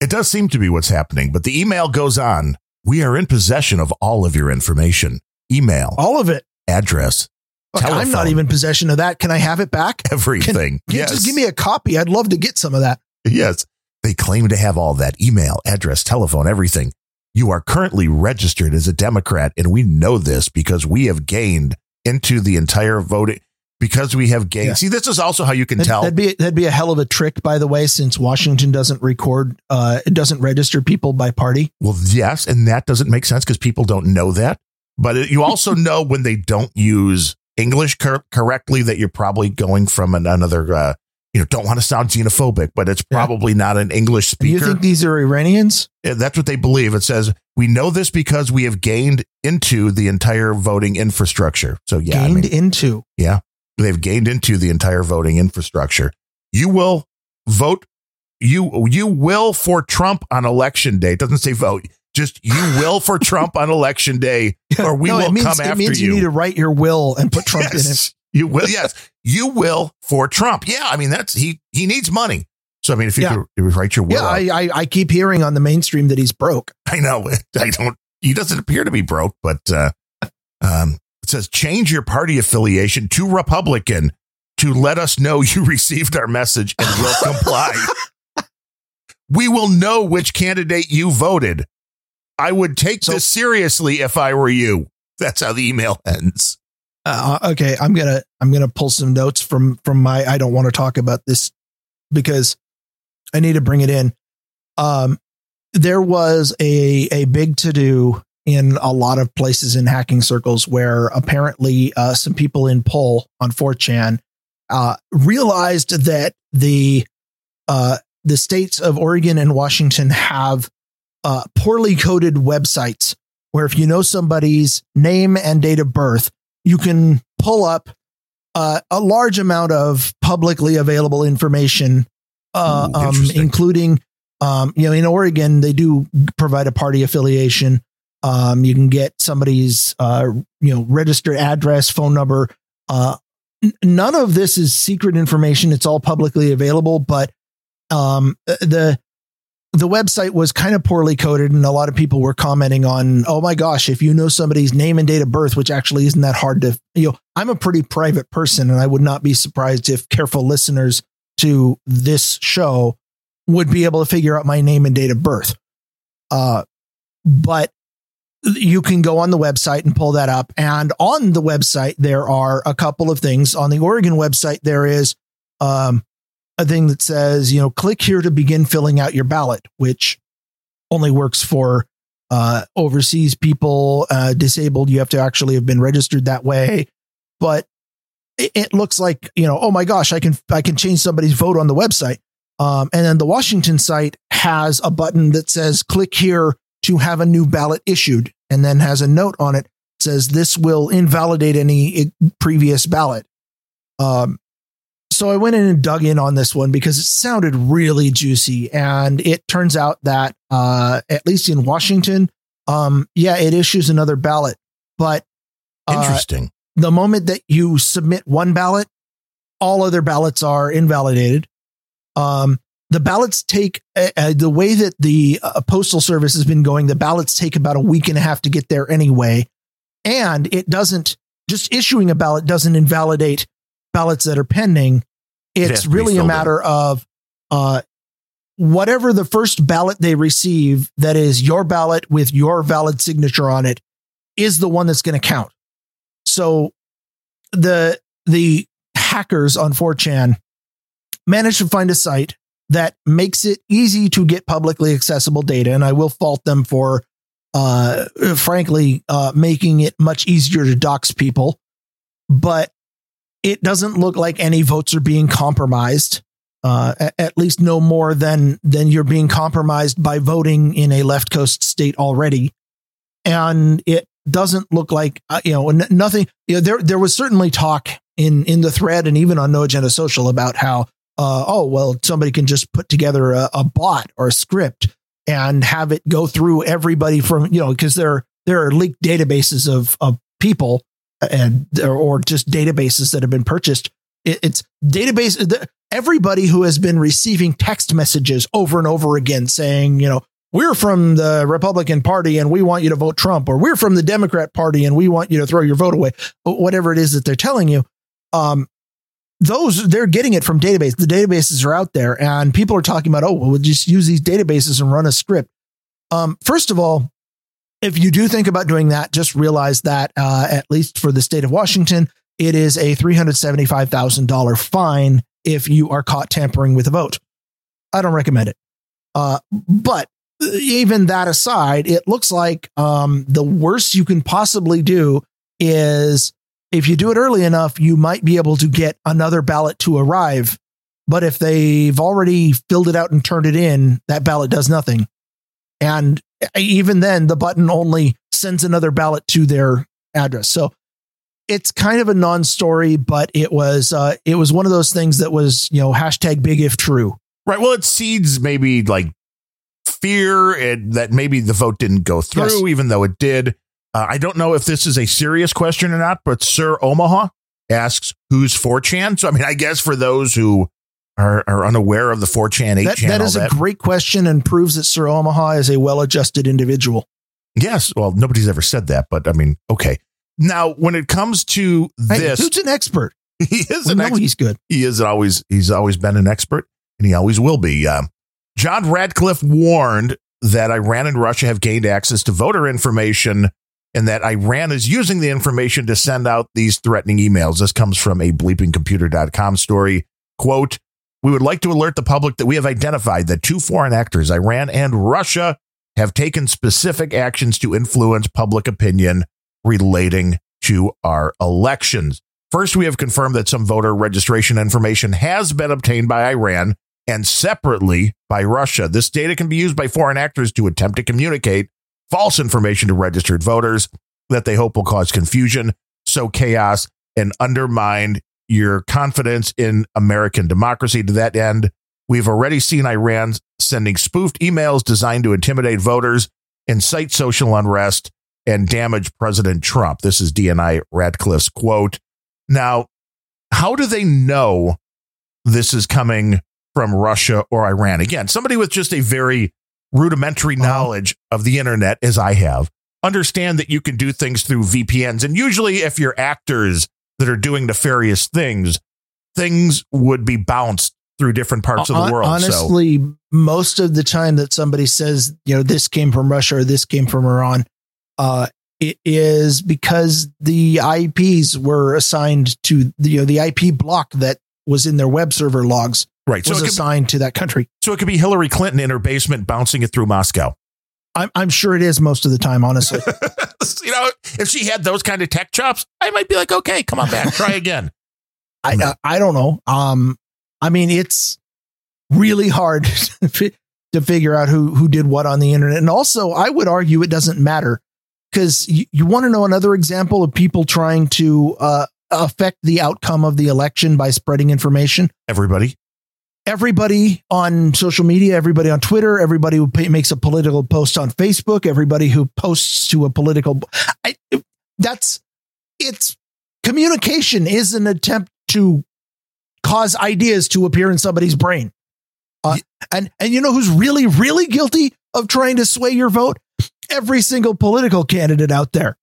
it does seem to be what's happening. But the email goes on. We are in possession of all of your information. Email, all of it, address. Look, I'm not even possession of that. Can I have it back? Everything. Can, can yes. Just give me a copy. I'd love to get some of that. Yes. They claim to have all that email, address, telephone, everything. You are currently registered as a Democrat, and we know this because we have gained into the entire voting because we have gained. Yeah. See, this is also how you can that'd, tell. That'd be that'd be a hell of a trick, by the way, since Washington doesn't record, uh, it doesn't register people by party. Well, yes, and that doesn't make sense because people don't know that. But it, you also know when they don't use English cor- correctly that you're probably going from an, another uh, you know, don't want to sound xenophobic, but it's probably yeah. not an English speaker. You think these are Iranians? That's what they believe. It says, we know this because we have gained into the entire voting infrastructure. So, yeah. Gained I mean, into. Yeah. They've gained into the entire voting infrastructure. You will vote. You, you will for Trump on election day. It doesn't say vote. Just you will for Trump on election day, or we no, will means, come after you. It means you. need to write your will and put Trump yes. in it. You will, yes, you will for Trump. Yeah, I mean that's he he needs money. So I mean, if you yeah. could write your will, yeah, I, I, I keep hearing on the mainstream that he's broke. I know. I don't. He doesn't appear to be broke, but uh, um, it says change your party affiliation to Republican to let us know you received our message and will comply. we will know which candidate you voted. I would take so, this seriously if I were you. That's how the email ends. Uh, okay, I'm gonna I'm gonna pull some notes from from my. I don't want to talk about this because I need to bring it in. Um, there was a a big to do in a lot of places in hacking circles where apparently uh, some people in poll on 4chan uh, realized that the uh, the states of Oregon and Washington have uh, poorly coded websites where if you know somebody's name and date of birth, you can pull up uh, a large amount of publicly available information uh, Ooh, um, including um, you know in Oregon they do provide a party affiliation. Um, you can get somebody's uh, you know registered address, phone number. Uh, n- none of this is secret information; it's all publicly available. But um, the the website was kind of poorly coded, and a lot of people were commenting on, "Oh my gosh, if you know somebody's name and date of birth, which actually isn't that hard to you know." I'm a pretty private person, and I would not be surprised if careful listeners to this show would be able to figure out my name and date of birth. Uh, but you can go on the website and pull that up. And on the website, there are a couple of things. On the Oregon website, there is um, a thing that says, you know, click here to begin filling out your ballot, which only works for uh, overseas people, uh, disabled. You have to actually have been registered that way. But it, it looks like, you know, oh my gosh, I can I can change somebody's vote on the website. Um, and then the Washington site has a button that says click here to have a new ballot issued, and then has a note on it that says this will invalidate any previous ballot. Um, so I went in and dug in on this one because it sounded really juicy, and it turns out that uh, at least in Washington, um, yeah, it issues another ballot, but uh, Interesting. the moment that you submit one ballot, all other ballots are invalidated. Um, the ballots take uh, uh, the way that the uh, postal service has been going. The ballots take about a week and a half to get there anyway, and it doesn't just issuing a ballot doesn't invalidate ballots that are pending. It's be really a matter of uh, whatever the first ballot they receive that is your ballot with your valid signature on it is the one that's going to count. So the the hackers on 4chan managed to find a site that makes it easy to get publicly accessible data, and I will fault them for, uh, frankly, uh, making it much easier to dox people. But it doesn't look like any votes are being compromised. Uh, at least no more than than you're being compromised by voting in a left coast state already, and it doesn't look like uh, you know n- nothing. You know, there there was certainly talk in in the thread and even on No Agenda Social about how uh, oh well somebody can just put together a, a bot or a script and have it go through everybody from you know because there there are leaked databases of of people and or just databases that have been purchased. It, it's database. Everybody who has been receiving text messages over and over again saying, you know, we're from the Republican Party and we want you to vote Trump, or we're from the Democrat Party and we want you to throw your vote away, whatever it is that they're telling you. Um, those they're getting it from database. The databases are out there, and people are talking about, oh, well, we'll just use these databases and run a script. Um, first of all, if you do think about doing that, just realize that uh, at least for the state of Washington, it is a three hundred seventy-five thousand dollar fine if you are caught tampering with a vote. I don't recommend it. Uh, but even that aside, it looks like um, the worst you can possibly do is if you do it early enough, you might be able to get another ballot to arrive. But if they've already filled it out and turned it in, that ballot does nothing. And even then, the button only sends another ballot to their address. So it's kind of a non-story, but it was uh, it was one of those things that was you know hashtag big if true. Right. Well, it seeds maybe like fear and that maybe the vote didn't go through, Yes. even though it did. Uh, I don't know if this is a serious question or not, but Sir Omaha asks who's 4chan. So, I mean, I guess for those who are, are unaware of the 4chan, 8chan, That, that is that, a great question and proves that Sir Omaha is a well-adjusted individual. yes. Well, nobody's ever said that, but I mean, okay. Now, when it comes to Hey, this, dude's an expert. he is We an know expert. he's good. he is always he's always been an expert and he always will be um, john ratcliffe warned that iran and russia have gained access to voter information and that iran is using the information to send out these threatening emails. This comes from a bleepingcomputer.com story. Quote we would like to alert the public that we have identified that two foreign actors iran and russia have taken specific actions to influence public opinion relating to our elections. First, we have confirmed that some voter registration information has been obtained by Iran and separately by Russia. This data can be used by foreign actors to attempt to communicate false information to registered voters that they hope will cause confusion, sow chaos, and undermine your confidence in American democracy. To that end, We've already seen Iran sending spoofed emails designed to intimidate voters, incite social unrest, and damage President Trump. This is DNI Ratcliffe's quote. Now, how do they know this is coming from Russia or Iran? Again, somebody with just a very rudimentary Uh-huh. knowledge of the internet, as I have, understand that you can do things through VPNs. And usually, if you're actors that are doing nefarious things, things would be bounced through different parts of the world. so, Honestly, most of the time that somebody says, you know, this came from Russia or this came from Iran, uh, it is because the IPs were assigned to the, you know, the IP block that was in their web server logs right. So was it, could, assigned to that country. so it could be Hillary Clinton in her basement bouncing it through Moscow. I'm, I'm sure it is most of the time, honestly. you know, if she had those kind of tech chops, I might be like, okay, come on back, try again. I, I I don't know. Um, I mean, it's really hard to to figure out who who did what on the internet, and also I would argue it doesn't matter because you, you want to know another example of people trying to uh, affect the outcome of the election by spreading information. Everybody. Everybody on social media, everybody on Twitter, everybody who makes a political post on Facebook, everybody who posts to a political, I, that's it's communication is an attempt to cause ideas to appear in somebody's brain. Uh, and and you know who's really really guilty of trying to sway your vote? Every single political candidate out there.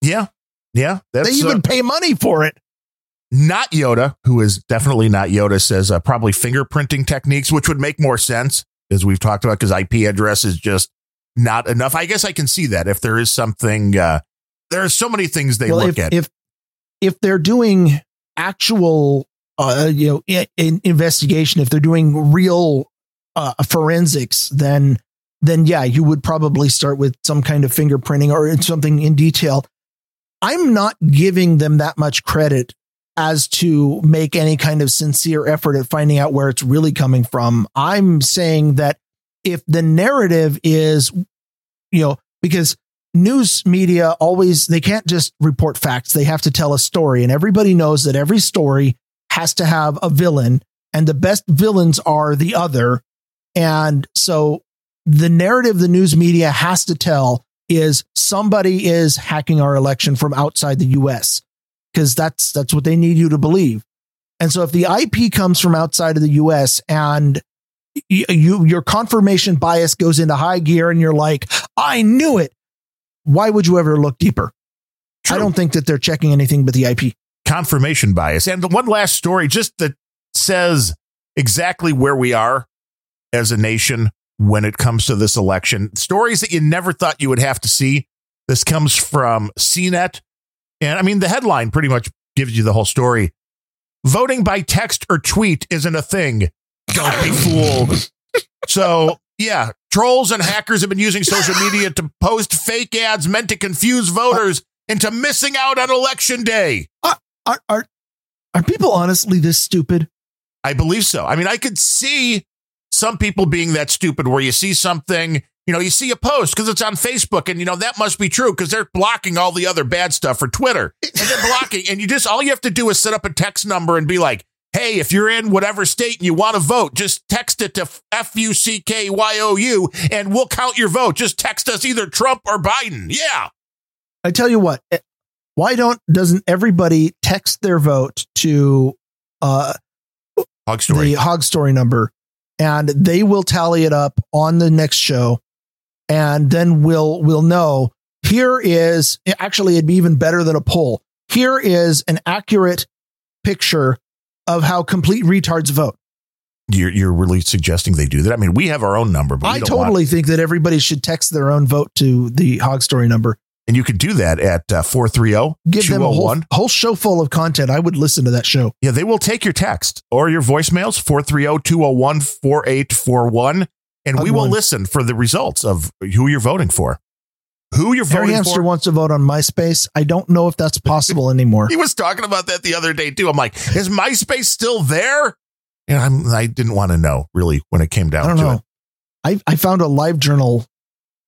Yeah. Yeah. That's they even uh, pay money for it. Not Yoda, who is definitely not Yoda, says uh, probably fingerprinting techniques, which would make more sense as we've talked about because IP address is just not enough. I guess I can see that if there is something, uh, there are so many things they well, look if, at. if if they're doing actual uh, you know i- in investigation, if they're doing real uh, forensics, then then yeah, you would probably start with some kind of fingerprinting or something in detail. I'm not giving them that much credit as to make any kind of sincere effort at finding out where it's really coming from. I'm saying that if the narrative is, you know, because news media always, they can't just report facts, they have to tell a story. And everybody knows that every story has to have a villain, and the best villains are the other. And so the narrative the news media has to tell is somebody is hacking our election from outside the US because that's that's what they need you to believe. And so if the IP comes from outside of the US and you, you your confirmation bias goes into high gear and you're like, I knew it. Why would you ever look deeper? I don't think that they're checking anything but the IP. confirmation bias. And the one last story just that says exactly where we are as a nation when it comes to this election. Stories that you never thought you would have to see. This comes from CNET. And I mean, the headline pretty much gives you the whole story. Voting by text or tweet isn't a thing. Don't be fooled. So, yeah, trolls and hackers have been using social media to post fake ads meant to confuse voters into missing out on election day. Are are are people honestly this stupid? I believe so. I mean, I could see some people being that stupid where you see something, you know, you see a post because it's on Facebook and, you know, that must be true because they're blocking all the other bad stuff for Twitter and they're blocking. And you just, all you have to do is set up a text number and be like, hey, if you're in whatever state and you want to vote, just text it to F U C K Y O U and we'll count your vote. Just text us either Trump or Biden. Yeah. I tell you what, eh, why don't doesn't everybody text their vote to uh Hog story. the hog story number and they will tally it up on the next show and then we'll we'll know. Here is actually it'd be even better than a poll. Here is an accurate picture of how complete retards vote. You're, you're really suggesting they do that? I mean, we have our own number, but i don't want- totally think that everybody should text their own vote to the hog story number. And you can do that at uh, 430 give them a whole, whole show full of content. I would listen to that show. Yeah, they will take your text or your voicemails, 430-201-4841, and we will one. listen for the results of who you're voting for. Who you're Harry voting Hamster for. wants to vote on MySpace. I don't know if that's possible anymore. He was talking about that the other day too. I'm like, is MySpace still there? And I'm I didn't want to know really when it came down I don't to know. it. I I found a live journal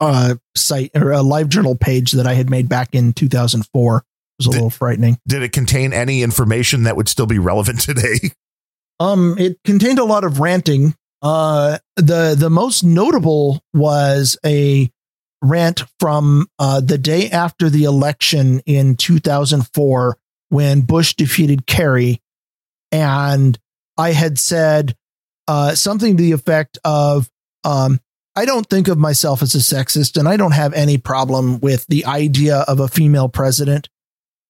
uh site or a live journal page that I had made back in 2004. It was a Did- little frightening. Did it contain any information that would still be relevant today? Um, it contained a lot of ranting Uh, the the most notable was a rant from uh, the day after the election in 2004 when Bush defeated Kerry, and I had said uh, something to the effect of, um, "I don't think of myself as a sexist, and I don't have any problem with the idea of a female president."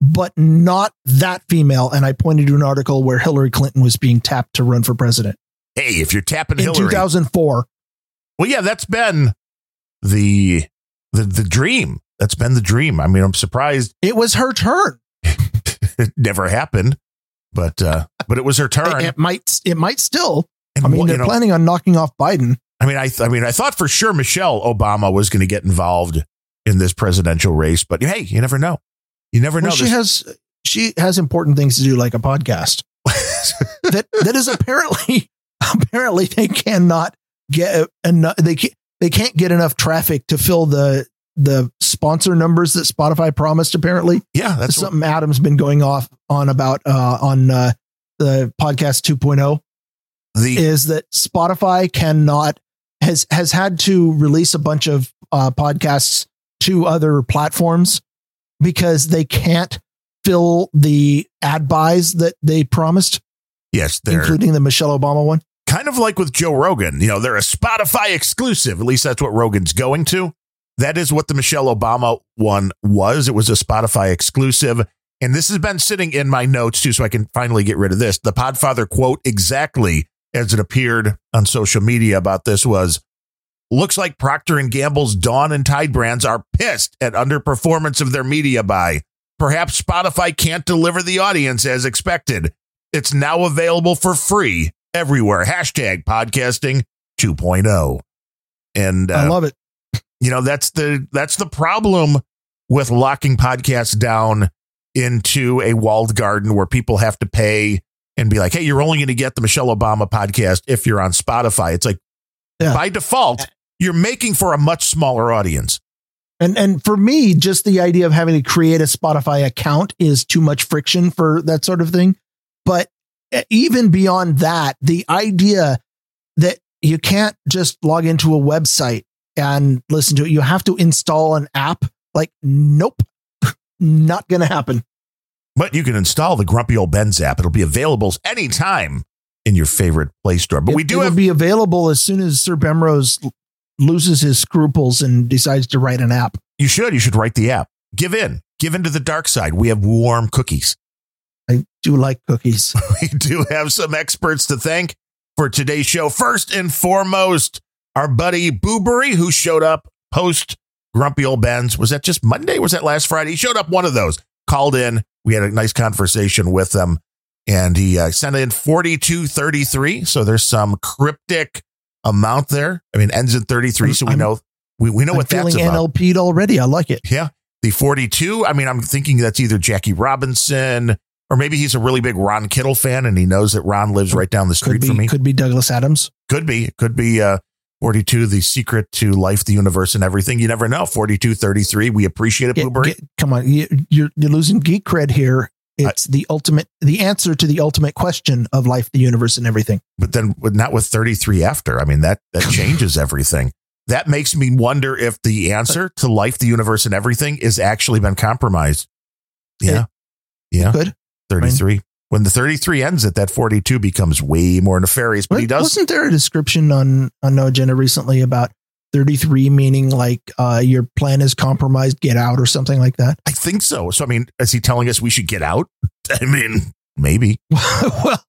But not that female. And I pointed to an article where Hillary Clinton was being tapped to run for president Hey, if you're tapping in Hillary, 2004. well, yeah, that's been the the the dream. That's been the dream. I mean, I'm surprised It was her turn. it never happened, but uh, but it was her turn. It might it might still. And I mean, what- they're know, planning on knocking off Biden. I mean, I th- I mean, I thought for sure Michelle Obama was going to get involved in this presidential race, but hey, you never know. You never know. She There's- has she has important things to do, like a podcast. that that is apparently apparently they cannot get enough. They can't they can't get enough traffic to fill the the sponsor numbers that Spotify promised. Apparently, yeah, that's that's what, something Adam's been going off on about uh, on uh, the podcast 2.0. the is that Spotify cannot has has had to release a bunch of uh, podcasts to other platforms because they can't fill the ad buys that they promised, yes, including the Michelle Obama one. Kind of like with Joe Rogan. You know, they're a Spotify exclusive. At least that's what Rogan's going to. That is what the Michelle Obama one was. It was a Spotify exclusive. And this has been sitting in my notes too, so I can finally get rid of this. The Podfather quote exactly as it appeared on social media about this was looks like Procter and Gamble's Dawn and Tide brands are pissed at underperformance of their media buy. Perhaps Spotify can't deliver the audience as expected. It's now available for free everywhere. Hashtag podcasting 2.0. And I uh, love it. you know that's the that's the problem with locking podcasts down into a walled garden where people have to pay and be like, hey, you're only going to get the Michelle Obama podcast if you're on Spotify. It's like Yeah. by default, you're making for a much smaller audience. And and for me, just the idea of having to create a Spotify account is too much friction for that sort of thing. But even beyond that, the idea that you can't just log into a website and listen to it, you have to install an app. Like, nope, not going to happen. But you can install the Grumpy Old Bens app. It'll be available anytime in your favorite Play Store. But we do it'll have be available as soon as Sir Bemrose loses his scruples and decides to write an app. you should you should write the app. Give in. Give in to the dark side. We have warm cookies. I do like cookies. we do have some experts to thank for today's show. First and foremost, our buddy Boobery, who showed up post Grumpy Old Bens. Was that just Monday? Was that last Friday? He showed up one of those, called in. We had a nice conversation with him, and he uh, sent in 4233. So there's some cryptic amount there. I mean, ends in 33. So we I'm- know we, we know I'm what that's about. NLP'd already. I like it. Yeah. The 42, I mean, I'm thinking that's either Jackie Robinson or maybe he's a really big Ron Kittle fan and he knows that Ron lives right down the Could street be from me. could be Douglas Adams. Could be. Could be uh, 42, the secret to life, the universe, and everything. You never know. 42, 33. We appreciate it, Get- come on, you, you're you're losing geek cred here. It's the ultimate, the answer to the ultimate question of life, the universe, and everything. but then not with 33 after. I mean, that, that changes everything. That makes me wonder if the answer to life, the universe, and everything is actually been compromised. Yeah. Yeah. Good. 33. When the 33 ends it, that 42 becomes way more nefarious. But he does. Wasn't there a description on on No Agenda recently about 33 meaning like uh, your plan is compromised, get out, or something like that? I think so. So, I mean, is he telling us we should get out? I mean, maybe. well,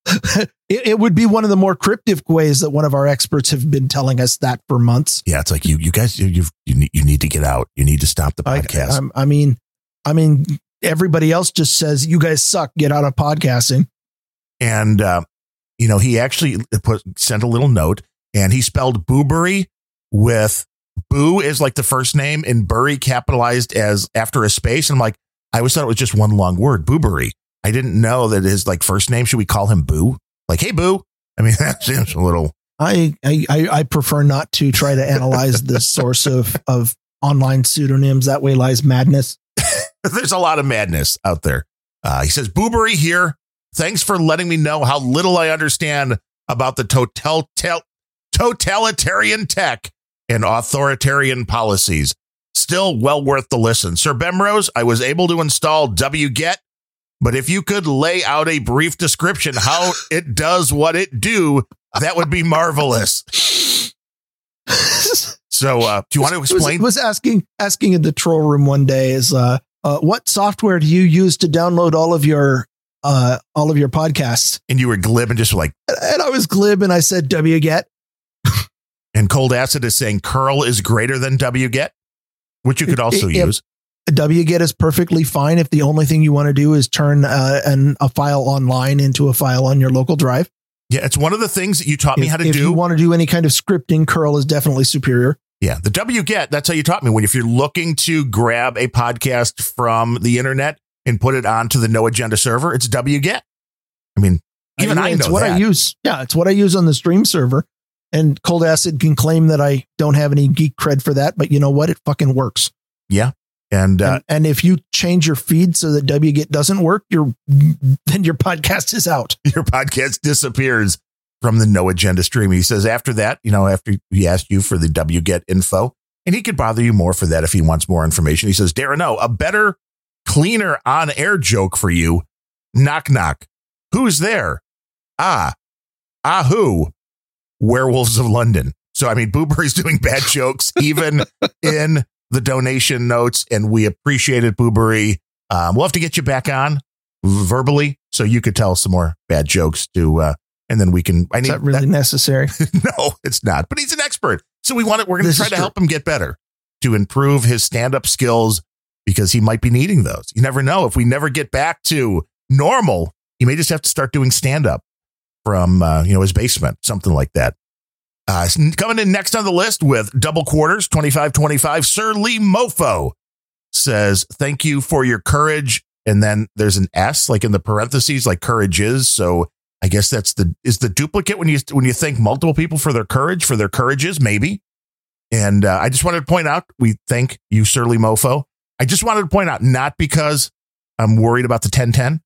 it, it would be one of the more cryptic ways that one of our experts have been telling us that for months. Yeah. It's like you, you guys, you, you've, you need, you need to get out. You need to stop the podcast. I'm- I mean, I mean, everybody else just says you guys suck. Get out of podcasting. and, uh, you know, he actually put, sent a little note and he spelled Boobery with Boo is like the first name and Bury capitalized as after a space. And I'm like, I always thought it was just one long word, Boobery. I didn't know that his like first name. Should we call him Boo? Like, hey, Boo. I mean, that seems a little, I, I I I prefer not to try to analyze the source of of online pseudonyms. That way lies madness. there's a lot of madness out there. Uh, he says, Boobery here. Thanks for letting me know how little I understand about the total, tel- totalitarian tech, and authoritarian policies. Still well worth the listen. Sir Bemrose, I was able to install wget, but if you could lay out a brief description how it does what it do, that would be marvelous. So, uh, do you want to explain? Was, was asking asking in the troll room one day is uh, uh, what software do you use to download all of your uh, all of your podcasts? And you were glib and just like, and I was glib and I said wget. and cold acid is saying curl is greater than wget, which you could also If- use. wget is perfectly fine if the only thing you want to do is turn uh, an, a file online into a file on your local drive. Yeah, it's one of the things that you taught me if, how to if do. you want to do any kind of scripting, curl is definitely superior. Yeah, the wget, that's how you taught me. When if you're looking to grab a podcast from the internet and put it onto the no agenda server, it's wget. I mean, even I, it's know what that. I use. Yeah, it's what I use on the stream server. And Cold Acid can claim that I don't have any geek cred for that, but you know what? It fucking works. and uh, and, and if you change your feed so that wget doesn't work, your then your podcast is out. your podcast disappears from the no agenda stream. He says after that, you know, after he asked you for the wget info, and he could bother you more for that if he wants more information. He says, Darren, no, a better, cleaner on air joke for you. Knock, knock. Who's there? Ah, ah, who? Werewolves of London. So, I mean, Booberry's doing bad jokes even in the donation notes, and we appreciate it, Boobery. Um, we'll have to get you back on verbally so you could tell some more bad jokes to, uh, and then we can. I Is need that really necessary? no, it's not. But he's an expert, so we want it. We're going to try to help him get better to improve his stand-up skills because he might be needing those. You never know. If we never get back to normal, he may just have to start doing stand-up from uh, you know his basement, something like that. Uh, coming in next on the list with double quarters, 25 25, Sir Lee Mofo says, Thank you for your courage. And then there's an S like in the parentheses, like courage is. So I guess that's the is the duplicate when you when you thank multiple people for their courage, for their courages, maybe. And uh, I just wanted to point out, we thank you, Sir Lee Mofo. I just wanted to point out, not because I'm worried about the 1010,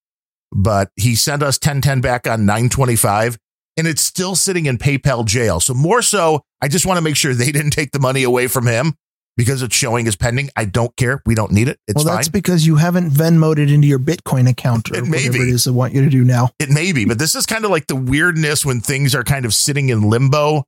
but he sent us 1010 back on 925 and it's still sitting in PayPal jail. So more so, I just want to make sure they didn't take the money away from him because it's showing as pending. I don't care. We don't need it. It's well, fine. that's because you haven't Venmoed it into your Bitcoin account or It may whatever be. it is I want you to do now. It may be, but this is kind of like the weirdness when things are kind of sitting in limbo.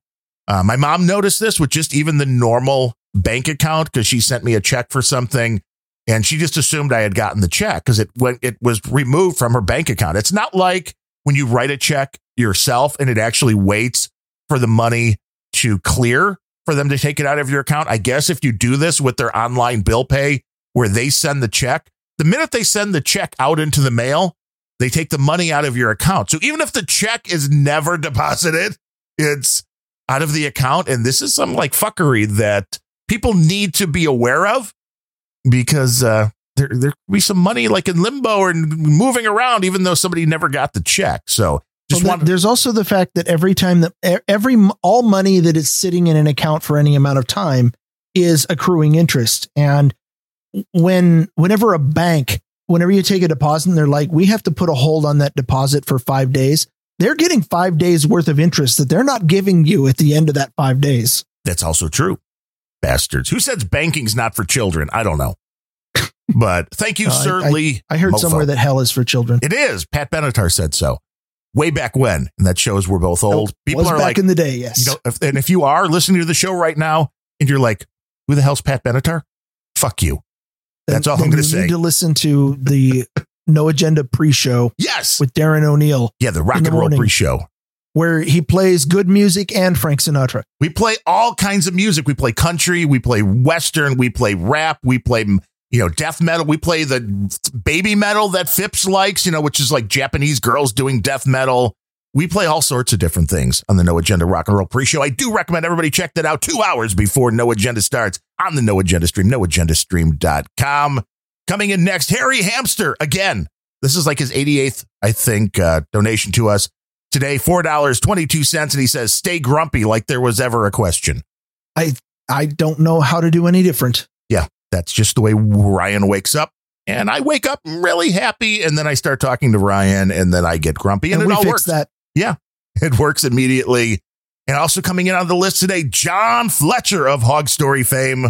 Uh, my mom noticed this with just even the normal bank account because she sent me a check for something and she just assumed I had gotten the check because it went, it was removed from her bank account. It's not like when you write a check yourself and it actually waits for the money to clear for them to take it out of your account. I guess if you do this with their online bill pay where they send the check, the minute they send the check out into the mail, they take the money out of your account. So even if the check is never deposited, it's out of the account. And this is some like fuckery that people need to be aware of because uh, there there could be some money like in limbo or moving around, even though somebody never got the check. So just Well, there's also the fact that every time that every all money that is sitting in an account for any amount of time is accruing interest and when whenever a bank whenever you take a deposit and they're like we have to put a hold on that deposit for 5 days they're getting 5 days worth of interest that they're not giving you at the end of that 5 days That's also true. Bastards. Who says banking's not for children? I don't know. But thank you, Uh, I- Sir i heard Mofo. somewhere that hell is for children It is. Pat Benatar said so way back when. And that shows we're both old. People was are back like, in the day yes you know, if, and if you are listening to the show right now and you're like, who the hell's Pat Benatar? Fuck you. Then- that's all I'm gonna you say. need to listen to the no agenda pre-show Yes. with Darren O'Neill yeah, the rock the and roll morning. pre show. where he plays good music and Frank Sinatra. We play all kinds of music. We play country, we play western, we play rap, we play you know death metal. We play the baby metal that Phipps likes, you know, which is like Japanese girls doing death metal. We play all sorts of different things on the No Agenda Rock and Roll pre-show. I do recommend everybody check that out two hours before No Agenda starts on the No Agenda stream, noagendastream.com. Coming in next, Harry Hamster again. This is like his 88th, I think, uh, donation to us today. $4.22. And he says, stay grumpy like there was ever a question. I I don't know how to do any different. That's just the way Ryan wakes up. And I wake up really happy. And then I start talking to Ryan and then I get grumpy and, And, it all works. that. Yeah, it works immediately. And also coming in on the list today, John Fletcher of Hog Story fame,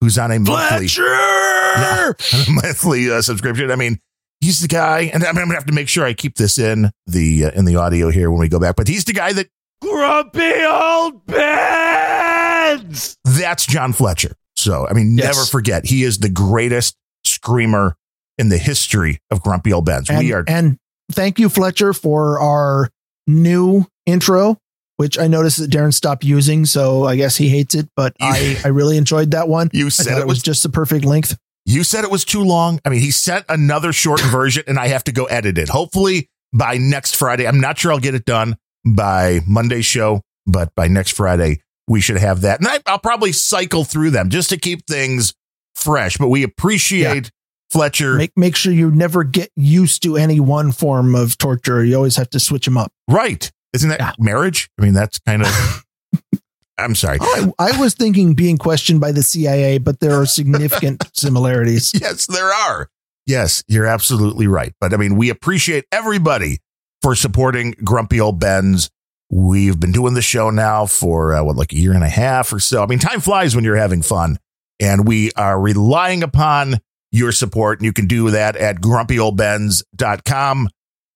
who's on a monthly, Fletcher! monthly uh, subscription. I mean, he's the guy, and I'm gonna have to make sure I keep this in the uh, in the audio here when we go back. But he's the guy that Grumpy old Bens. that's John Fletcher. So I mean, Yes. never forget he is the greatest screamer in the history of Grumpy Old Bens. And, we are and thank you, Fletcher, for our new intro, which I noticed that Darren stopped using. So I guess he hates it, but I, I really enjoyed that one. you said thought it was just the perfect length. You said it was too long. I mean, he sent another short version and I have to go edit it. Hopefully by next Friday. I'm not sure I'll get it done by Monday's show, but by next Friday, we should have that. And I, I'll probably cycle through them just to keep things fresh. But we appreciate Fletcher. Make make sure you never get used to any one form of torture. You always have to switch them up. right. Isn't that Yeah. marriage? I mean, that's kind of, I'm sorry. I, I was thinking being questioned by the CIA, but there are significant similarities. Yes, there are. Yes, you're absolutely right. But I mean, we appreciate everybody for supporting Grumpy Old Bens. We've been doing the show now for uh, what, like a year and a half or so. I mean, time flies when you're having fun, and we are relying upon your support. And you can do that at grumpyoldbens.com.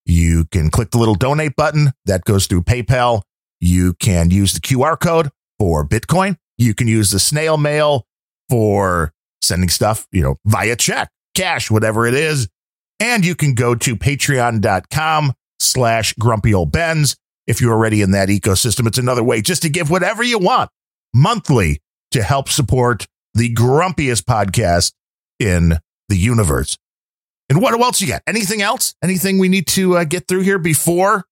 You can click the little donate button that goes through PayPal. You can use the QR code for Bitcoin. You can use the snail mail for sending stuff, you know, via check, cash, whatever it is. And you can go to patreon.com slash grumpy old Bens. If you're already in that ecosystem, it's another way just to give whatever you want monthly to help support the grumpiest podcast in the universe. And what else you got? Anything else? Anything we need to uh, get through here before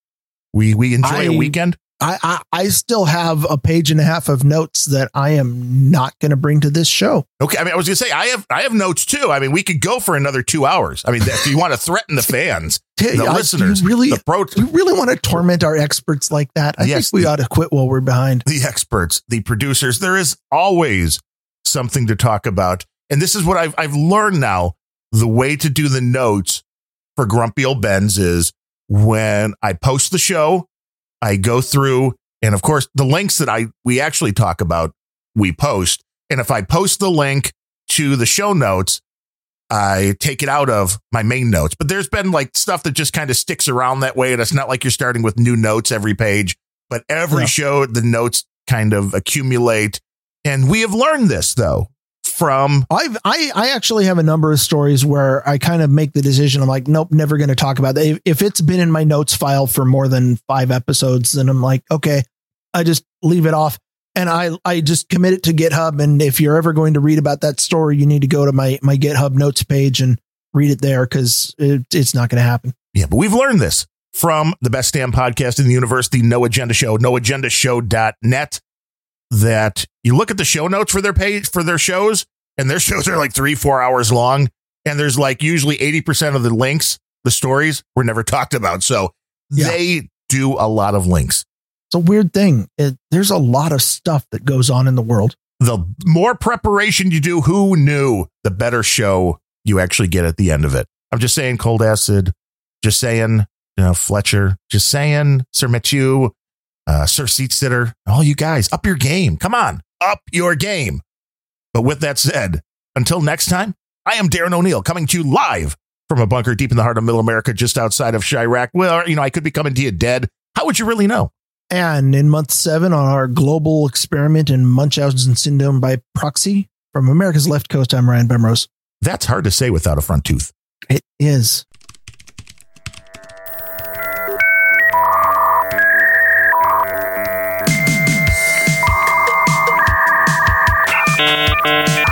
we, we enjoy a I- weekend? I, I, I still have a page and a half of notes that I am not going to bring to this show. Okay, I mean, I was gonna say I have I have notes too. I mean, we could go for another two hours. I mean, if you want to threaten the fans, the I- listeners, you really, the pro, you really want to torment our experts like that? I Yes, think we the- ought to quit while we're behind. the experts, the producers, there is always something to talk about. And this is what I've I've learned now. The way to do the notes for Grumpy Old Bens is when I post the show, I go through, and of course, the links that I we actually talk about, we post. And if I post the link to the show notes, I take it out of my main notes. But there's been like stuff that just kind of sticks around that way. And it's not like you're starting with new notes every page, but every Yeah. show, the notes kind of accumulate. And we have learned this though from I've, I, I actually have a number of stories where I kind of make the decision. I'm like, nope, never going to talk about that. If, if it's been in my notes file for more than five episodes, then I'm like, okay, I just leave it off. And I, I just commit it to GitHub. And if you're ever going to read about that story, you need to go to my, my GitHub notes page and read it there because it, it's not going to happen. Yeah, but we've learned this from the best damn podcast in the universe, the No Agenda Show, noagendashow.net, that you look at the show notes for their page, for their shows, and their shows are like three, four hours long. And there's like usually 80% of the links, the stories were never talked about. So Yeah. they do a lot of links. It's a weird thing. It, there's a lot of stuff that goes on in the world. The more preparation you do, who knew, the better show you actually get at the end of it. I'm just saying, Cold Acid, just saying, you know, Fletcher, just saying, Sir Mathieu, uh, Sir Seat Sitter, all you guys, up your game. Come on, up your game. But with that said, until next time, I am Darren O'Neill coming to you live from a bunker deep in the heart of middle America, just outside of Chiraq. Well, you know, I could be coming to you dead. How would you really know? And in month seven on our global experiment in Munchausen syndrome by proxy from America's left coast, I'm Ryan Bemrose. That's hard to say without a front tooth. It is. Música